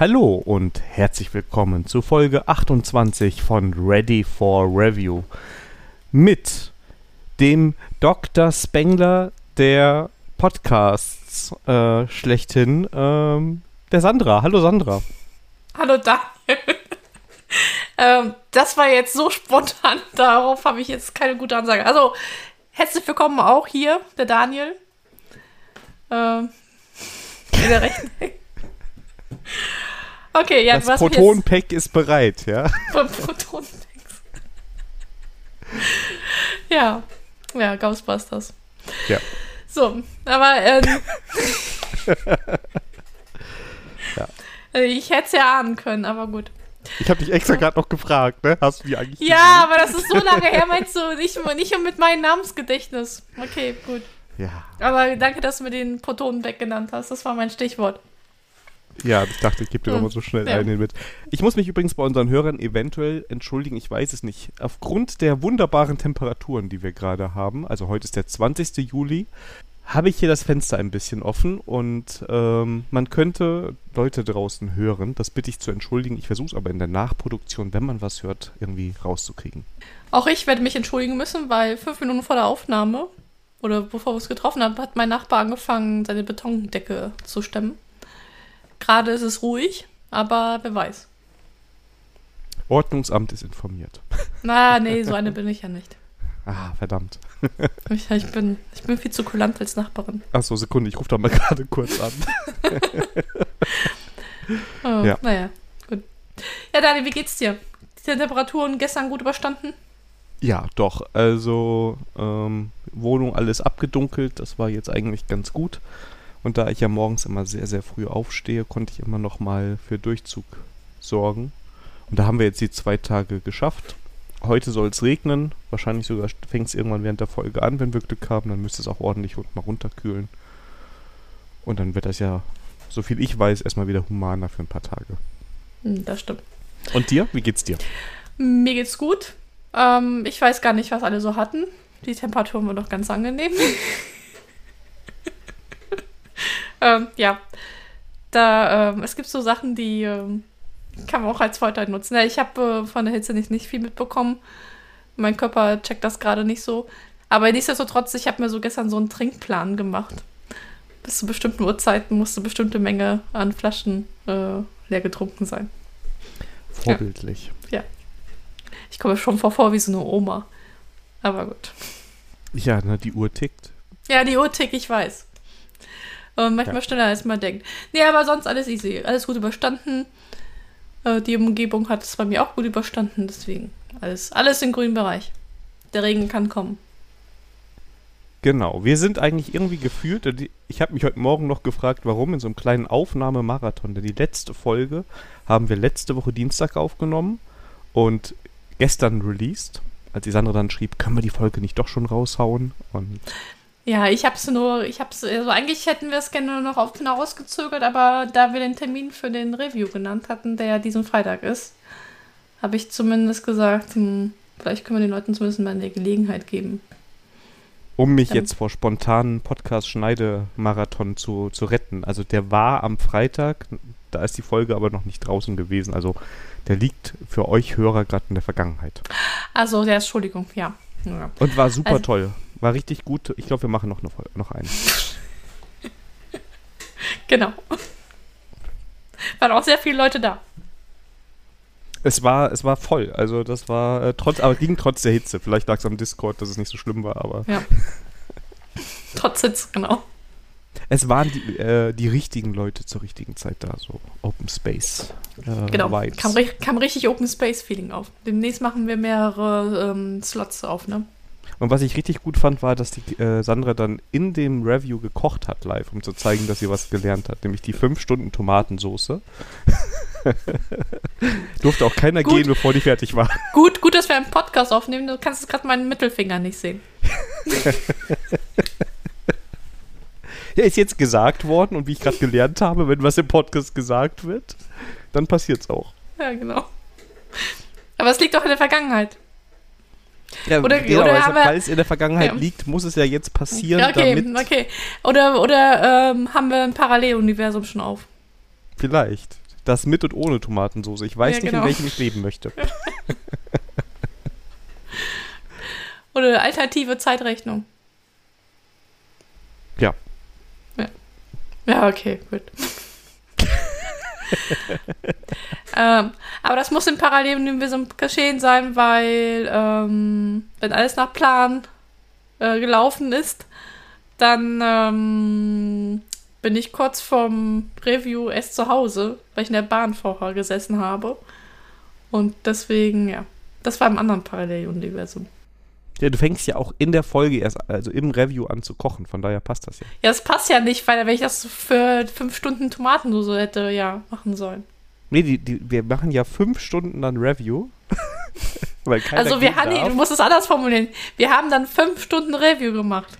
Hallo und herzlich willkommen zu Folge 28 von Ready for Review mit dem Dr. Spengler der Podcasts äh, schlechthin, ähm, der Sandra. Hallo Sandra. Hallo Daniel. ähm, das war jetzt so spontan, darauf habe ich jetzt keine gute Ansage. Also, herzlich willkommen auch hier, der Daniel. Ähm, in der rechten Okay, ja, das Proton-Pack ist bereit, ja? Proton-Packs. ja, ja, Ghostbusters. Ja. So, aber ähm, ja. Also ich hätte es ja ahnen können, aber gut. Ich habe dich extra gerade noch gefragt, ne? Hast du die eigentlich Ja, gesehen? aber das ist so lange her, meinst du, nicht, nicht mit meinem Namensgedächtnis. Okay, gut. Ja. Aber danke, dass du mir den Protonenback genannt hast. Das war mein Stichwort. Ja, ich dachte, ich gebe dir hm. nochmal so schnell ja. einen mit. Ich muss mich übrigens bei unseren Hörern eventuell entschuldigen, ich weiß es nicht. Aufgrund der wunderbaren Temperaturen, die wir gerade haben, also heute ist der 20. Juli, habe ich hier das Fenster ein bisschen offen und ähm, man könnte Leute draußen hören. Das bitte ich zu entschuldigen. Ich versuche es aber in der Nachproduktion, wenn man was hört, irgendwie rauszukriegen. Auch ich werde mich entschuldigen müssen, weil fünf Minuten vor der Aufnahme oder bevor wir es getroffen haben, hat mein Nachbar angefangen, seine Betondecke zu stemmen. Gerade ist es ruhig, aber wer weiß. Ordnungsamt ist informiert. Na, nee, so eine bin ich ja nicht. Ah, verdammt. Ich, ich, bin, ich bin viel zu kulant als Nachbarin. Achso, Sekunde, ich rufe da mal gerade kurz an. oh, ja. Naja, gut. Ja, Dani, wie geht's dir? Die Temperaturen gestern gut überstanden? Ja, doch. Also, ähm, Wohnung alles abgedunkelt, das war jetzt eigentlich ganz gut. Und da ich ja morgens immer sehr, sehr früh aufstehe, konnte ich immer noch mal für Durchzug sorgen. Und da haben wir jetzt die zwei Tage geschafft. Heute soll es regnen. Wahrscheinlich sogar fängt es irgendwann während der Folge an, wenn wir Glück haben. Dann müsste es auch ordentlich mal runterkühlen. Und dann wird das ja, so viel ich weiß, erstmal wieder humaner für ein paar Tage. Hm, das stimmt. Und dir? Wie geht's dir? Mir geht's gut. Ähm, ich weiß gar nicht, was alle so hatten. Die Temperaturen waren doch ganz angenehm. ähm, ja. Da, ähm, es gibt so Sachen, die ähm, kann man auch als Vorteil nutzen. Ja, ich habe äh, von der Hitze nicht, nicht viel mitbekommen. Mein Körper checkt das gerade nicht so. Aber nichtsdestotrotz, ich habe mir so gestern so einen Trinkplan gemacht. Bis zu bestimmten Uhrzeiten musste bestimmte Menge an Flaschen äh, leer getrunken sein. Vorbildlich. Ja. ja. Ich komme schon vor, vor wie so eine Oma. Aber gut. Ja, na, die Uhr tickt. Ja, die Uhr tickt, ich weiß. Und manchmal ja. schneller, als man denkt. Nee, aber sonst alles easy. Alles gut überstanden. Äh, die Umgebung hat es bei mir auch gut überstanden, deswegen alles, alles im grünen Bereich. Der Regen kann kommen. Genau, wir sind eigentlich irgendwie gefühlt, äh, ich habe mich heute Morgen noch gefragt, warum in so einem kleinen Aufnahmemarathon, denn die letzte Folge haben wir letzte Woche Dienstag aufgenommen und gestern released, als die Sandra dann schrieb, können wir die Folge nicht doch schon raushauen? Und ja, ich habe es nur, ich habe es, also eigentlich hätten wir es gerne noch auf hinausgezögert, aber da wir den Termin für den Review genannt hatten, der ja diesen Freitag ist, habe ich zumindest gesagt, hm, vielleicht können wir den Leuten zumindest mal eine Gelegenheit geben. Um mich jetzt vor spontanen Podcast-Schneidemarathon zu, zu retten. Also der war am Freitag, da ist die Folge aber noch nicht draußen gewesen. Also der liegt für euch Hörer gerade in der Vergangenheit. Also, ja, Entschuldigung, ja. ja. Und war super also, toll. War richtig gut. Ich glaube, wir machen noch, eine, noch einen. genau. Waren auch sehr viele Leute da. Es war, es war voll. Also das war äh, trotz, aber ging trotz der Hitze. Vielleicht lag es am Discord, dass es nicht so schlimm war, aber. Ja. trotz Hitze, genau. Es waren die, äh, die richtigen Leute zur richtigen Zeit da, so Open Space. Äh, genau, kam, kam, richtig Open Space Feeling auf. Demnächst machen wir mehrere ähm, Slots auf, ne? Und was ich richtig gut fand, war, dass die äh, Sandra dann in dem Review gekocht hat live, um zu zeigen, dass sie was gelernt hat, nämlich die 5 Stunden Tomatensoße. Durfte auch keiner gut. gehen, bevor die fertig war. Gut, gut, dass wir einen Podcast aufnehmen. Du kannst gerade meinen Mittelfinger nicht sehen. ja, ist jetzt gesagt worden und wie ich gerade gelernt habe, wenn was im Podcast gesagt wird, dann passiert es auch. Ja, genau. Aber es liegt doch in der Vergangenheit. Ja, oder, genau, oder also, weil es in der Vergangenheit ja. liegt, muss es ja jetzt passieren. Okay, damit okay. Oder, oder ähm, haben wir ein Paralleluniversum schon auf? Vielleicht. Das mit und ohne Tomatensauce. Ich weiß Ja, nicht, genau. in welchem ich leben möchte. Oder alternative Zeitrechnung. Ja. Ja, okay, gut. ähm, aber das muss im Paralleluniversum geschehen sein, weil ähm, wenn alles nach Plan äh, gelaufen ist, dann ähm, bin ich kurz vom Review erst zu Hause, weil ich in der Bahn vorher gesessen habe. Und deswegen, ja, das war im anderen Paralleluniversum. Ja, du fängst ja auch in der Folge erst, also im Review an zu kochen, von daher passt das ja. Ja, das passt ja nicht, weil wenn ich das für fünf Stunden Tomatensauce hätte, ja, machen sollen. Nee, die, die, wir machen ja fünf Stunden dann Review. Also wir haben, darf. du musst es anders formulieren. Wir haben dann fünf Stunden Review gemacht.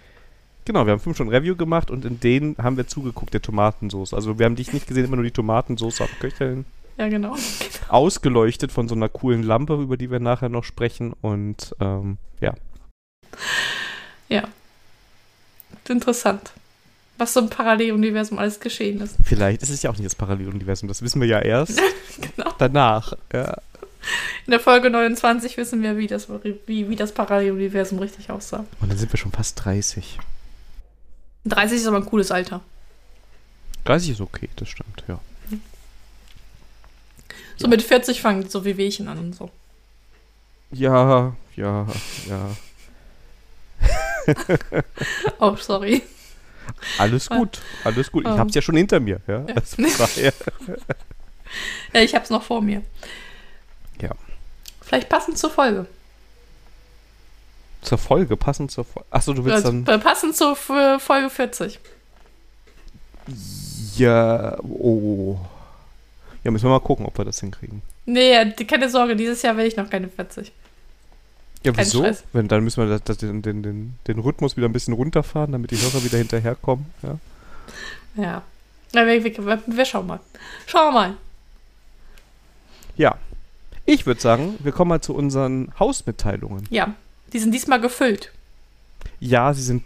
Genau, wir haben fünf Stunden Review gemacht und in denen haben wir zugeguckt, der Tomatensauce. Also wir haben dich nicht gesehen, immer nur die Tomatensauce abköcheln. Ja, genau. Ausgeleuchtet von so einer coolen Lampe, über die wir nachher noch sprechen. Und ähm, ja. Ja. Interessant. Was so im Paralleluniversum alles geschehen ist. Vielleicht ist es ja auch nicht das Paralleluniversum, das wissen wir ja erst Genau. danach. Ja. In der Folge 29 wissen wir, wie das, wie, wie das Paralleluniversum richtig aussah. Und dann sind wir schon fast 30. 30 ist aber ein cooles Alter. 30 ist okay, das stimmt, ja. So mit 40 fangen so wie Wehchen an und so. Ja, ja, ja. Oh, sorry. Alles gut, alles gut. Ich Ähm. hab's ja schon hinter mir, ja. Ja. Also Ja, ich hab's noch vor mir. Ja. Vielleicht passend zur Folge. zur Folge, passend zur Folge. Achso, du willst Also, dann. passend zur F- Folge 40. Ja, oh. Ja, müssen wir mal gucken, ob wir das hinkriegen. Nee, keine Sorge, dieses Jahr werde ich noch keine 40. Ja, wieso? Wenn, dann müssen wir das, das, den, den, den, den Rhythmus wieder ein bisschen runterfahren, damit die Hörer wieder hinterherkommen. Ja. Ja. ja wir, wir, wir schauen mal. Schauen wir mal. ja. Ich würde sagen, wir kommen mal zu unseren Hausmitteilungen. Ja, die sind diesmal gefüllt. Ja, sie sind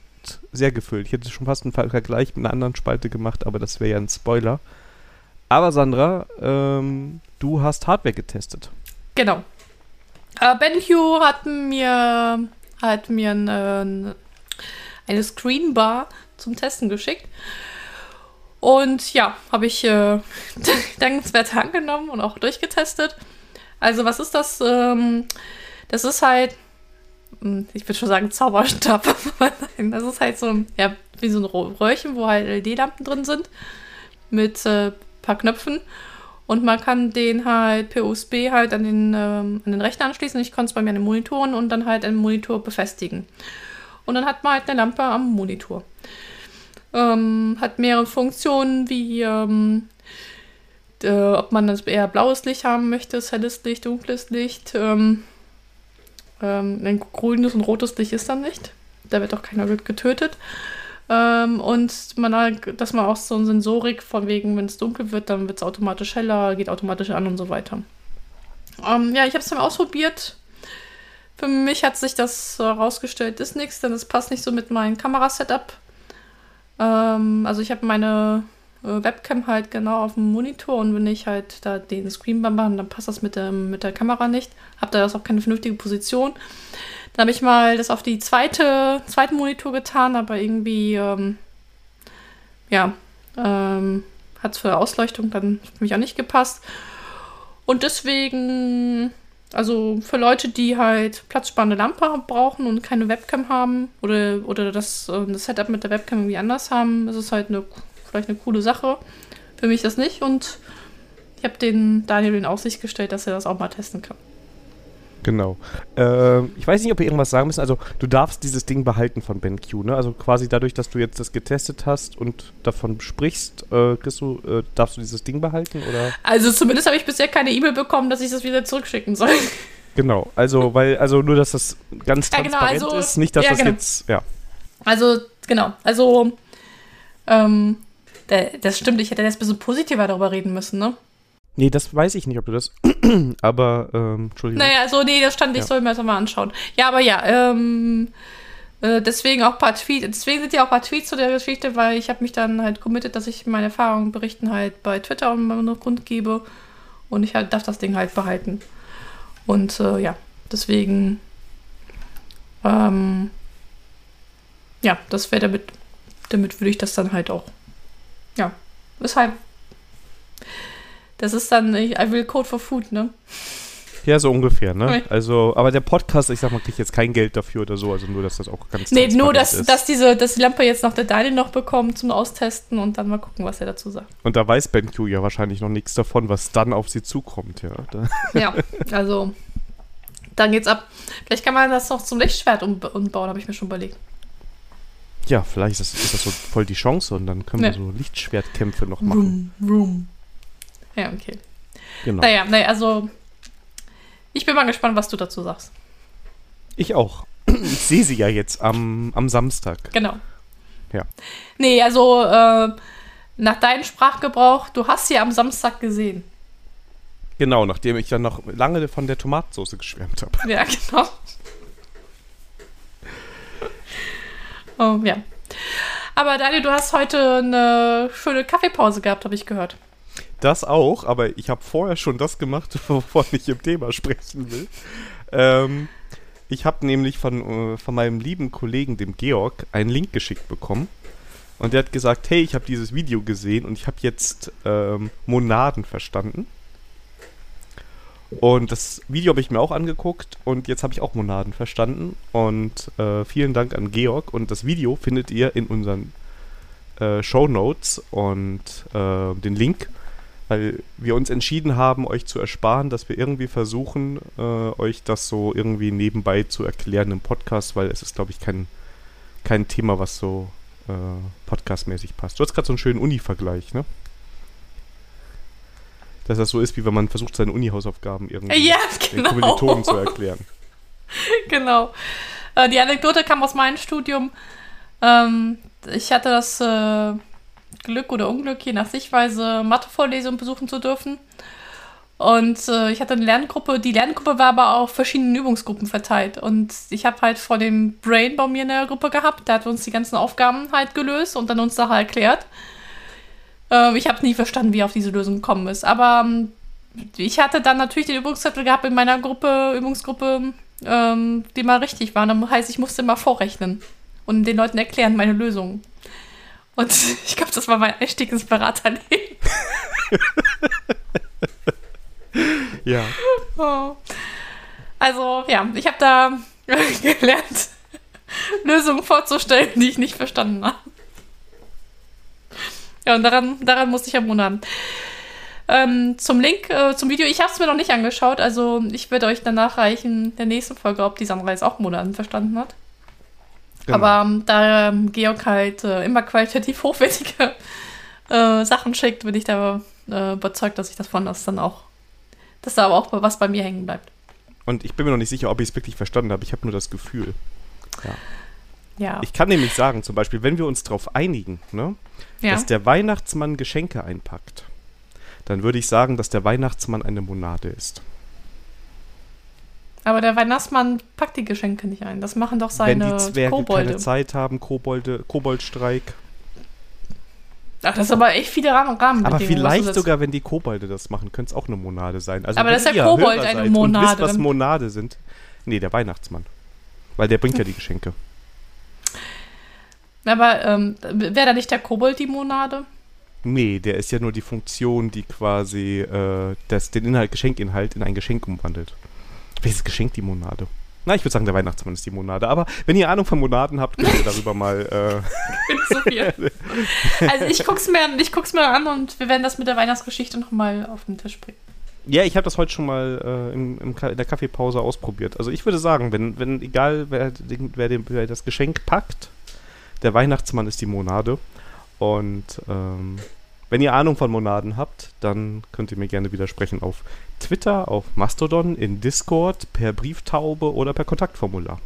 sehr gefüllt. Ich hätte schon fast einen Ver- Vergleich mit einer anderen Spalte gemacht, aber das wäre ja ein Spoiler. Aber Sandra, ähm, du hast Hardware getestet. Genau. Äh, BenQ hat mir, hat mir eine, eine Screenbar zum Testen geschickt. Und ja, habe ich äh, dankenswert angenommen und auch durchgetestet. Also, was ist das? Ähm, das ist halt, hm, ich würde schon sagen Zauberstab, das ist halt so ein, ja, wie so ein Röhrchen, wo halt LED-Lampen drin sind. Mit äh, paar Knöpfen. Und man kann den halt per USB halt an den, ähm, an den Rechner anschließen. Ich konnte es bei mir an den Monitoren und dann halt den Monitor befestigen. Und dann hat man halt eine Lampe am Monitor. Ähm, hat mehrere Funktionen, wie ähm, äh, ob man das eher blaues Licht haben möchte, helles Licht, dunkles Licht. Ähm, ähm, ein grünes und rotes Licht ist dann nicht. Da wird auch keiner getötet. Ähm, und man, dass man auch so eine Sensorik von wegen, wenn es dunkel wird, dann wird es automatisch heller, geht automatisch an und so weiter. Ähm, ja, ich habe es dann ausprobiert. Für mich hat sich das herausgestellt, ist nichts, denn es passt nicht so mit meinem Kamerasetup. Ähm, also ich habe meine äh, Webcam halt genau auf dem Monitor und wenn ich halt da den Screen mache, dann passt das mit, dem, mit der Kamera nicht. Habe da das auch keine vernünftige Position. Dann habe ich mal das auf die zweite, zweiten Monitor getan, aber irgendwie, ähm, ja, ähm, hat es für Ausleuchtung dann für mich auch nicht gepasst. Und deswegen, also für Leute, die halt platzsparende Lampe brauchen und keine Webcam haben oder, oder das, äh, das Setup mit der Webcam irgendwie anders haben, ist es halt eine, vielleicht eine coole Sache. Für mich das nicht und ich habe den Daniel in Aussicht gestellt, dass er das auch mal testen kann. Genau. Ähm, ich weiß nicht, ob wir irgendwas sagen müssen. Also, du darfst dieses Ding behalten von BenQ, ne? Also quasi dadurch, dass du jetzt das getestet hast und davon sprichst, äh, kriegst du, äh, darfst du dieses Ding behalten oder? Also zumindest habe ich bisher keine E-Mail bekommen, dass ich das wieder zurückschicken soll. Genau. Also, weil, also nur, dass das ganz Ja, genau, transparent also- ist, nicht, dass ja, das genau. jetzt, ja. Also, genau. Also, ähm, das stimmt, ich hätte jetzt ein bisschen positiver darüber reden müssen, ne? Nee, das weiß ich nicht, ob du das, aber, ähm, Entschuldigung. Naja, also, nee, das stand, ich Ja. soll mir das mal anschauen. Ja, aber ja, ähm, Äh, deswegen auch ein paar Tweets, deswegen sind ja auch ein paar Tweets zu der Geschichte, weil ich habe mich dann halt committed, dass ich meine Erfahrungen berichten halt bei Twitter und Grund gebe und ich halt darf das Ding halt behalten. Und äh, ja, deswegen ähm, ja, das wäre damit, damit würde ich das dann halt auch, ja, weshalb, das ist dann, I will code for food, ne? Ja, so ungefähr, ne? Also, aber der Podcast, ich sag mal, kriegt jetzt kein Geld dafür oder so, also nur, dass das auch ganz Nee, nur, dass, ist. dass diese, dass die Lampe jetzt noch der Daniel noch bekommt zum Austesten und dann mal gucken, was er dazu sagt. Und da weiß BenQ ja wahrscheinlich noch nichts davon, was dann auf sie zukommt, ja. ja, also, dann geht's ab. Vielleicht kann man das noch zum Lichtschwert um, umbauen, habe ich mir schon überlegt. Ja, vielleicht ist das, ist das, so voll die Chance und dann können ja. wir so Lichtschwertkämpfe noch machen. Room, room. Ja, okay. Genau. Naja, naja, also ich bin mal gespannt, was du dazu sagst. Ich auch. Ich sehe sie ja jetzt am, am Samstag. Genau. Ja. Nee, also äh, nach deinem Sprachgebrauch, du hast sie am Samstag gesehen. Genau, nachdem ich dann noch lange von der Tomatensauce geschwärmt habe. Ja, genau. Oh, ja. Aber Daniel, du hast heute eine schöne Kaffeepause gehabt, habe ich gehört. Das auch, aber ich habe vorher schon das gemacht, wovon ich im Thema sprechen will. Ähm, ich habe nämlich von, äh, von meinem lieben Kollegen, dem Georg, einen Link geschickt bekommen. Und der hat gesagt, hey, ich habe dieses Video gesehen und ich habe jetzt ähm, Monaden verstanden. Und das Video habe ich mir auch angeguckt und jetzt habe ich auch Monaden verstanden. Und äh, vielen Dank an Georg. Und das Video findet ihr in unseren äh, Show Notes und äh, den Link, weil wir uns entschieden haben, euch zu ersparen, dass wir irgendwie versuchen, äh, euch das so irgendwie nebenbei zu erklären im Podcast, weil es ist, glaube ich, kein, kein Thema, was so äh, podcastmäßig passt. Du hast gerade so einen schönen Uni-Vergleich, ne? dass das so ist, wie wenn man versucht, seine Uni-Hausaufgaben irgendwie ja, genau. den Kommilitonen zu erklären. genau. Äh, die Anekdote kam aus meinem Studium. Ähm, ich hatte das äh, Glück oder Unglück, je nach Sichtweise, Mathevorlesungen besuchen zu dürfen. Und äh, ich hatte eine Lerngruppe, die Lerngruppe war aber auf verschiedenen Übungsgruppen verteilt. Und ich habe halt vor dem Brain bei mir in der Gruppe gehabt, der hat uns die ganzen Aufgaben halt gelöst und dann uns Sachen erklärt. Ähm, ich habe nie verstanden, wie er auf diese Lösung gekommen ist. Aber ähm, ich hatte dann natürlich den Übungszettel gehabt in meiner Gruppe, Übungsgruppe, ähm, die mal richtig waren. Das heißt, ich musste immer vorrechnen und den Leuten erklären, meine Lösung. Und ich glaube, das war mein Einstieg ins Beraterleben. ja. Oh. Also, ja, ich habe da gelernt, Lösungen vorzustellen, die ich nicht verstanden habe. Ja, und daran, daran musste ich ja wundern. Ähm, zum Link, äh, zum Video, ich habe es mir noch nicht angeschaut, also ich werde euch dann nachreichen in der nächsten Folge, ob die Sandra jetzt auch Monaten verstanden hat. Genau. Aber ähm, da ähm, Georg halt äh, immer qualitativ hochwertige äh, Sachen schickt, bin ich da äh, überzeugt, dass ich das von das dann auch, dass da aber auch was bei mir hängen bleibt. Und ich bin mir noch nicht sicher, ob ich es wirklich verstanden habe. Ich habe nur das Gefühl. Ja. Ja. Ich kann nämlich sagen, zum Beispiel, wenn wir uns darauf einigen, ne, ja. dass der Weihnachtsmann Geschenke einpackt, dann würde ich sagen, dass der Weihnachtsmann eine Monade ist. Aber der Weihnachtsmann packt die Geschenke nicht ein. Das machen doch seine Wenn die Zwerge Kobolde. keine Zeit haben, Kobolde, Koboldstreik. Ach, das ist aber echt viele Rahmenbedingungen. Aber vielleicht sogar, wenn die Kobolde das machen, könnte es auch eine Monade sein. Also aber das ist ja Kobold eine Monade. Und wisst, was Monade sind? Nee, der Weihnachtsmann. Weil der bringt ja die Geschenke. Aber ähm, wäre da nicht der Kobold die Monade? Nee, der ist ja nur die Funktion, die quasi äh, das, den Inhalt, Geschenkinhalt in ein Geschenk umwandelt. Welches Geschenk die Monade? Na, ich würde sagen, der Weihnachtsmann ist die Monade. Aber wenn ihr Ahnung von Monaden habt, könnt ihr darüber mal. Äh. Also ich guck's, mir, ich guck's mir an und wir werden das mit der Weihnachtsgeschichte nochmal auf den Tisch bringen. Ja, ich habe das heute schon mal äh, im, im in der Kaffeepause ausprobiert. Also ich würde sagen, wenn, wenn egal wer, wer, den, wer das Geschenk packt, der Weihnachtsmann ist die Monade. Und ähm, wenn ihr Ahnung von Monaden habt, dann könnt ihr mir gerne widersprechen auf Twitter, auf Mastodon, in Discord, per Brieftaube oder per Kontaktformular.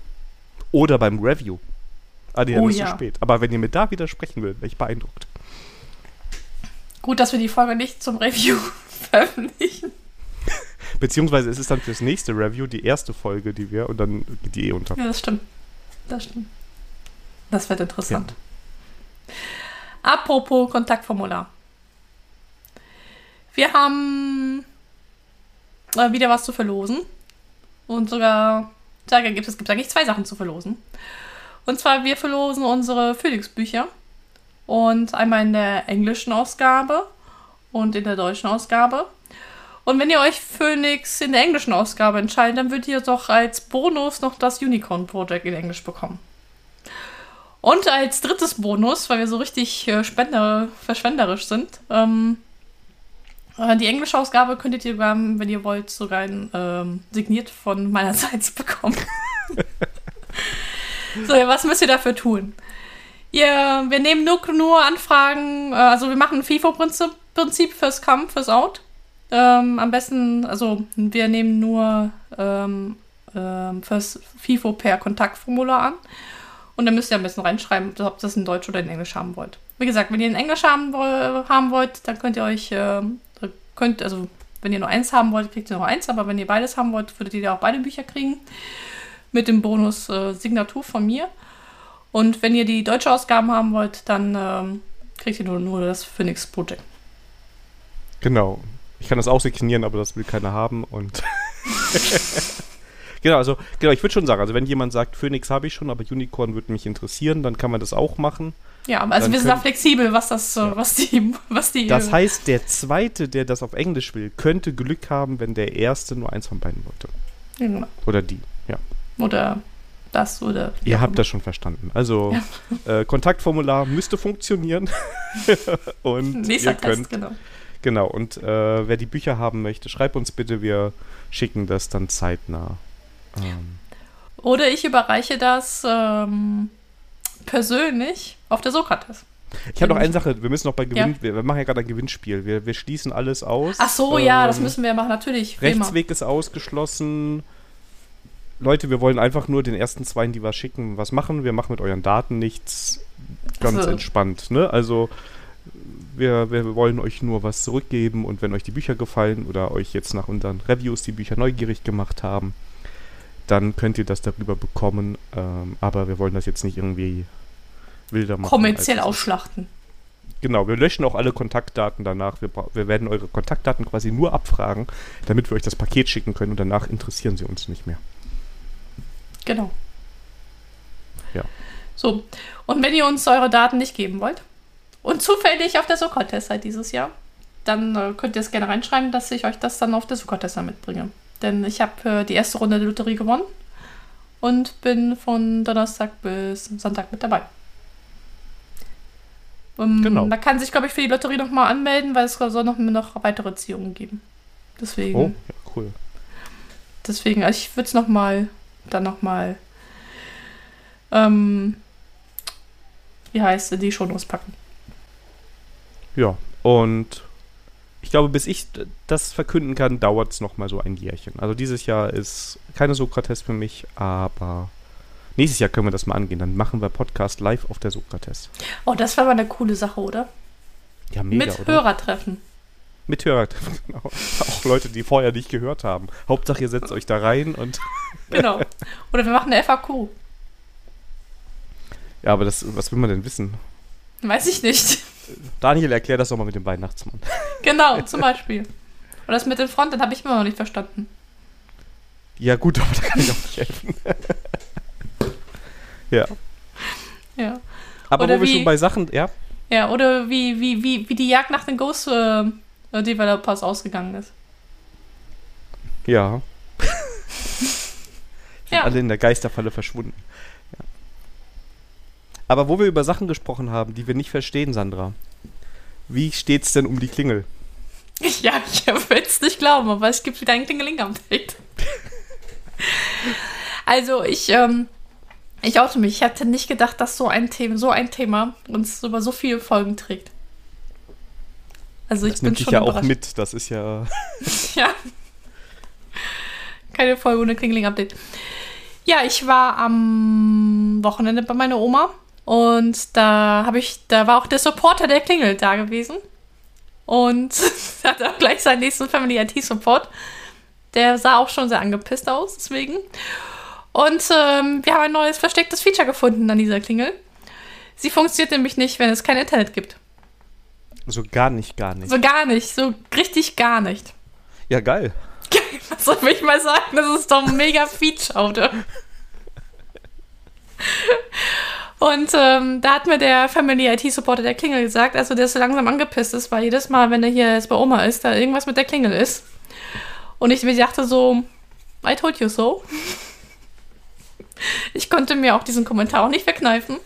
Oder beim Review. Ah, die oh, ist ja. zu spät. Aber wenn ihr mir da widersprechen wollt, wäre ich beeindruckt. Gut, dass wir die Folge nicht zum Review veröffentlichen. Beziehungsweise ist es dann fürs nächste Review die erste Folge, die wir und dann geht die eh unter. Ja, das stimmt. Das stimmt. Das wird interessant. Ja. Apropos Kontaktformular. Wir haben äh, wieder was zu verlosen. Und sogar, da gibt es gibt eigentlich zwei Sachen zu verlosen. Und zwar, wir verlosen unsere Phoenix-Bücher. Und einmal in der englischen Ausgabe und in der deutschen Ausgabe. Und wenn ihr euch Phoenix in der englischen Ausgabe entscheidet, dann würdet ihr doch als Bonus noch das Unicorn Project in Englisch bekommen. Und als drittes Bonus, weil wir so richtig äh, spender, verschwenderisch sind, ähm, äh, die englische Ausgabe könntet ihr, wenn ihr wollt, sogar ein, ähm, signiert von meinerseits bekommen. so, was müsst ihr dafür tun? Ihr, wir nehmen nur, nur Anfragen, äh, also wir machen ein FIFO-Prinzip Prinzip fürs Come, fürs Out. Ähm, am besten, also wir nehmen nur ähm, ähm, fürs FIFO per Kontaktformular an. Und dann müsst ihr am besten reinschreiben, ob ihr das in Deutsch oder in Englisch haben wollt. Wie gesagt, wenn ihr in Englisch haben, haben wollt, dann könnt ihr euch, äh, könnt, also wenn ihr nur eins haben wollt, kriegt ihr nur eins, aber wenn ihr beides haben wollt, würdet ihr auch beide Bücher kriegen. Mit dem Bonus äh, Signatur von mir. Und wenn ihr die deutsche Ausgaben haben wollt, dann ähm, kriegt ihr nur, nur das Phoenix Project. Genau. Ich kann das auch signieren, aber das will keiner haben und. genau, also, genau, ich würde schon sagen, also wenn jemand sagt, Phoenix habe ich schon, aber Unicorn würde mich interessieren, dann kann man das auch machen. Ja, also wir sind da flexibel, was das, ja. was die, was die. Das heißt, der zweite, der das auf Englisch will, könnte Glück haben, wenn der erste nur eins von beiden wollte. Genau. Oder die, ja. Oder das oder. Ihr habt das schon verstanden. Also ja. äh, Kontaktformular müsste funktionieren. und Nächster ihr könnt, Test, genau. Genau, und äh, wer die Bücher haben möchte, schreibt uns bitte, wir schicken das dann zeitnah. Ähm. Oder ich überreiche das ähm, persönlich auf der Sokrates. Ich habe noch eine Sache, wir müssen noch bei Gewinn, ja. wir, wir, machen ja gerade ein Gewinnspiel. Wir, wir schließen alles aus. Ach so, ähm, ja, das ähm, müssen wir machen, natürlich. Rechtsweg ist ausgeschlossen. Leute, wir wollen einfach nur den ersten zwei, die was schicken, was machen. Wir machen mit euren Daten nichts ganz also. entspannt. Ne? Also wir, wir wollen euch nur was zurückgeben und wenn euch die Bücher gefallen oder euch jetzt nach unseren Reviews die Bücher neugierig gemacht haben, dann könnt ihr das darüber bekommen. Ähm, aber wir wollen das jetzt nicht irgendwie wilder machen. Kommerziell ausschlachten. Genau, wir löschen auch alle Kontaktdaten danach. Wir, wir, werden eure Kontaktdaten quasi nur abfragen, damit wir euch das Paket schicken können und danach interessieren sie uns nicht mehr. Genau. Ja. So, und wenn ihr uns eure Daten nicht geben wollt, und zufällig auf der Sokotest seit dieses Jahr, dann äh, könnt ihr es gerne reinschreiben, dass ich euch das dann auf der Sokotest mitbringe. Denn ich habe äh, die erste Runde der Lotterie gewonnen und bin von Donnerstag bis Sonntag mit dabei. Um, ähm, genau. Da kann sich, glaube ich, für die Lotterie nochmal anmelden, weil es soll noch, noch weitere Ziehungen geben. Deswegen. Oh, ja, cool. Deswegen, also ich würde es nochmal, dann nochmal, ähm, wie heißt es, die Shownotes packen. Ja, und ich glaube, bis ich das verkünden kann, dauert es nochmal so ein Jährchen. Also dieses Jahr ist keine Sokrates für mich, aber nächstes Jahr können wir das mal angehen. Dann machen wir Podcast live auf der Sokrates. Oh, das wäre mal eine coole Sache, oder? Ja, mega, Mit oder? Hörertreffen. Mit Hörertreffen, genau. Auch Leute, die vorher nicht gehört haben. Hauptsache, ihr setzt euch da rein und. genau. Oder wir machen eine FAQ. Ja, aber das, was will man denn wissen? Weiß ich nicht. Daniel, erklär das doch mal mit dem Weihnachtsmann. Genau, zum Beispiel. Und das mit den Fronten habe ich immer noch nicht verstanden. Ja, gut, aber da kann ich auch nicht helfen. ja. Ja. Aber oder wo wie, wir schon bei Sachen, ja. Ja, oder wie, wie, wie, wie die Jagd nach den Ghost äh, Developers ausgegangen ist. Ja. ja. alle in der Geisterfalle verschwunden. Aber wo wir über Sachen gesprochen haben, die wir nicht verstehen, Sandra, wie steht's denn um die Klingel? Ja, ich will es nicht glauben, aber es gibt wieder ein Klingeling-Update. also ich, ähm, ich oute mich. Ich hatte nicht gedacht, dass so ein Thema, so ein Thema uns über so viele Folgen trägt. Also ich das bin nimmt schon ja auch mit. Das ist ja. ja. Keine Folge ohne Klingeling-Update. Ja, ich war am Wochenende bei meiner Oma und da habe ich, da war auch der Supporter der Klingel da gewesen. Und hat auch gleich seinen nächsten Family IT Support. Der sah auch schon sehr angepisst aus, deswegen. Und ähm, wir haben ein neues verstecktes Feature gefunden an dieser Klingel. Sie funktioniert nämlich nicht, wenn es kein Internet gibt. So gar nicht, gar nicht. So gar nicht, so richtig gar nicht. Ja, geil. Was soll ich mal sagen? Das ist doch ein mega Feature, oder? Und ähm, da hat mir der Family IT Supporter der Klingel gesagt, also der so langsam angepisst ist, weil jedes Mal, wenn er hier jetzt bei Oma ist, da irgendwas mit der Klingel ist. Und ich mir dachte so, I told you so. Ich konnte mir auch diesen Kommentar auch nicht verkneifen.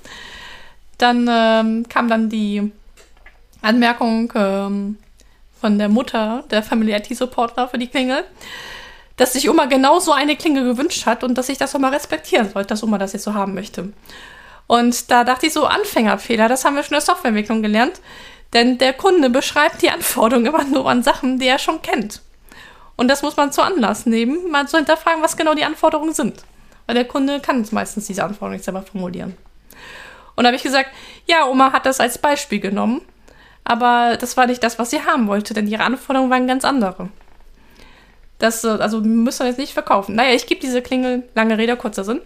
Dann ähm, kam dann die Anmerkung ähm, von der Mutter der Family IT Supporter für die Klingel, dass sich Oma genau so eine Klingel gewünscht hat und dass ich das auch mal respektieren sollte, dass Oma das jetzt so haben möchte. Und da dachte ich so, Anfängerfehler, das haben wir schon in der Softwareentwicklung gelernt. Denn der Kunde beschreibt die Anforderungen immer nur an Sachen, die er schon kennt. Und das muss man zu Anlass nehmen, mal zu hinterfragen, was genau die Anforderungen sind. Weil der Kunde kann meistens diese Anforderungen nicht selber formulieren. Und da habe ich gesagt, ja, Oma hat das als Beispiel genommen, aber das war nicht das, was sie haben wollte, denn ihre Anforderungen waren ganz andere. Das, also müssen wir jetzt nicht verkaufen. Naja, ich gebe diese Klingel, lange Rede, kurzer Sinn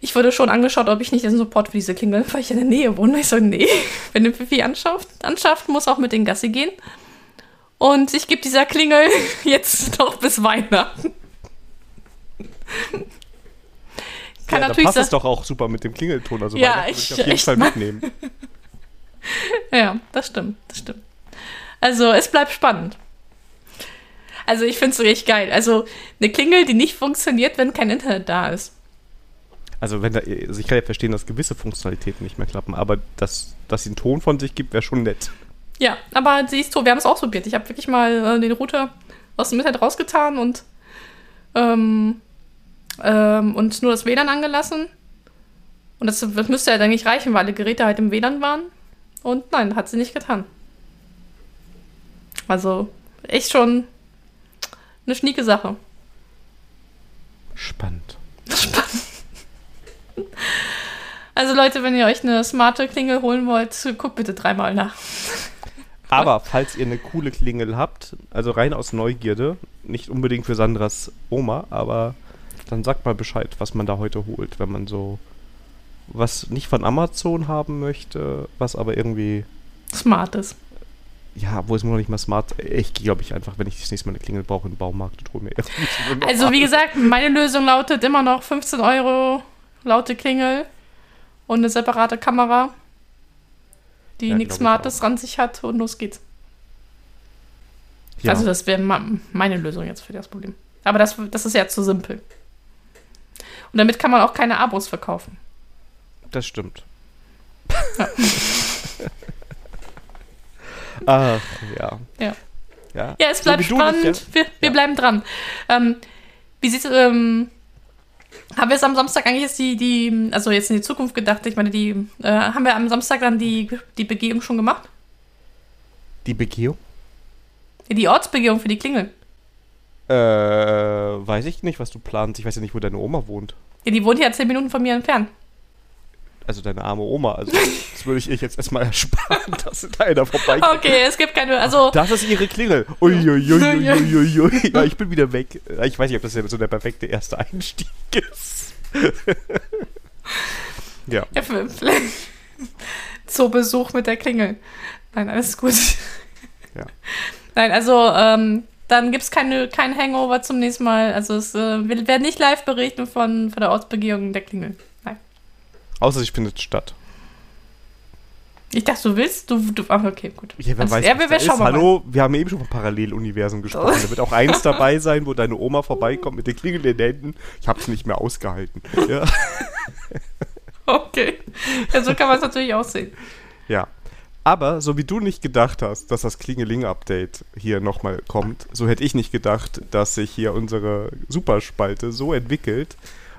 ich wurde schon angeschaut, ob ich nicht den Support für diese Klingel, weil ich in der Nähe wohne. Ich so, nee, wenn du Fifi anschafft, anschafft, muss auch mit den Gassi gehen. Und ich gebe dieser Klingel jetzt noch bis Weihnachten. Kann ja, natürlich da passt es doch auch super mit dem Klingelton. Also ja, ich, ich auf jeden Fall mitnehmen. ja, das stimmt, das stimmt. Also es bleibt spannend. Also ich finde es richtig geil. Also eine Klingel, die nicht funktioniert, wenn kein Internet da ist. Also wenn da, also ich kann ja verstehen, dass gewisse Funktionalitäten nicht mehr klappen, aber dass, dass sie einen Ton von sich gibt, wäre schon nett. Ja, aber siehst du, wir haben es ausprobiert. Ich habe wirklich mal äh, den Router aus dem Internet rausgetan und, ähm, ähm, und nur das WLAN angelassen. Und das, das müsste ja halt eigentlich reichen, weil alle Geräte halt im WLAN waren. Und nein, hat sie nicht getan. Also echt schon eine schnieke Sache. Spannend. Spannend. Also Leute, wenn ihr euch eine smarte Klingel holen wollt, guckt bitte dreimal nach. Aber falls ihr eine coole Klingel habt, also rein aus Neugierde, nicht unbedingt für Sandras Oma, aber dann sagt mal Bescheid, was man da heute holt, wenn man so was nicht von Amazon haben möchte, was aber irgendwie smart ist. Ja, wo es noch nicht mal smart. Ich glaube ich einfach, wenn ich das nächste Mal eine Klingel brauche in den Baumarkt und hole mir irgendwie Also wie gesagt, meine Lösung lautet immer noch 15 Euro laute Klingel und eine separate Kamera, die ja, nichts Smartes an sich hat und los geht's. Ja. Also das wäre meine Lösung jetzt für das Problem. Aber das, das ist ja zu simpel. Und damit kann man auch keine Abos verkaufen. Das stimmt. Ja. Ach, ja. Ja. Ja, ja es bleibt so spannend. Ja? Wir, wir bleiben dran. Ähm, wie sieht es ähm, haben wir es am Samstag eigentlich jetzt die, die, also jetzt in die Zukunft gedacht, ich meine, die, äh, haben wir am Samstag dann die, die Begehung schon gemacht? Die Begehung? Die Ortsbegehung für die Klingel. Äh, weiß ich nicht, was du planst. Ich weiß ja nicht, wo deine Oma wohnt. Ja, die wohnt ja zehn Minuten von mir entfernt also deine arme Oma, also das würde ich ihr jetzt erstmal ersparen, dass da einer vorbeikommt. Okay, es gibt keine, also... Das ist ihre Klingel. Uiuiuiuiui. Ja, ich bin wieder weg. Ich weiß nicht, ob das so der perfekte erste Einstieg ist. ja. ja Besuch mit der Klingel. Nein, alles gut. Ja. Nein, also, ähm, dann gibt es keine, kein Hangover zum nächsten Mal. Also es äh, wir werden nicht live berichten von, von der Ortsbegehung der Klingel. Außer sie findet statt. Ich dachte, du willst, du, du ach, okay, gut. Ja, wer also, weiß, ja, wer, wer Hallo, wir haben eben schon von Paralleluniversen gesprochen. Da wird auch eins dabei sein, wo deine Oma vorbeikommt mit den klingelnden Händen. Ich hab's nicht mehr ausgehalten. Ja. okay. Ja, so kann man es natürlich auch sehen. Ja. Aber so wie du nicht gedacht hast, dass das Klingeling-Update hier nochmal kommt, so hätte ich nicht gedacht, dass sich hier unsere Superspalte so entwickelt.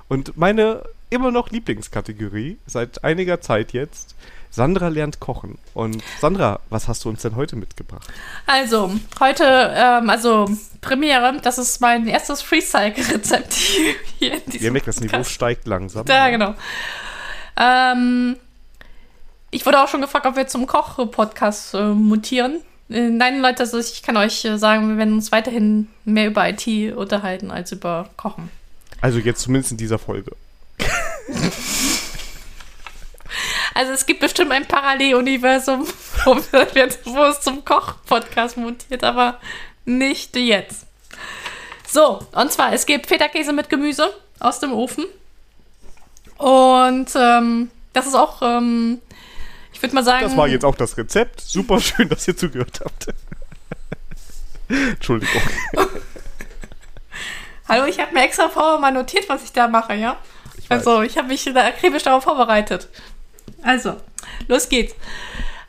Und meine immer noch Lieblingskategorie, seit einiger Zeit jetzt. Sandra lernt kochen. Und Sandra, was hast du uns denn heute mitgebracht? Also, heute, ähm, also Premiere, das ist mein erstes Freestyle-Rezept hier in diesem Ihr merkt, das Niveau steigt langsam. Ja, genau. Ähm, ich wurde auch schon gefragt, ob wir zum Koch-Podcast äh, mutieren. Äh, nein, Leute, also ich kann euch äh, sagen, wir werden uns weiterhin mehr über IT unterhalten als über Kochen. Also jetzt zumindest in dieser Folge. Also es gibt bestimmt ein Paralleluniversum, wo, wo es zum Koch-Podcast montiert, aber nicht jetzt. So, und zwar, es gibt Feta-Käse mit Gemüse aus dem Ofen. Und ähm, das ist auch, ähm, ich würde mal sagen. Das war jetzt auch das Rezept. Super schön, dass ihr zugehört habt. Entschuldigung. Hallo, ich habe mir extra vorher mal notiert, was ich da mache, ja? Also, ich habe mich da akribisch darauf vorbereitet. Also, los geht's.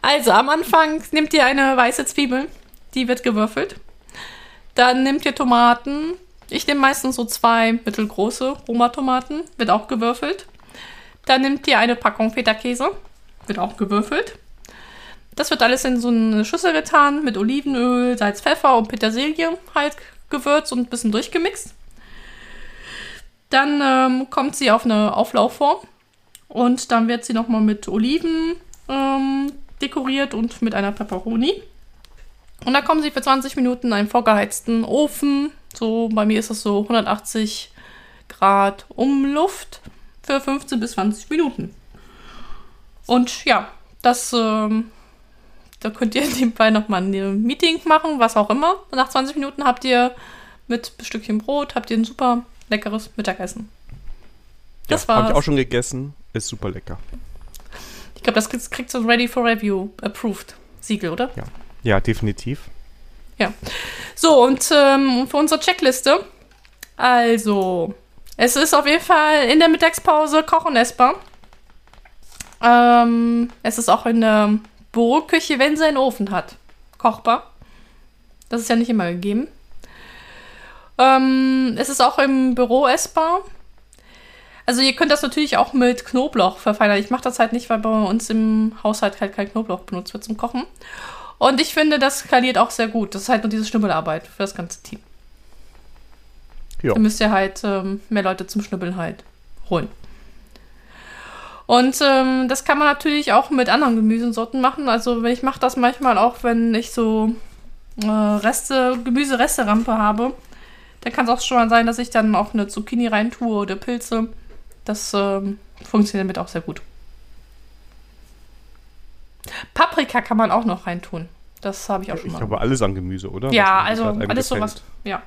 Also, am Anfang nehmt ihr eine weiße Zwiebel, die wird gewürfelt. Dann nehmt ihr Tomaten. Ich nehme meistens so zwei mittelgroße Roma-Tomaten, wird auch gewürfelt. Dann nehmt ihr eine Packung Feta-Käse, wird auch gewürfelt. Das wird alles in so eine Schüssel getan mit Olivenöl, Salz, Pfeffer und Petersilie halt gewürzt und ein bisschen durchgemixt. Dann ähm, kommt sie auf eine Auflaufform und dann wird sie nochmal mit Oliven ähm, dekoriert und mit einer Peperoni. Und dann kommen sie für 20 Minuten in einen vorgeheizten Ofen. So, bei mir ist das so 180 Grad Umluft für 15 bis 20 Minuten. Und ja, das, ähm, da könnt ihr nebenbei nochmal ein Meeting machen, was auch immer. Nach 20 Minuten habt ihr mit Stückchen Brot, habt ihr ein super leckeres Mittagessen. Das ja, war's. Hab ich auch schon gegessen. Ist super lecker. Ich glaube, das kriegt so ein Ready for Review approved Siegel, oder? Ja, ja definitiv. Ja. So, und ähm, für unsere Checkliste. Also, es ist auf jeden Fall in der Mittagspause koch- und essbar. Ähm, es ist auch in der Büroküche, wenn sie einen Ofen hat, kochbar. Das ist ja nicht immer gegeben. Ähm, es ist auch im Büro essbar. Also ihr könnt das natürlich auch mit Knoblauch verfeinern. Ich mache das halt nicht, weil bei uns im Haushalt halt kein Knoblauch benutzt wird zum Kochen. Und ich finde, das skaliert auch sehr gut. Das ist halt nur diese Schnübelarbeit für das ganze Team. Ja. Da müsst ihr halt ähm, mehr Leute zum Schnibbeln halt holen. Und ähm, das kann man natürlich auch mit anderen Gemüsesorten machen. Also ich mache das manchmal auch, wenn ich so äh, Reste, Gemüseresterampe habe. Dann kann es auch schon mal sein, dass ich dann auch eine Zucchini reintue oder Pilze. Das ähm, funktioniert damit auch sehr gut. Paprika kann man auch noch reintun. Das habe ich auch schon mal. Ich habe alles an Gemüse, oder? Ja, also alles sowas. Ja.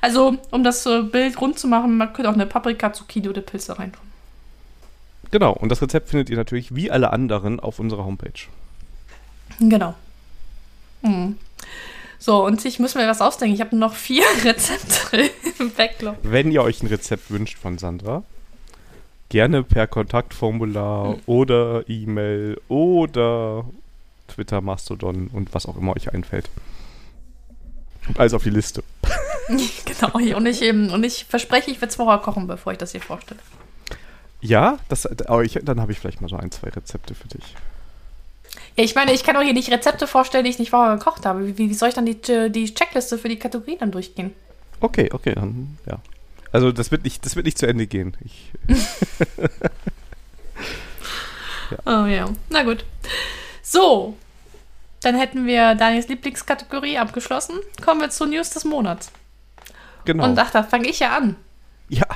Also, um das äh, Bild rund zu machen, man könnte auch eine Paprika, Zucchini oder Pilze reintun. Genau, und das Rezept findet ihr natürlich wie alle anderen auf unserer Homepage. Genau. Hm. So, und ich muss mir was ausdenken. Ich habe noch vier Rezepte im Backlog. Wenn ihr euch ein Rezept wünscht von Sandra, gerne per Kontaktformular hm. oder E-Mail oder Twitter, Mastodon und was auch immer euch einfällt. Alles auf die Liste. genau, und ich, eben, und ich verspreche, ich werde es vorher kochen, bevor ich das hier vorstelle. Ja, das, aber ich, dann habe ich vielleicht mal so ein, zwei Rezepte für dich. Ich meine, ich kann auch hier nicht Rezepte vorstellen, die ich nicht vorher gekocht habe. Wie, wie soll ich dann die, die Checkliste für die Kategorien dann durchgehen? Okay, okay, dann, ja. Also das wird nicht, das wird nicht zu Ende gehen. Ich, ja. Oh ja, na gut. So, dann hätten wir Daniels Lieblingskategorie abgeschlossen. Kommen wir zu News des Monats. Genau. Und ach, da fange ich ja an. Ja.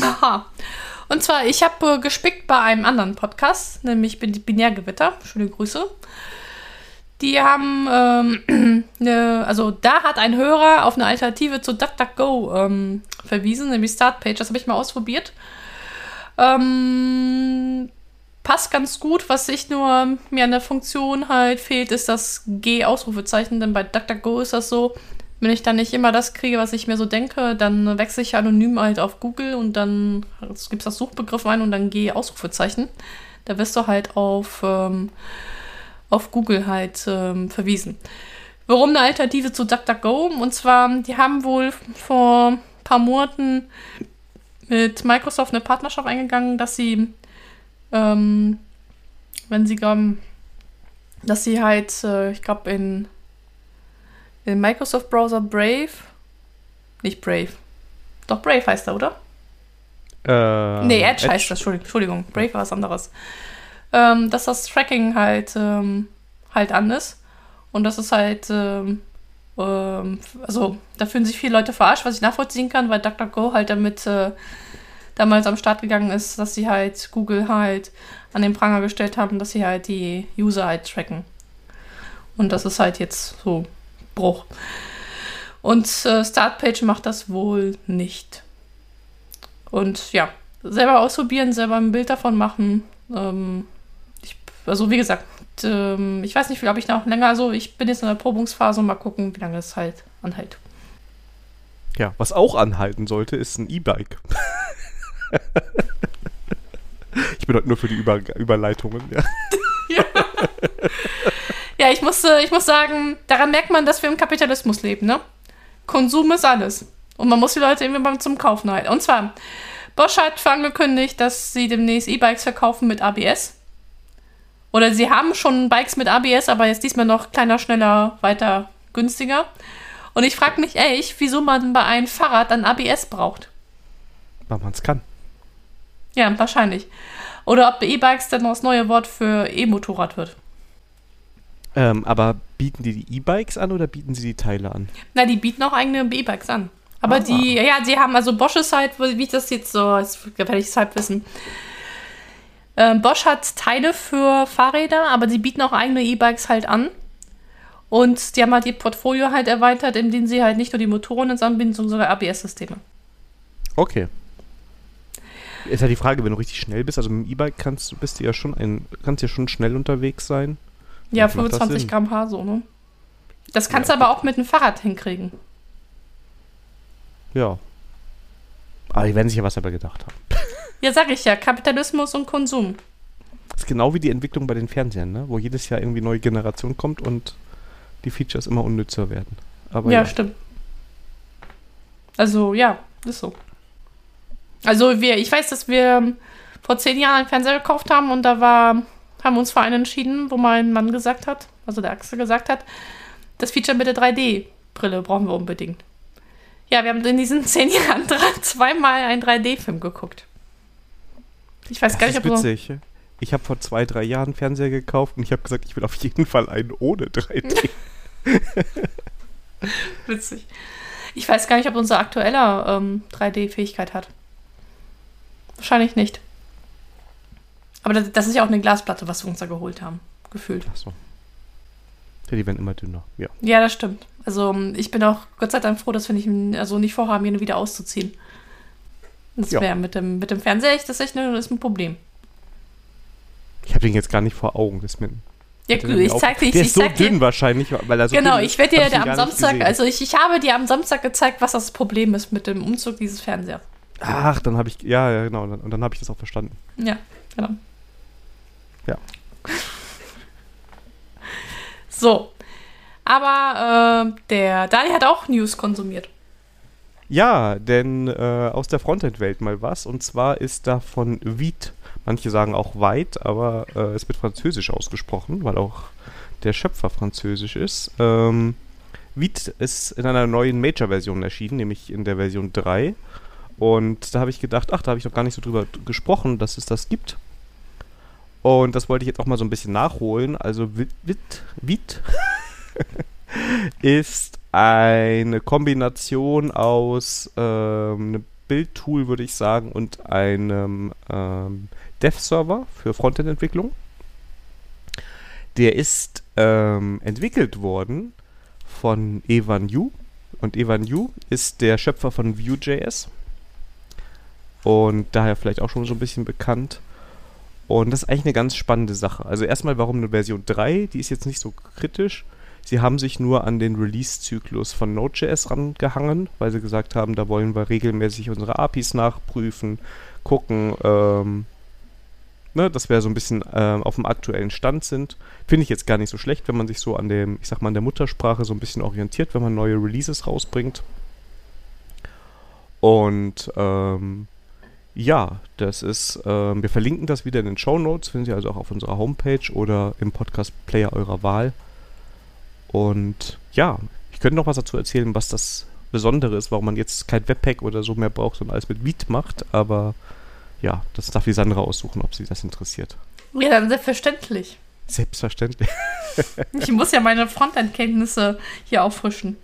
Aha. Und zwar, ich habe äh, gespickt bei einem anderen Podcast, nämlich Binärgewitter. Schöne Grüße. Die haben, ähm, ne, also da hat ein Hörer auf eine Alternative zu DuckDuckGo ähm, verwiesen, nämlich Startpage. Das habe ich mal ausprobiert. Ähm, passt ganz gut. Was sich nur mir an der Funktion halt fehlt, ist das G-Ausrufezeichen, denn bei DuckDuckGo ist das so, wenn ich dann nicht immer das kriege, was ich mir so denke, dann wechsle ich anonym halt auf Google und dann gibt es das Suchbegriff ein und dann gehe Ausrufezeichen. Da wirst du halt auf, ähm, auf Google halt ähm, verwiesen. Warum eine Alternative zu DuckDuckGo? Und zwar, die haben wohl vor ein paar Monaten mit Microsoft eine Partnerschaft eingegangen, dass sie, ähm, wenn sie, dass sie halt, äh, ich glaube, in den Microsoft Browser Brave. Nicht Brave. Doch, Brave heißt er, oder? Äh, nee, Edge, Edge, heißt das, Entschuldigung. Brave war was anderes. Ähm, dass das Tracking halt, ähm, halt an ist. Und das ist halt, ähm, ähm, also da fühlen sich viele Leute verarscht, was ich nachvollziehen kann, weil DuckDuckGo halt damit äh, damals am Start gegangen ist, dass sie halt Google halt an den Pranger gestellt haben, dass sie halt die User halt tracken. Und das ist halt jetzt so Bruch. Und äh, Startpage macht das wohl nicht. Und ja, selber ausprobieren, selber ein Bild davon machen. Ähm, ich, also wie gesagt, ähm, ich weiß nicht, ob ich noch länger, also ich bin jetzt in der Probungsphase und mal gucken, wie lange es halt anhält. Ja, was auch anhalten sollte, ist ein E-Bike. ich bin heute nur für die Über Überleitungen, ja. ja. ja, ich muss, ich muss sagen, daran merkt man, dass wir im Kapitalismus leben, ne? Konsum ist alles. Und man muss die Leute irgendwie mal zum Kaufen halten. Und zwar, Bosch hat angekündigt, dass sie demnächst E-Bikes verkaufen mit ABS. Oder sie haben schon Bikes mit ABS, aber jetzt diesmal noch kleiner, schneller, weiter, günstiger. Und ich frage mich echt, wieso man bei einem Fahrrad dann ABS braucht. Weil man es kann. Ja, wahrscheinlich. Oder ob E-Bikes dann noch das neue Wort für E-Motorrad wird. Ähm, aber bieten die die E-Bikes an oder bieten sie die Teile an? Na, die bieten auch eigene E-Bikes an. Aber ah. die, ja, sie haben also Bosch ist halt, wie ich das jetzt so, jetzt werde ich es halt wissen. Ähm, Bosch hat Teile für Fahrräder, aber sie bieten auch eigene E-Bikes halt an. Und die haben halt ihr Portfolio halt erweitert, indem sie halt nicht nur die Motoren ins anbinden, sondern sogar ABS-Systeme. Okay. Ist ja die Frage, wenn du richtig schnell bist, also mit dem E-Bike kannst bist du ja schon ein, kannst ja schon schnell unterwegs sein. Ja, 25 km/h so, ne? Das kannst ja, du aber auch mit dem Fahrrad hinkriegen. Ja. Aber die werden sich ja was dabei gedacht haben. Ja, sag ich ja, Kapitalismus und Konsum. Das ist genau wie die Entwicklung bei den Fernsehern, ne? wo jedes Jahr irgendwie neue Generation kommt und die Features immer unnützer werden. Aber ja, ja, stimmt. Also, ja, ist so. Also, wir, ich weiß, dass wir vor zehn Jahren einen Fernseher gekauft haben und da war, haben wir uns für einen entschieden, wo mein Mann gesagt hat, also der Axel gesagt hat, das Feature mit der 3D-Brille brauchen wir unbedingt. Ja, wir haben in diesen zehn Jahren zweimal einen 3D-Film geguckt. Ich weiß das gar nicht, ob witzig. So ich habe vor zwei, drei Jahren einen Fernseher gekauft und ich habe gesagt, ich will auf jeden Fall einen ohne 3D. witzig. Ich weiß gar nicht, ob unser aktueller ähm, 3D-Fähigkeit hat. Wahrscheinlich nicht. Aber das, das, ist ja auch eine Glasplatte, was wir uns da geholt haben. Gefühlt. Ach so. Ja, die werden immer dünner, ja. Ja, das stimmt. Also ich bin auch Gott sei Dank froh, dass wir nicht, also nicht vorhaben, ihn wieder auszuziehen. Das ja. wäre mit dem, mit dem Fernseher echt, das ist echt ein, ist ein Problem. Ich habe den jetzt gar nicht vor Augen. Das mir, ja, gut, ich zeig dir. Der ich, ist so dünn dir, wahrscheinlich, weil er so Genau, ich werde dir am Samstag, also ich, ich habe dir am Samstag gezeigt, was das Problem ist mit dem Umzug dieses Fernsehers. Ach, dann habe ich, ja, ja, genau, und dann habe ich das auch verstanden. Ja, genau. Ja. so. Aber äh, der Dali hat auch News konsumiert. Ja, denn äh, aus der Frontend-Welt mal was. Und zwar ist da von Vite, manche sagen auch weit, aber äh, es wird französisch ausgesprochen, weil auch der Schöpfer französisch ist. Ähm, Vite ist in einer neuen Major-Version erschienen, nämlich in der Version 3. Und da habe ich gedacht, ach, da habe ich noch gar nicht so drüber gesprochen, dass es das gibt. Und das wollte ich jetzt auch mal so ein bisschen nachholen. Also Vite, Vite ist eine Kombination aus ähm, einem Bildtool, würde ich sagen, und einem ähm, Dev-Server für Frontend-Entwicklung. Der ist ähm, entwickelt worden von Evan Yu. Und Evan Yu ist der Schöpfer von Vue.js. Und daher vielleicht auch schon so ein bisschen bekannt. Und das ist eigentlich eine ganz spannende Sache. Also erstmal, warum eine Version 3? Die ist jetzt nicht so kritisch. Sie haben sich nur an den Release-Zyklus von Node.js rangehangen, weil sie gesagt haben, da wollen wir regelmäßig unsere APIs nachprüfen, gucken, ähm, ne, dass wir so ein bisschen ähm, auf dem aktuellen Stand sind. Finde ich jetzt gar nicht so schlecht, wenn man sich so an dem, ich sag mal, an der Muttersprache so ein bisschen orientiert, wenn man neue Releases rausbringt. Und ähm, ja, das ist, ähm, wir verlinken das wieder in den Show Notes, finden Sie also auch auf unserer Homepage oder im Podcast-Player eurer Wahl. Und ja, ich könnte noch was dazu erzählen, was das Besondere ist, warum man jetzt kein Webpack oder so mehr braucht, sondern alles mit Vite macht. Aber ja, das darf die Sandra aussuchen, ob sie das interessiert. Ja, dann selbstverständlich. Selbstverständlich. ich muss ja meine Frontend-Kenntnisse hier auffrischen.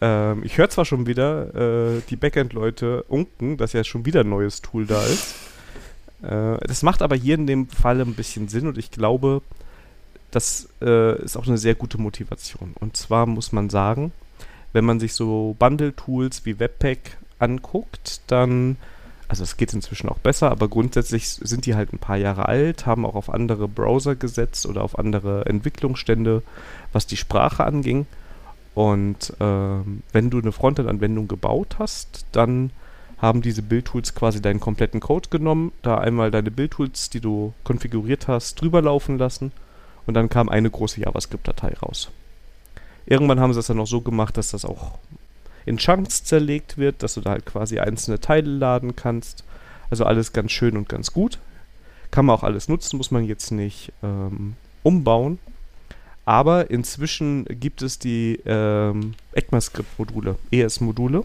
Ähm, ich höre zwar schon wieder äh, die Backend-Leute unken, dass ja schon wieder ein neues Tool da ist. Äh, das macht aber hier in dem Fall ein bisschen Sinn und ich glaube, das äh, ist auch eine sehr gute Motivation. Und zwar muss man sagen, wenn man sich so Bundle-Tools wie Webpack anguckt, dann, also es geht inzwischen auch besser, aber grundsätzlich sind die halt ein paar Jahre alt, haben auch auf andere Browser gesetzt oder auf andere Entwicklungsstände, was die Sprache anging. Und ähm, wenn du eine Frontend-Anwendung gebaut hast, dann haben diese Build-Tools quasi deinen kompletten Code genommen, da einmal deine Build-Tools, die du konfiguriert hast, drüber laufen lassen und dann kam eine große JavaScript-Datei raus. Irgendwann haben sie das dann noch so gemacht, dass das auch in Chunks zerlegt wird, dass du da halt quasi einzelne Teile laden kannst. Also alles ganz schön und ganz gut. Kann man auch alles nutzen, muss man jetzt nicht ähm, umbauen. Aber inzwischen gibt es die ähm, ECMAScript-Module, ES-Module.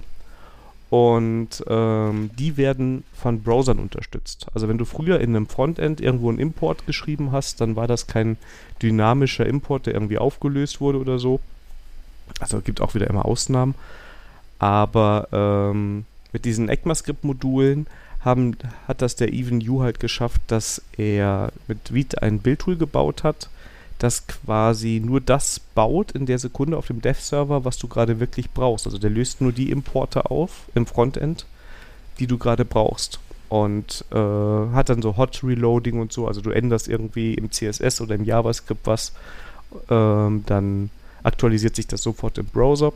Und ähm, die werden von Browsern unterstützt. Also wenn du früher in einem Frontend irgendwo einen Import geschrieben hast, dann war das kein dynamischer Import, der irgendwie aufgelöst wurde oder so. Also es gibt auch wieder immer Ausnahmen. Aber ähm, mit diesen ECMAScript-Modulen hat das der Even Yu halt geschafft, dass er mit Vite ein Bildtool gebaut hat, das quasi nur das baut in der Sekunde auf dem Dev-Server, was du gerade wirklich brauchst. Also der löst nur die Importe auf im Frontend, die du gerade brauchst. Und äh, hat dann so Hot Reloading und so. Also du änderst irgendwie im CSS oder im JavaScript was, ähm, dann aktualisiert sich das sofort im Browser.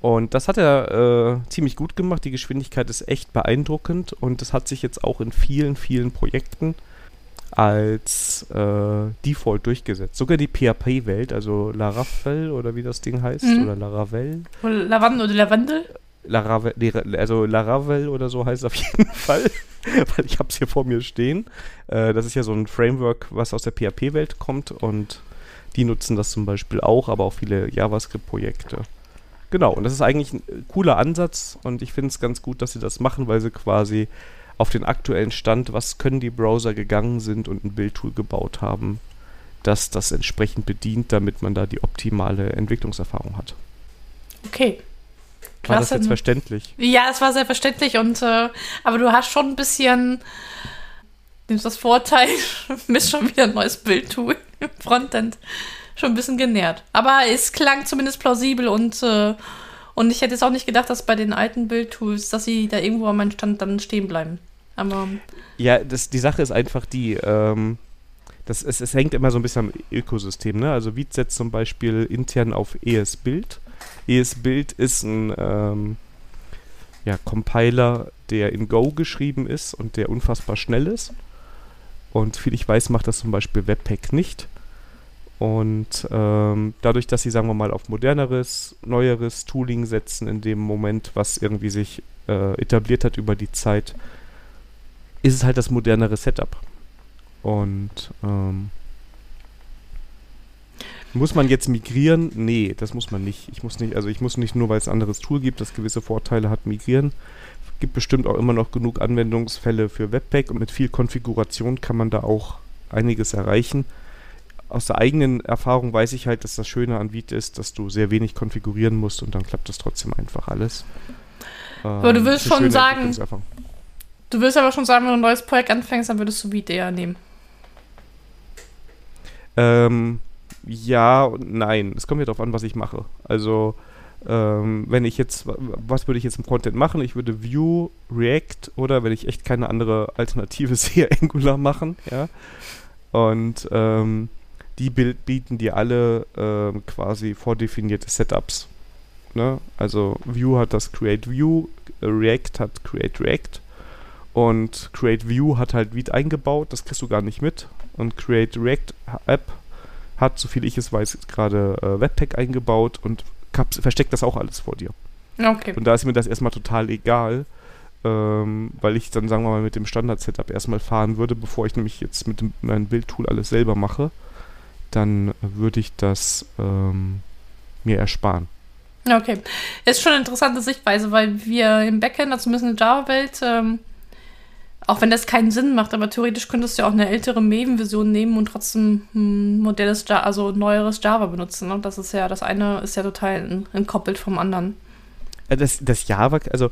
Und das hat er äh, ziemlich gut gemacht. Die Geschwindigkeit ist echt beeindruckend und das hat sich jetzt auch in vielen, vielen Projekten als äh, Default durchgesetzt. Sogar die PHP-Welt, also Laravel oder wie das Ding heißt, mhm. oder Laravel. Lavandel oder Lavandel? Laravel, also Laravel oder so heißt es auf jeden Fall, weil ich habe es hier vor mir stehen. Äh, das ist ja so ein Framework, was aus der PHP-Welt kommt und die nutzen das zum Beispiel auch, aber auch viele JavaScript-Projekte. Genau, und das ist eigentlich ein cooler Ansatz und ich finde es ganz gut, dass sie das machen, weil sie quasi auf den aktuellen Stand, was können die Browser gegangen sind und ein Bildtool gebaut haben, das das entsprechend bedient, damit man da die optimale Entwicklungserfahrung hat. Okay. Klasse. War das jetzt verständlich? Ja, es war sehr verständlich und äh, aber du hast schon ein bisschen nimmst das Vorteil, misst schon wieder ein neues Bildtool im Frontend. Schon ein bisschen genährt. Aber es klang zumindest plausibel und äh, und ich hätte jetzt auch nicht gedacht, dass bei den alten Bildtools, dass sie da irgendwo an meinem Stand dann stehen bleiben. Aber. Ja, das, die Sache ist einfach die, ähm, das, es, es hängt immer so ein bisschen am Ökosystem, ne? Also Viet setzt zum Beispiel intern auf ES-Bild. ES-Bild ist ein ähm, ja, Compiler, der in Go geschrieben ist und der unfassbar schnell ist. Und viel ich weiß, macht das zum Beispiel Webpack nicht. Und ähm, dadurch, dass sie, sagen wir mal, auf moderneres, neueres Tooling setzen, in dem Moment, was irgendwie sich äh, etabliert hat über die Zeit, ist es halt das modernere Setup. Und ähm, muss man jetzt migrieren? Nee, das muss man nicht. Ich muss nicht, also ich muss nicht nur, weil es ein anderes Tool gibt, das gewisse Vorteile hat, migrieren. Gibt bestimmt auch immer noch genug Anwendungsfälle für Webpack und mit viel Konfiguration kann man da auch einiges erreichen aus der eigenen Erfahrung weiß ich halt, dass das Schöne an Vite ist, dass du sehr wenig konfigurieren musst und dann klappt das trotzdem einfach alles. aber du ähm, willst schon sagen, du willst aber schon sagen, wenn du ein neues Projekt anfängst, dann würdest du Vite eher nehmen. Ähm, ja und nein. Es kommt ja darauf an, was ich mache. Also, ähm, wenn ich jetzt, was würde ich jetzt im Content machen? Ich würde Vue, React oder wenn ich echt keine andere Alternative sehe, Angular machen, ja. Und ähm, die bieten dir alle äh, quasi vordefinierte Setups. Ne? Also Vue hat das Create View, React hat Create React und Create View hat halt Vite eingebaut, das kriegst du gar nicht mit. Und Create React App hat, soviel ich es weiß, gerade äh, Webpack eingebaut und versteckt das auch alles vor dir. Okay. Und da ist mir das erstmal total egal, ähm, weil ich dann, sagen wir mal, mit dem Standard-Setup erstmal fahren würde, bevor ich nämlich jetzt mit dem, meinem Bildtool alles selber mache dann würde ich das ähm, mir ersparen. Okay. Ist schon eine interessante Sichtweise, weil wir im Backend, also zumindest in der Java-Welt, ähm, Auch wenn das keinen Sinn macht, aber theoretisch könntest du ja auch eine ältere Maven-Version nehmen und trotzdem ein modernes, Java, also neueres Java benutzen. Und ne? das ist ja, das eine ist ja total entkoppelt vom anderen. Äh, das, das Java, also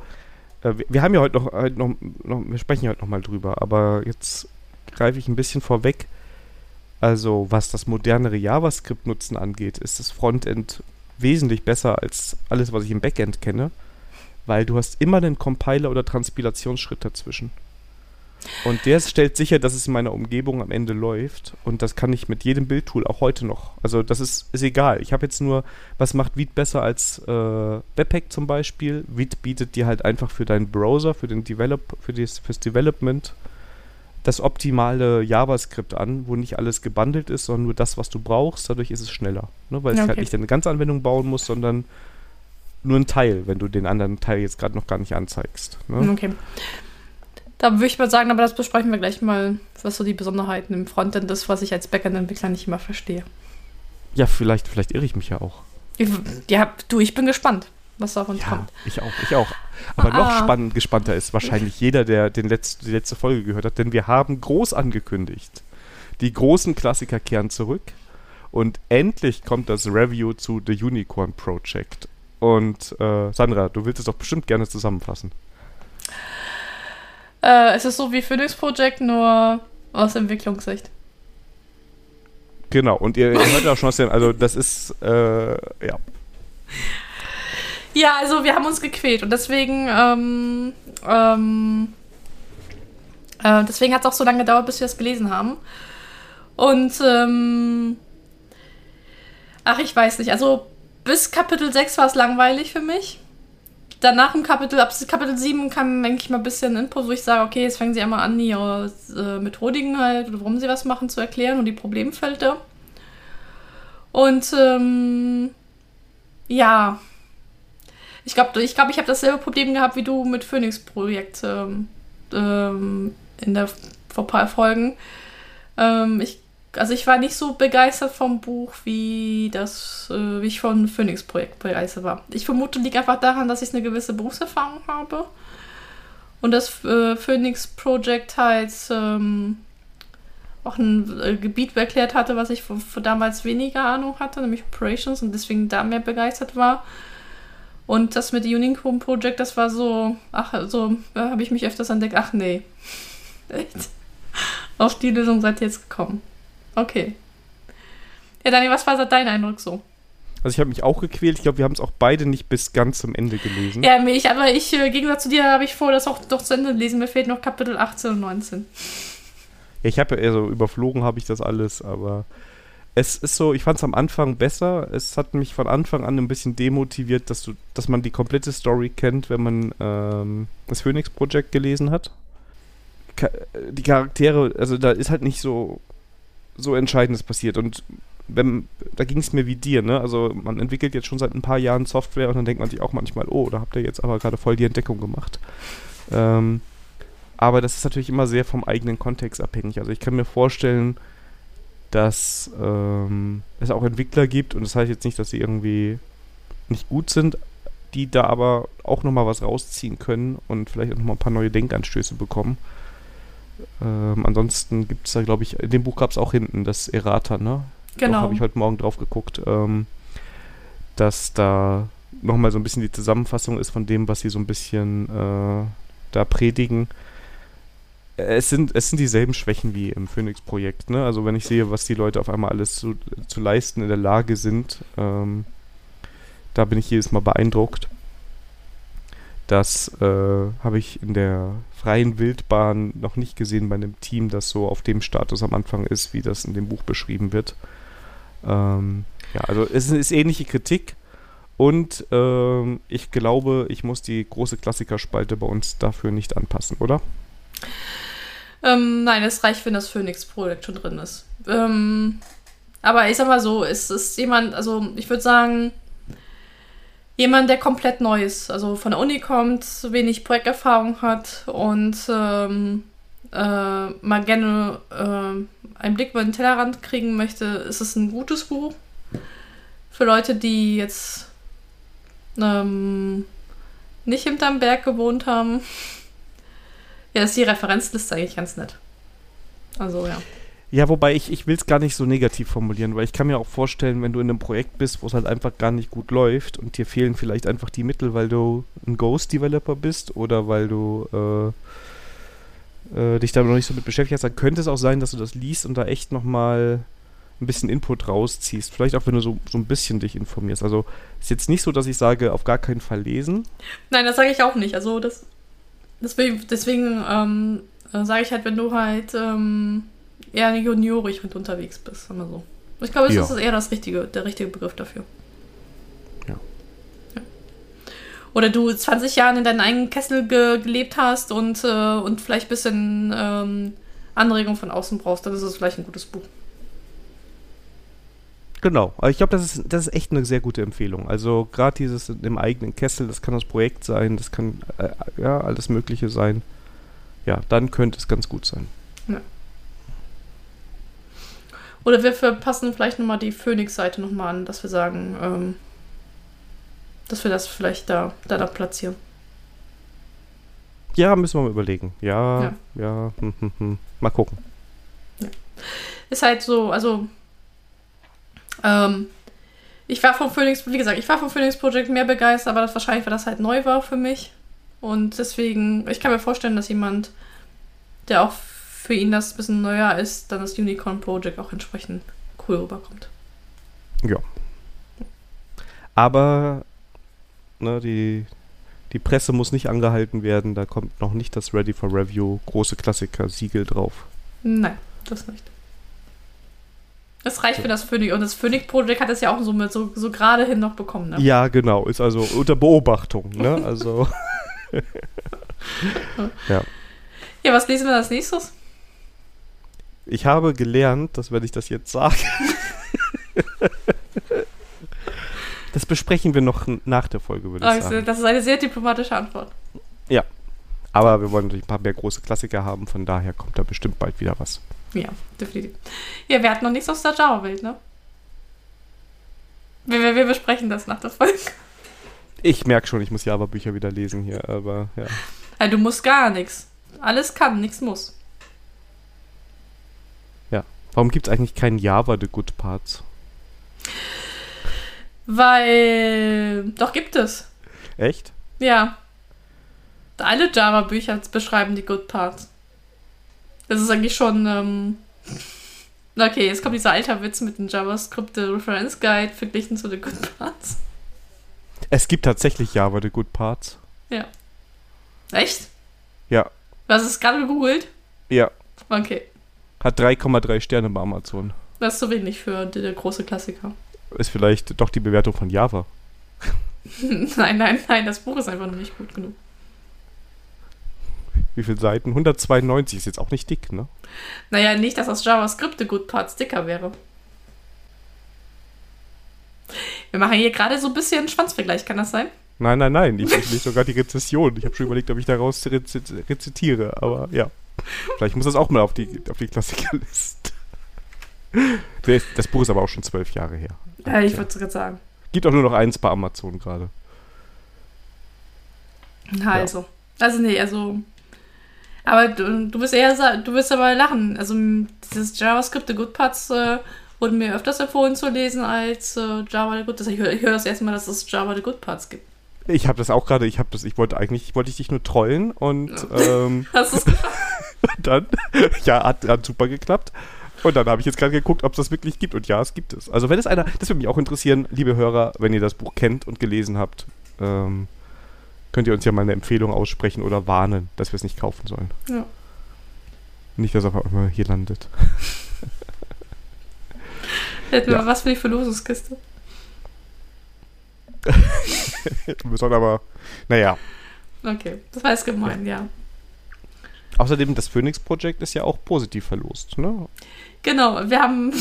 äh, wir haben ja heute noch, heute noch, noch, wir sprechen ja heute noch mal drüber, aber jetzt greife ich ein bisschen vorweg. Also was das modernere JavaScript-Nutzen angeht, ist das Frontend wesentlich besser als alles, was ich im Backend kenne, weil du hast immer einen Compiler oder Transpilationsschritt dazwischen. Und der stellt sicher, dass es in meiner Umgebung am Ende läuft. Und das kann ich mit jedem Bildtool auch heute noch. Also das ist, ist egal. Ich habe jetzt nur, was macht Vite besser als äh, Webpack zum Beispiel? Vite bietet dir halt einfach für deinen Browser, für den Develop, für das, fürs Development das optimale JavaScript an, wo nicht alles gebundelt ist, sondern nur das, was du brauchst. Dadurch ist es schneller. Ne? Weil okay. es halt nicht eine ganze Anwendung bauen muss, sondern nur ein Teil, wenn du den anderen Teil jetzt gerade noch gar nicht anzeigst. Ne? Okay. Da würde ich mal sagen, aber das besprechen wir gleich mal, was so die Besonderheiten im Frontend ist, was ich als Backend-Entwickler nicht immer verstehe. Ja, vielleicht, vielleicht irre ich mich ja auch. Ja, du, ich bin gespannt, was da von ja, kommt. Ich auch, ich auch. Aber ah. noch spannend, gespannter ist wahrscheinlich jeder, der den Letz-, die letzte Folge gehört hat, denn wir haben groß angekündigt. Die großen Klassiker kehren zurück und endlich kommt das Review zu The Unicorn Project. Und äh, Sandra, du willst es doch bestimmt gerne zusammenfassen. Äh, es ist so wie Phoenix Project, nur aus Entwicklungssicht. Genau, und ihr, ihr hört ja auch schon was, also das ist, äh, ja. Ja, also wir haben uns gequält und deswegen, ähm, ähm, äh, deswegen hat es auch so lange gedauert, bis wir es gelesen haben. Und, ähm, ach, ich weiß nicht, also bis Kapitel 6 war es langweilig für mich danach im Kapitel, ab Kapitel 7 kam, denke ich mal, ein bisschen Input, wo ich sage, okay, jetzt fangen sie einmal an, ihre äh, Methodiken halt, oder warum sie was machen, zu erklären und die Problemfelder. Und ähm, ja, ich glaube, ich, glaub, ich habe dasselbe Problem gehabt wie du mit Phoenix-Projekt ähm, ähm, in der vor paar Folgen. Ähm, ich also ich war nicht so begeistert vom Buch, wie das, äh, wie ich von Phoenix Projekt begeistert war. Ich vermute, liegt einfach daran, dass ich eine gewisse Berufserfahrung habe und das äh, Phoenix Project halt ähm, auch ein äh, Gebiet erklärt hatte, was ich von, von, damals weniger Ahnung hatte, nämlich Operations und deswegen da mehr begeistert war. Und das mit Unicorn Project, das war so, ach, so da habe ich mich öfters entdeckt, ach nee. Echt? Auf die Lösung seid ihr jetzt gekommen. Okay. Ja, Daniel, was war dein Eindruck so? Also ich habe mich auch gequält. Ich glaube, wir haben es auch beide nicht bis ganz zum Ende gelesen. Ja, mich, aber ich, äh, im Gegensatz zu dir, habe ich vor, das auch doch zu Ende lesen. Mir fehlt noch Kapitel 18 und 19. Ja, ich habe ja eher so überflogen, habe ich das alles, aber es ist so, ich fand es am Anfang besser. Es hat mich von Anfang an ein bisschen demotiviert, dass du, dass man die komplette Story kennt, wenn man ähm, das Phoenix Project gelesen hat. Ka die Charaktere, also da ist halt nicht so so Entscheidendes passiert. Und wenn, da ging es mir wie dir, ne? Also man entwickelt jetzt schon seit ein paar Jahren Software und dann denkt man sich auch manchmal, oh, da habt ihr jetzt aber gerade voll die Entdeckung gemacht. Ähm, aber das ist natürlich immer sehr vom eigenen Kontext abhängig. Also ich kann mir vorstellen, dass ähm, es auch Entwickler gibt und das heißt jetzt nicht, dass sie irgendwie nicht gut sind, die da aber auch nochmal was rausziehen können und vielleicht auch nochmal ein paar neue Denkanstöße bekommen. Ähm, ansonsten gibt es da, glaube ich, in dem Buch gab es auch hinten das Errata, ne? Genau. habe ich heute Morgen drauf geguckt, ähm, dass da nochmal so ein bisschen die Zusammenfassung ist von dem, was sie so ein bisschen äh, da predigen. Es sind, es sind dieselben Schwächen wie im Phoenix-Projekt, ne? Also wenn ich sehe, was die Leute auf einmal alles zu, zu leisten in der Lage sind, ähm, da bin ich jedes Mal beeindruckt. Das äh, habe ich in der freien Wildbahn noch nicht gesehen bei einem Team, das so auf dem Status am Anfang ist, wie das in dem Buch beschrieben wird. Ähm, ja, also es ist ähnliche Kritik und ähm, ich glaube, ich muss die große Klassikerspalte bei uns dafür nicht anpassen, oder? Ähm, nein, es reicht, wenn das Phoenix-Projekt schon drin ist. Ähm, aber ich sag mal so, es ist jemand, also ich würde sagen, jemand, der komplett neu ist, also von der Uni kommt, wenig Projekterfahrung hat und ähm, äh, mal gerne äh, einen Blick über den Tellerrand kriegen möchte, ist es ein gutes Buch. Für Leute, die jetzt ähm, nicht hinterm Berg gewohnt haben, Ja, ist die Referenzliste eigentlich ganz nett. Also, ja. Ja, wobei ich, ich will es gar nicht so negativ formulieren, weil ich kann mir auch vorstellen, wenn du in einem Projekt bist, wo es halt einfach gar nicht gut läuft und dir fehlen vielleicht einfach die Mittel, weil du ein Ghost-Developer bist oder weil du äh, äh, dich da noch nicht so mit beschäftigt hast, dann könnte es auch sein, dass du das liest und da echt nochmal ein bisschen Input rausziehst. Vielleicht auch, wenn du so, so ein bisschen dich informierst. Also ist jetzt nicht so, dass ich sage, auf gar keinen Fall lesen. Nein, das sage ich auch nicht. Also das deswegen, deswegen ähm, äh, sage ich halt, wenn du halt ähm, eher juniorig mit unterwegs bist, sagen wir so. Ich glaube, Ja. ist eher das richtige, der richtige Begriff dafür. Ja. Ja. Oder du 20 Jahre in deinem eigenen Kessel ge gelebt hast und, äh, und vielleicht ein bisschen ähm, Anregung von außen brauchst, dann ist es vielleicht ein gutes Buch. Genau, aber ich glaube, das ist, das ist echt eine sehr gute Empfehlung. Also gerade dieses im eigenen Kessel, das kann das Projekt sein, das kann äh, ja alles Mögliche sein. Ja, dann könnte es ganz gut sein. Oder wir verpassen vielleicht nochmal die Phoenix-Seite nochmal an, dass wir sagen, ähm, dass wir das vielleicht da, da, da platzieren. Ja, müssen wir mal überlegen. Ja, Ja. ja, hm, hm, hm. mal gucken. Ist halt so, also ähm, ich war vom Phoenix, wie gesagt, ich war vom Phoenix Project mehr begeistert, aber das wahrscheinlich, weil das halt neu war für mich. Und deswegen, ich kann mir vorstellen, dass jemand, der auch für ihn das ein bisschen neuer ist, dann das Unicorn Project auch entsprechend cool rüberkommt. Aber ne, die, die Presse muss nicht angehalten werden, da kommt noch nicht das Ready for Review große Klassiker-Siegel drauf. Nein, das nicht. Das reicht für das Phoenix. Und das Phoenix Project hat es ja auch so mit so, so gerade hin noch bekommen. Ne? Ja, genau, ist also unter Beobachtung. Ne? Also, Ja, was lesen wir als nächstes? ich habe gelernt, dass wenn ich das jetzt sage, das besprechen wir noch nach der Folge, würde ich sagen. das ist eine sehr diplomatische Antwort. Aber wir wollen natürlich ein paar mehr große Klassiker haben, von daher kommt da bestimmt bald wieder was. Ja, definitiv. Ja, wir hatten noch nichts aus der Java-Welt, ne? Wir, wir, wir besprechen das nach der Folge. Ich merke schon, ich muss Java-Bücher wieder lesen hier, aber ja. Ja, du musst gar nichts. Alles kann, nichts muss. Warum gibt es eigentlich keinen Java The Good Parts? Weil. Doch gibt es. Echt? Ja. Alle Java-Bücher beschreiben die Good Parts. Das ist eigentlich schon. Ähm okay, jetzt kommt dieser alter Witz mit dem JavaScript Reference Guide verglichen zu den Good Parts. Es gibt tatsächlich Java The Good Parts. Echt? Ja. Du hast es gerade gegoogelt? Ja. Okay. Hat 3,3 Sterne bei Amazon. Das ist zu wenig für der große Klassiker. Ist vielleicht doch die Bewertung von Java. nein, nein, nein, das Buch ist einfach noch nicht gut genug. Wie viele Seiten? 192 ist jetzt auch nicht dick, ne? Naja, nicht, dass das JavaScript der Good Parts dicker wäre. Wir machen hier gerade so ein bisschen Schwanzvergleich, kann das sein? Nein, nein, nein. Ich, ich lese sogar die Rezession. Ich habe schon überlegt, ob ich daraus rezi rezitiere. Aber ja. Vielleicht muss das auch mal auf die, auf die Klassikerliste. Das, Buch ist aber auch schon zwölf Jahre her. Ja, ich würde sogar sagen. Gibt auch nur noch eins bei Amazon gerade. Na, Also. Also, nee, also. Aber du, du wirst eher du wirst aber lachen. Also, dieses JavaScript, der Good Parts, äh, wurde mir öfters empfohlen zu lesen als äh, Java the Good. Das, ich höre hör das erste Mal, dass es Java the Good Parts gibt. Ich habe das auch gerade, ich habe das, ich wollte eigentlich, wollte ich dich nur trollen und ähm, Hast du es dann, ja, hat, hat super geklappt. Und dann habe ich jetzt gerade geguckt, ob es das wirklich gibt. Und ja, es gibt es. Also wenn es einer, das würde mich auch interessieren, liebe Hörer, wenn ihr das Buch kennt und gelesen habt, ähm, könnt ihr uns ja mal eine Empfehlung aussprechen oder warnen, dass wir es nicht kaufen sollen. Ja. Nicht, dass es auf einmal hier landet. Hätten wir Ja. was für die Verlosungskiste. wir sollen aber, naja. Okay, das war jetzt gemein, ja. Außerdem, das Phoenix Project ist ja auch positiv verlost, ne? Genau, wir haben.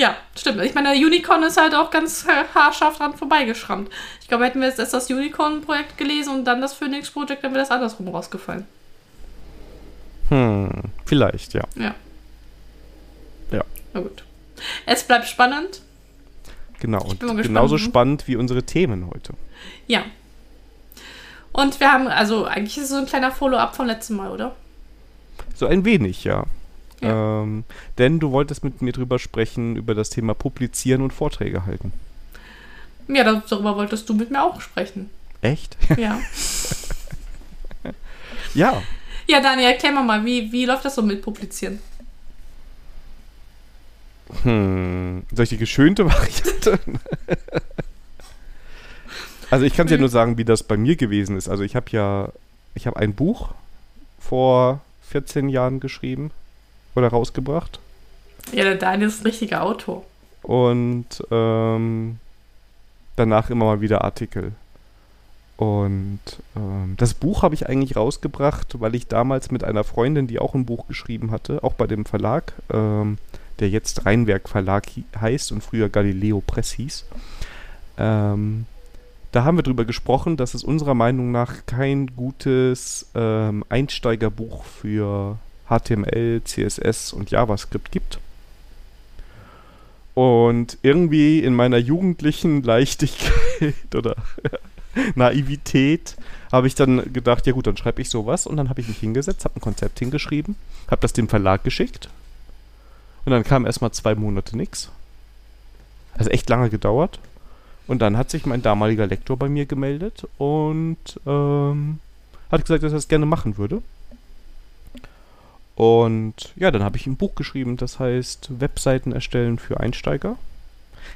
Ja, stimmt. Ich meine, der Unicorn ist halt auch ganz äh, haarscharf dran vorbeigeschrammt. Ich glaube, hätten wir jetzt erst das Unicorn-Projekt gelesen und dann das Phoenix-Projekt, dann wäre das andersrum rausgefallen. Hm, vielleicht, ja. Ja. Ja. Na gut. Es bleibt spannend. Genau. Und genauso mhm. spannend wie unsere Themen heute. Ja. Und wir haben, also eigentlich ist es so ein kleiner Follow-up vom letzten Mal, oder? So ein wenig, ja. Ja. Ähm, denn du wolltest mit mir drüber sprechen, über das Thema Publizieren und Vorträge halten. Ja, da- darüber wolltest du mit mir auch sprechen. Echt? Ja. ja. ja, Daniel, erklär mal mal, wie, wie läuft das so mit Publizieren? Hm. Soll ich die geschönte Variante? also ich kann dir Mhm. nur sagen, wie das bei mir gewesen ist. Also ich habe ja, ich habe ein Buch vor 14 Jahren geschrieben oder rausgebracht. Ja, der Daniel ist ein richtiger Autor. und ähm, danach immer mal wieder Artikel. Und ähm, das Buch habe ich eigentlich rausgebracht, weil ich damals mit einer Freundin, die auch ein Buch geschrieben hatte, auch bei dem Verlag, ähm, der jetzt Rheinwerk Verlag heißt und früher Galileo Press hieß, ähm, da haben wir drüber gesprochen, dass es unserer Meinung nach kein gutes ähm, Einsteigerbuch für HTML, CSS und JavaScript gibt. Und irgendwie in meiner jugendlichen Leichtigkeit oder Naivität habe ich dann gedacht, ja gut, dann schreibe ich sowas. Und dann habe ich mich hingesetzt, habe ein Konzept hingeschrieben, habe das dem Verlag geschickt. Und dann kam erstmal zwei Monate nichts. Also echt lange gedauert. Und dann hat sich mein damaliger Lektor bei mir gemeldet und ähm, hat gesagt, dass er das gerne machen würde. Und ja, dann habe ich ein Buch geschrieben, das heißt Webseiten erstellen für Einsteiger.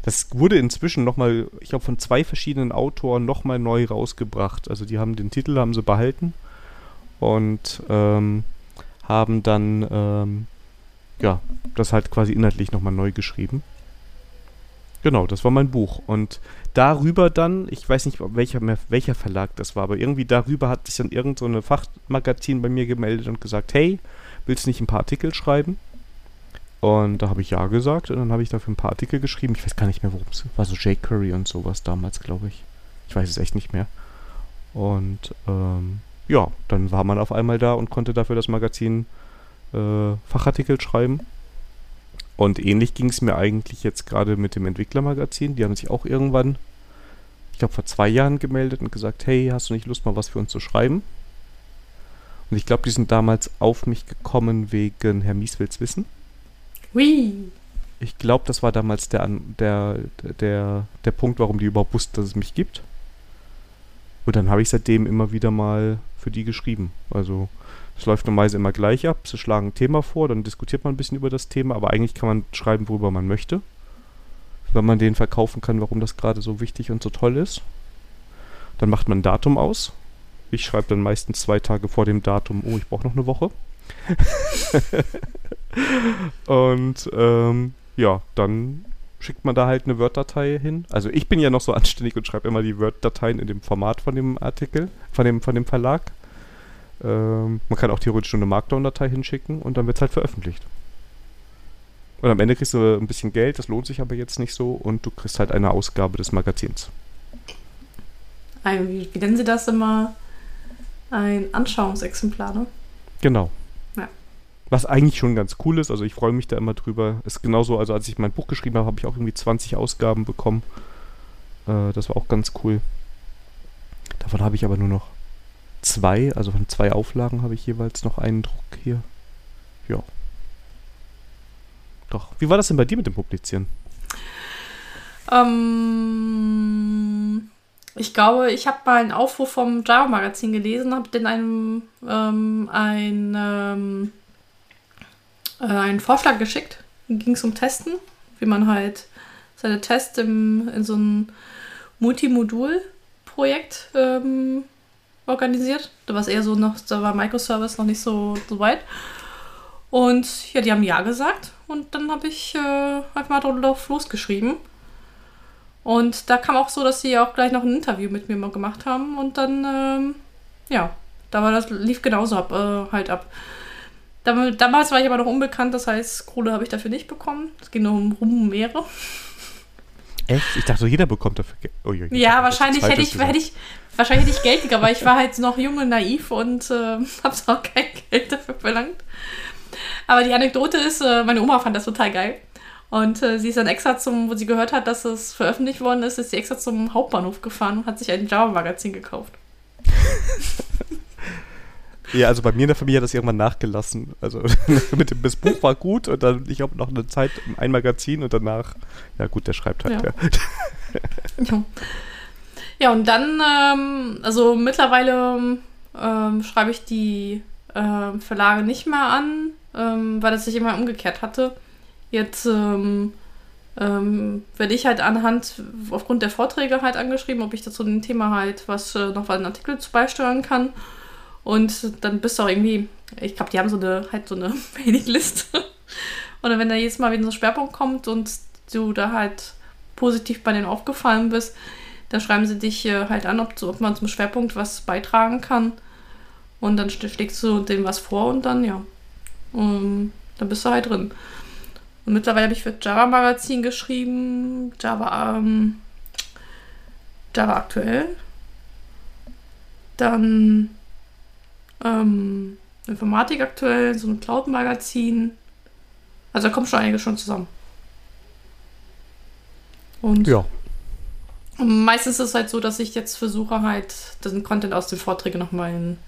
Das wurde inzwischen nochmal, ich glaube, von zwei verschiedenen Autoren nochmal neu rausgebracht. Also die haben den Titel, haben sie behalten und ähm, haben dann, ähm, ja, das halt quasi inhaltlich nochmal neu geschrieben. Genau, das war mein Buch. Und darüber dann, ich weiß nicht, welcher, welcher Verlag das war, aber irgendwie darüber hat sich dann irgend so Fachmagazin bei mir gemeldet und gesagt, hey, willst du nicht ein paar Artikel schreiben? Und da habe ich ja gesagt und dann habe ich dafür ein paar Artikel geschrieben. Ich weiß gar nicht mehr, worum es war. So jQuery und sowas damals, glaube ich. Ich weiß es echt nicht mehr. Und ähm, ja, dann war man auf einmal da und konnte dafür das Magazin äh, Fachartikel schreiben. Und ähnlich ging es mir eigentlich jetzt gerade mit dem Entwicklermagazin. Die haben sich auch irgendwann, ich glaube vor zwei Jahren gemeldet und gesagt, hey, hast du nicht Lust mal was für uns zu schreiben? Und ich glaube, die sind damals auf mich gekommen wegen Herr Mies will's wissen. Hui. Ich glaube, das war damals der, der, der, der Punkt, warum die überhaupt wussten, dass es mich gibt. Und dann habe ich seitdem immer wieder mal für die geschrieben. Also es läuft normalerweise immer gleich ab. Sie schlagen ein Thema vor, dann diskutiert man ein bisschen über das Thema, aber eigentlich kann man schreiben, worüber man möchte. Wenn man denen verkaufen kann, warum das gerade so wichtig und so toll ist. Dann macht man ein Datum aus. Ich schreibe dann meistens zwei Tage vor dem Datum, oh, ich brauche noch eine Woche. Und ähm, ja, dann schickt man da halt eine Word-Datei hin. Also ich bin ja noch so anständig und schreibe immer die Word-Dateien in dem Format von dem Artikel, von dem, von dem Verlag. Ähm, man kann auch theoretisch nur eine Markdown-Datei hinschicken und dann wird es halt veröffentlicht. Und am Ende kriegst du ein bisschen Geld, das lohnt sich aber jetzt nicht so und du kriegst halt eine Ausgabe des Magazins. Wie nennen Sie das immer? Ein Anschauungsexemplar, ne? Genau. Ja. Was eigentlich schon ganz cool ist, also ich freue mich da immer drüber. Ist genauso, also als ich mein Buch geschrieben habe, habe ich auch irgendwie 20 Ausgaben bekommen. Äh, das war auch ganz cool. Davon habe ich aber nur noch zwei, also von zwei Auflagen habe ich jeweils noch einen Druck hier. Ja. Doch. Wie war das denn bei dir mit dem Publizieren? Ähm, ich glaube, ich habe mal einen Aufruf vom Java-Magazin gelesen, habe in einem ähm, ein, ähm, äh, einen Vorschlag geschickt. Ging es um Testen, wie man halt seine Tests im, in so ein Multimodul-Projekt ähm, organisiert. Da war es eher so noch, da war Microservice noch nicht so, so weit. Und ja, die haben Ja gesagt. Und dann habe ich äh, einfach mal drauf losgeschrieben. Und da kam auch so, dass sie auch gleich noch ein Interview mit mir mal gemacht haben. Und dann, ähm, ja, da war das, lief genauso ab, äh, halt ab. Dam- Damals war ich aber noch unbekannt, das heißt, Kohle habe ich dafür nicht bekommen. Es ging nur um Rummeere. Echt? Ich dachte, jeder bekommt dafür Geld. Oh, Ja, wahrscheinlich hätte ich, hätte ich, wahrscheinlich hätte ich Geld gekriegt, aber ich war halt noch jung und naiv und äh, habe auch kein Geld dafür verlangt. Aber die Anekdote ist, äh, meine Oma fand das total geil. Und äh, sie ist dann extra zum, wo sie gehört hat, dass es veröffentlicht worden ist, ist sie extra zum Hauptbahnhof gefahren und hat sich ein Java-Magazin gekauft. Ja, also bei mir in der Familie hat das irgendwann nachgelassen. Also mit dem das Buch war gut und dann, ich habe noch eine Zeit, ein Magazin und danach, ja gut, der schreibt halt. Ja. Ja. Ja. Und dann, ähm, also mittlerweile ähm, schreibe ich die ähm, Verlage nicht mehr an, ähm, weil das sich immer umgekehrt hatte. Jetzt ähm, ähm, werde ich halt anhand, aufgrund der Vorträge halt angeschrieben, ob ich dazu ein Thema halt was äh, noch einen Artikel zu beisteuern kann. Und dann bist du auch irgendwie, ich glaube, die haben so eine, halt so eine Mailingliste. Und dann, wenn da jedes Mal wieder so ein Schwerpunkt kommt und du da halt positiv bei denen aufgefallen bist, dann schreiben sie dich äh, halt an, ob, ob man zum Schwerpunkt was beitragen kann. Und dann sch- schlägst du dem was vor und dann, ja, ähm, dann bist du halt drin. Und mittlerweile habe ich für Java Magazin geschrieben, Java, ähm, Java aktuell. Dann ähm, Informatik aktuell, so ein Cloud Magazin. Also da kommt schon einiges schon zusammen. Und ja. meistens ist es halt so, dass ich jetzt versuche, halt den Content aus den Vorträgen nochmal in,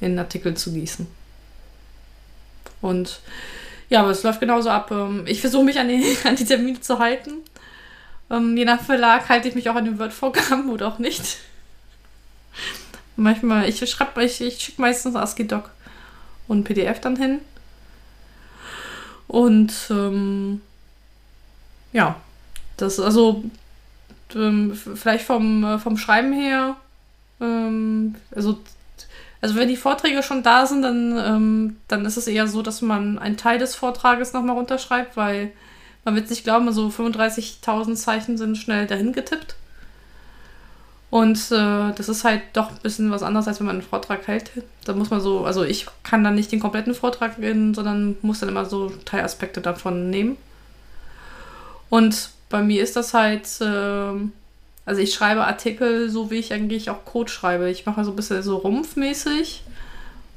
in Artikel zu gießen. Und ja, aber es läuft genauso ab. Ähm, Ich versuche mich an die, an die Termine zu halten. Ähm, Je nach Verlag halte ich mich auch an den Word-Vorgaben oder auch nicht. Manchmal, ich schreibe, ich, ich schicke meistens ASCII-Doc und PDF dann hin. Und ähm, ja, das also ähm, vielleicht vom, äh, vom Schreiben her, ähm, also, also wenn die Vorträge schon da sind, dann, ähm, dann ist es eher so, dass man einen Teil des Vortrages nochmal runterschreibt, weil man wird nicht glauben, so 35.000 Zeichen sind schnell dahin getippt. Und äh, das ist halt doch ein bisschen was anderes, als wenn man einen Vortrag hält. Da muss man so, also ich kann dann nicht den kompletten Vortrag reden, sondern muss dann immer so Teilaspekte davon nehmen. Und bei mir ist das halt, ähm, also ich schreibe Artikel so, wie ich eigentlich auch Code schreibe. Ich mache so ein bisschen so rumpfmäßig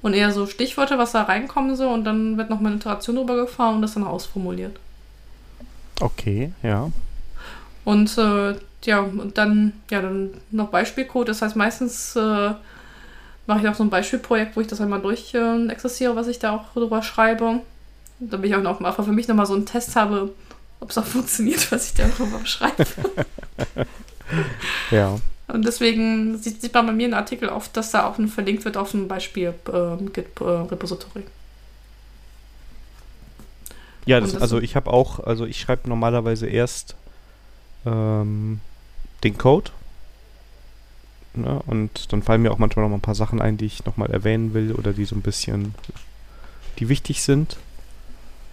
und eher so Stichworte, was da reinkommen soll und dann wird noch mal eine Iteration drüber gefahren und das dann ausformuliert. Okay, ja. Und äh, ja, und dann, ja, dann noch Beispielcode. Das heißt, meistens äh, mache ich auch so ein Beispielprojekt, wo ich das einmal durch äh, exerziere, was ich da auch drüber schreibe. Und damit ich auch noch mal für mich nochmal so einen Test habe, ob es auch funktioniert, was ich da drüber schreibe. Ja. Und deswegen sieht, sieht man bei mir in Artikel oft, dass da auch ein verlinkt wird auf ein Beispiel ähm, Git, äh, Repository. Ja, das, das also so- ich habe auch, also ich schreibe normalerweise erst ähm, den Code. Ne, und dann fallen mir auch manchmal noch mal ein paar Sachen ein, die ich nochmal erwähnen will oder die so ein bisschen, die wichtig sind.